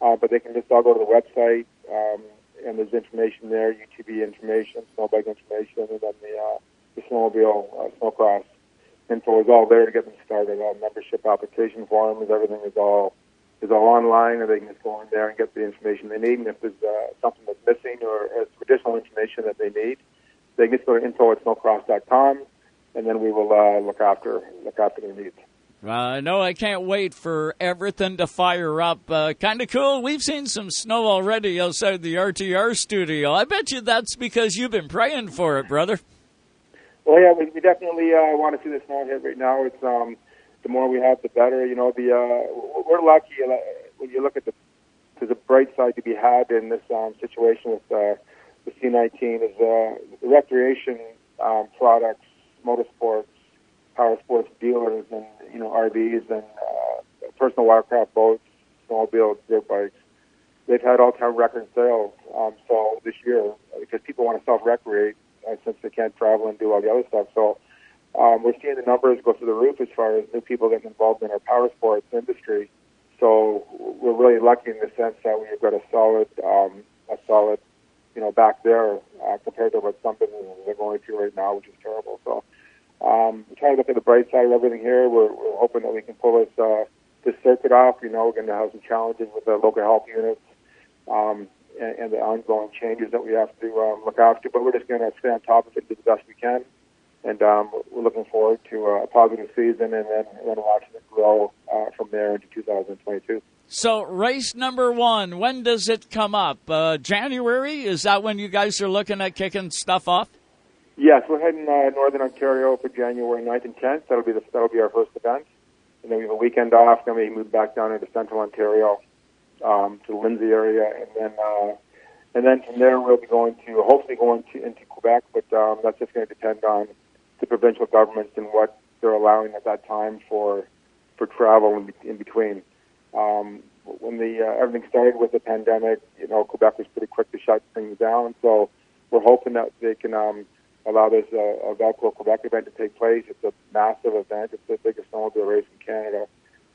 Uh, but they can just all go to the website, um, and there's information there, UTV information, snow bike information, and then the, uh, the snowmobile, uh, snowcross info is all there to get them started. All membership application forms, everything is all is all online, and they can just go in there and get the information they need. And if there's uh, something that's missing or has additional information that they need, they can just go to info at snowcross.com, and then we will uh, look after look after their needs. Uh, no, I can't wait for everything to fire up. Uh, kind of cool. We've seen some snow already outside the RTR studio. I bet you that's because you've been praying for it, brother. Well, yeah, we, we definitely uh, want to see the snow hit right now. It's um, the more we have, the better. You know, the uh, we're lucky uh, when you look at the there's a bright side to be had in this um, situation with uh, the C19 is uh, the recreation um, products, motorsports, power sports dealers, and you know RVs and uh, personal watercraft boats, snowmobiles, dirt bikes. They've had all-time record sales. Um, so this year, because people want to self-recreate uh, since they can't travel and do all the other stuff. So um, we're seeing the numbers go through the roof as far as new people getting involved in our power sports industry. So we're really lucky in the sense that we've got a solid, um, a solid, you know, back there uh, compared to what some businesses are going through right now, which is terrible. So um, we're trying to look at the bright side of everything here. We're, we're hoping that we can pull this uh, this circuit off. You know, we're going to have some challenges with the local health units um, and, and the ongoing changes that we have to um, look after. But we're just going to stay on top of it, do the best we can, and um, we're looking forward to a positive season and then, and then watching it grow uh, from there into 2022. So, race number one, when does it come up? Uh, January? Is that when you guys are looking at kicking stuff off? Yes, we're heading uh, Northern Ontario for January 9th and 10th. That'll be the, that'll be our first event, and then we have a weekend off. Then we move back down into Central Ontario um, to the Lindsay area, and then uh, and then from there we'll be going to hopefully going to into Quebec, but um, that's just going to depend on the provincial governments and what they're allowing at that time for for travel in, in between. Um, when the uh, everything started with the pandemic, you know, Quebec was pretty quick to shut things down. So we're hoping that they can um, allow this uh, Valcourt Quebec event to take place. It's a massive event. It's the biggest snowmobile race in Canada.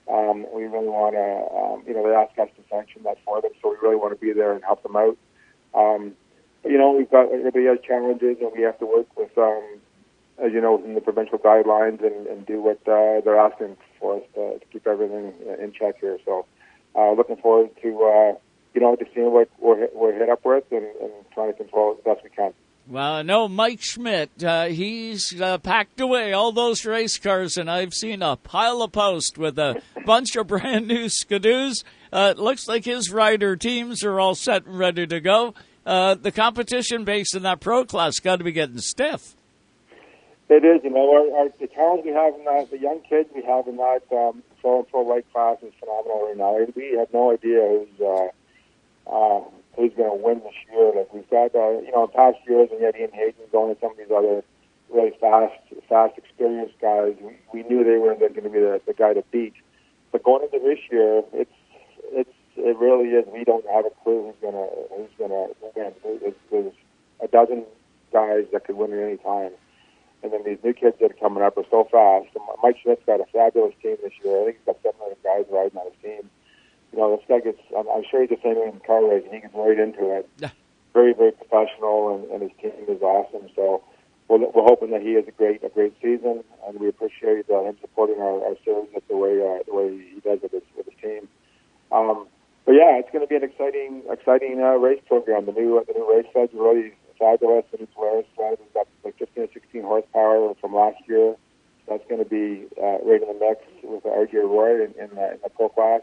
Um, we really want to, um, you know, they asked us to sanction that for them, so we really want to be there and help them out. Um, but, you know, we've got everybody has challenges, and we have to work with, um, as you know, within the provincial guidelines and, and do what uh, they're asking for us to, to keep everything in check here. So, uh, looking forward to, uh, you know, to seeing what we're, we're hit up with and, and trying to control it as best we can. Well, know Mike Schmidt. Uh, he's uh, packed away all those race cars, and I've seen a pile of posts with a bunch of [LAUGHS] brand new skidoos. Uh, it looks like his rider teams are all set and ready to go. Uh, the competition based in that pro class got to be getting stiff. It is, you know, our, our, the talent we have in that, the young kids we have in that um, pro and pro light class is phenomenal right now. We have no idea who's uh, um, who's going to win this year. Like we've got, uh, you know, in past years you had Ian Hayden going and some of these other really fast, fast, experienced guys, we, knew they were going to be the, the guy to beat. But going into this year, it's it's it really is. We don't have a clue who's going to who's going to win. There's, there's a dozen guys that could win at any time. And then these new kids that are coming up are so fast. And Mike Schmidt's got a fabulous team this year. I think he's got 700 guys riding on his team. You know, this guy gets, I'm, I'm sure he's the same in car racing. He gets right into it. Yeah. Very, very professional, and, and his team is awesome. So we're, we're hoping that he has a great, a great season, and we appreciate uh, him supporting our, our series the way, uh, the way he does with with his team. Um, but yeah, it's going to be an exciting, exciting uh, race program. The new, the new race sleds are really fabulous. The new Polaris sled has got like 15 or 16 horsepower from last year. That's going to be uh, right in the mix with RJ Roy in, in, the, in the pro class.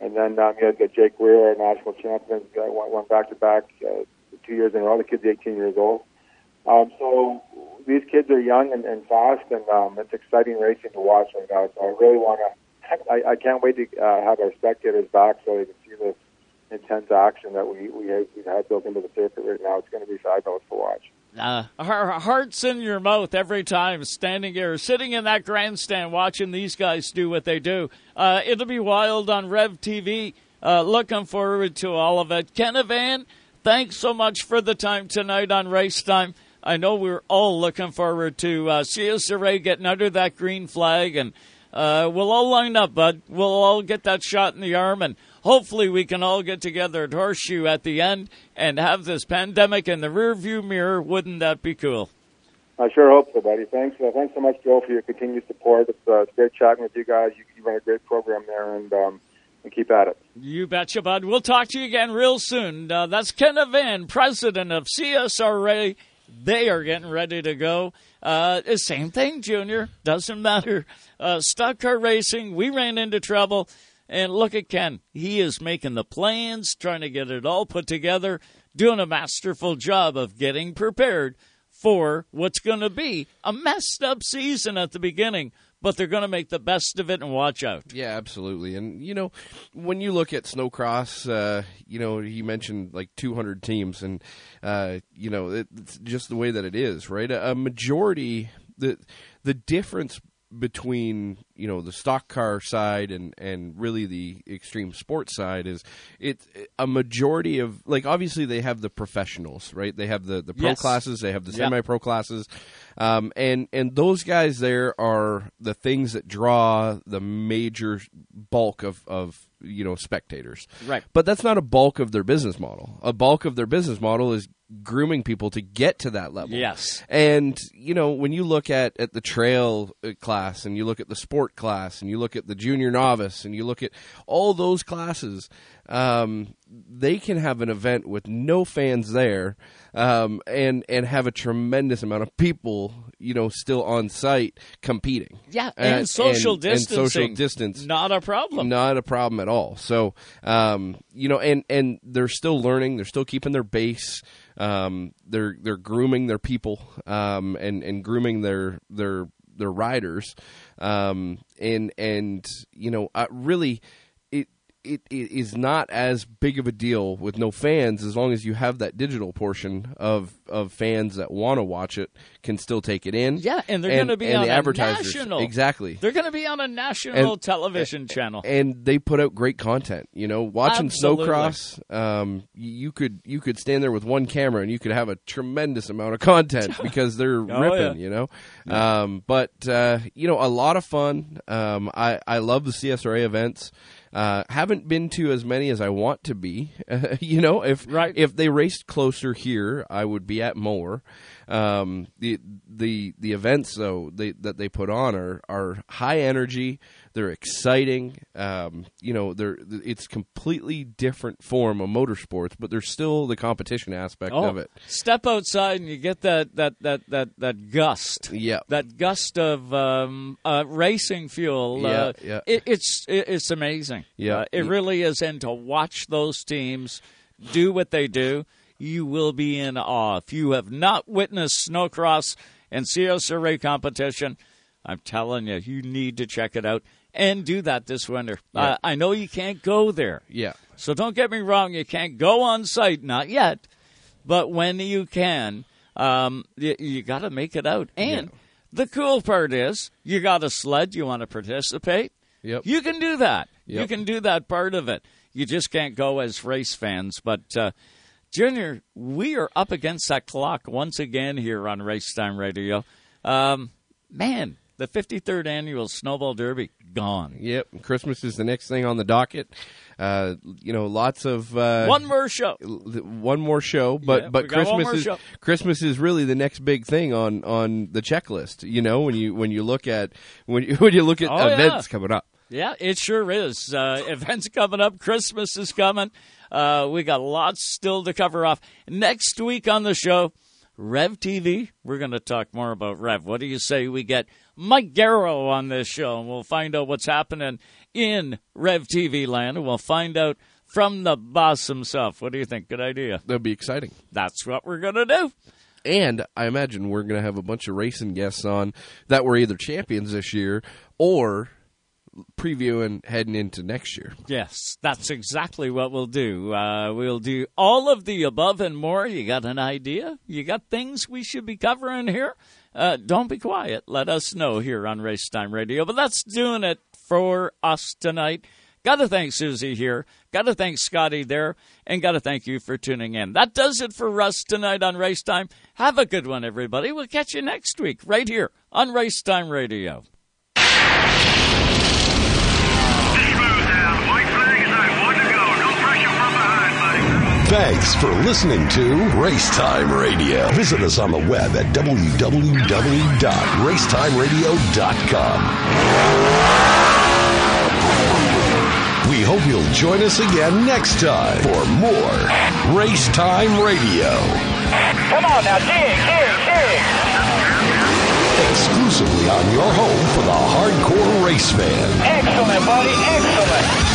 And then um, you know, got Jake Weir, national champion, won, won back-to-back uh, two years in a row. The kid's 18 years old. Um, so these kids are young and, and fast, and um, it's exciting racing to watch right now. So I really want to. I, I can't wait to uh, have our spectators back so they can see this intense action that we we have, we've had built into the circuit right now. It's going to be fabulous to watch. Uh, our hearts in your mouth every time standing here, sitting in that grandstand, watching these guys do what they do. Uh, it'll be wild on Rev TV. Uh, looking forward to all of it. Ken Van, thanks so much for the time tonight on Race Time. I know we're all looking forward to uh, Ray getting under that green flag, and uh, we'll all line up, bud. We'll all get that shot in the arm, and hopefully we can all get together at Horseshoe at the end and have this pandemic in the rearview mirror. Wouldn't that be cool? I sure hope so, buddy. Thanks. Uh, thanks so much, Joe, for your continued support. It's, uh, it's great chatting with you guys. You, you run a great program there, and um, and keep at it. You betcha, bud. We'll talk to you again real soon. Uh, that's Ken Van, president of CSRA. They are getting ready to go. Uh, same thing, Junior. Doesn't matter. Uh, stock car racing, we ran into trouble. And look at Ken. He is making the plans, trying to get it all put together, doing a masterful job of getting prepared for what's going to be a messed up season at the beginning, but they're going to make the best of it and watch out. Yeah, absolutely. And you know, when you look at snowcross, uh, you know, he mentioned like 200 teams, and uh, you know, it's just the way that it is, right? A, a majority the the difference between you know the stock car side and and really the extreme sports side is it a majority of like obviously they have the professionals right? They have the the pro Yes. classes they have the semi pro classes. Um, and and those guys there are the things that draw the major bulk of of you know spectators. Right. but that's not a bulk of their business model. A bulk of their business model is grooming people to get to that level Yes. and you know when you look at at the trail uh, class and you look at the sport class and you look at the junior novice and you look at all those classes um, they can have an event with no fans there um, and and have a tremendous amount of people you know still on site competing Yeah, and, social and- and social distance Not a problem. not a problem at all. So, um, you know, and and they're still learning. They're still keeping their base. Um, they're they're grooming their people um, and and grooming their their their riders. Um, and and you know, uh, really, it. It, is not as big of a deal with no fans as long as you have that digital portion of, of fans that want to watch it can still take it in. Yeah, and they're going to be and on the a advertisers national. exactly They're going to be on a national And- television channel. and they put out great content. You know, watching Absolutely. snowcross, um, you could you could stand there with one camera and you could have a tremendous amount of content [LAUGHS] because they're Oh, ripping. yeah. You know, um, but uh, you know, a lot of fun. Um, I I love the CSRA events. Uh, haven't been to as many as I want to be. [LAUGHS] you know, if Right. if they raced closer here, I would be at more. Um, the the the events though they, that they put on are are high energy. They're exciting. Um, you know, they're it's completely different form of motorsports, but there's still the competition aspect Oh, of it. step outside and you get that that that that that gust. Yeah. that gust of um, uh, racing fuel. Yeah, uh, yeah. It, it's it, it's amazing. Yeah. Uh, it really is. And to watch those teams do what they do, you will be in awe. If you have not witnessed snowcross and CSRA competition, I'm telling you, you need to check it out and do that this winter. Yeah. Uh, I know you can't go there. Yeah. So don't get me wrong, you can't go on site, not yet. But when you can, um, you, you got to make it out. And the cool part is, you got a sled, you want to participate. Yep. You can do that. You can do that part of it. You just can't go as race fans. But, uh, Junior, we are up against that clock once again here on Race Time Radio. Um, man, the 53rd annual Snowball Derby gone. Yep. Christmas is the next thing on the docket. Uh, you know, lots of uh, One more show. one more show, but Yeah, but we got one Christmas is show. Christmas is really the next big thing on on the checklist. You know, when you when you look at when you, [LAUGHS] when you look at Oh, yeah. events coming up. Yeah, it sure is. Uh, events coming up. Christmas is coming. Uh, we got lots still to cover off. Next week on the show, Rev TV. We're going to talk more about Rev. What do you say we get Mike Garrow on this show, and we'll find out what's happening in Rev TV land, and we'll find out from the boss himself. What do you think? Good idea. That'd be exciting. That's what we're going to do. And I imagine we're going to have a bunch of racing guests on that were either champions this year or previewing heading into next year. Yes, that's exactly what we'll do. Uh, we'll do all of the above and more. You got an idea? You got things we should be covering here? Uh, don't be quiet. Let us know here on Race Time Radio. But that's doing it for us tonight. Got to thank Susie here. Got to thank Scotty there. And got to thank you for tuning in. That does it for us tonight on Race Time. Have a good one, everybody. We'll catch you next week right here on Race Time Radio. White flag is out. One to go. No pressure from behind, buddy. Thanks for listening to Racetime Radio. Visit us on the web at www.racetimeradio.com. We hope you'll join us again next time for more Racetime Radio. Come on now, dig, dig, dig. Exclusively on your home for the hardcore race fan. Excellent, buddy, excellent.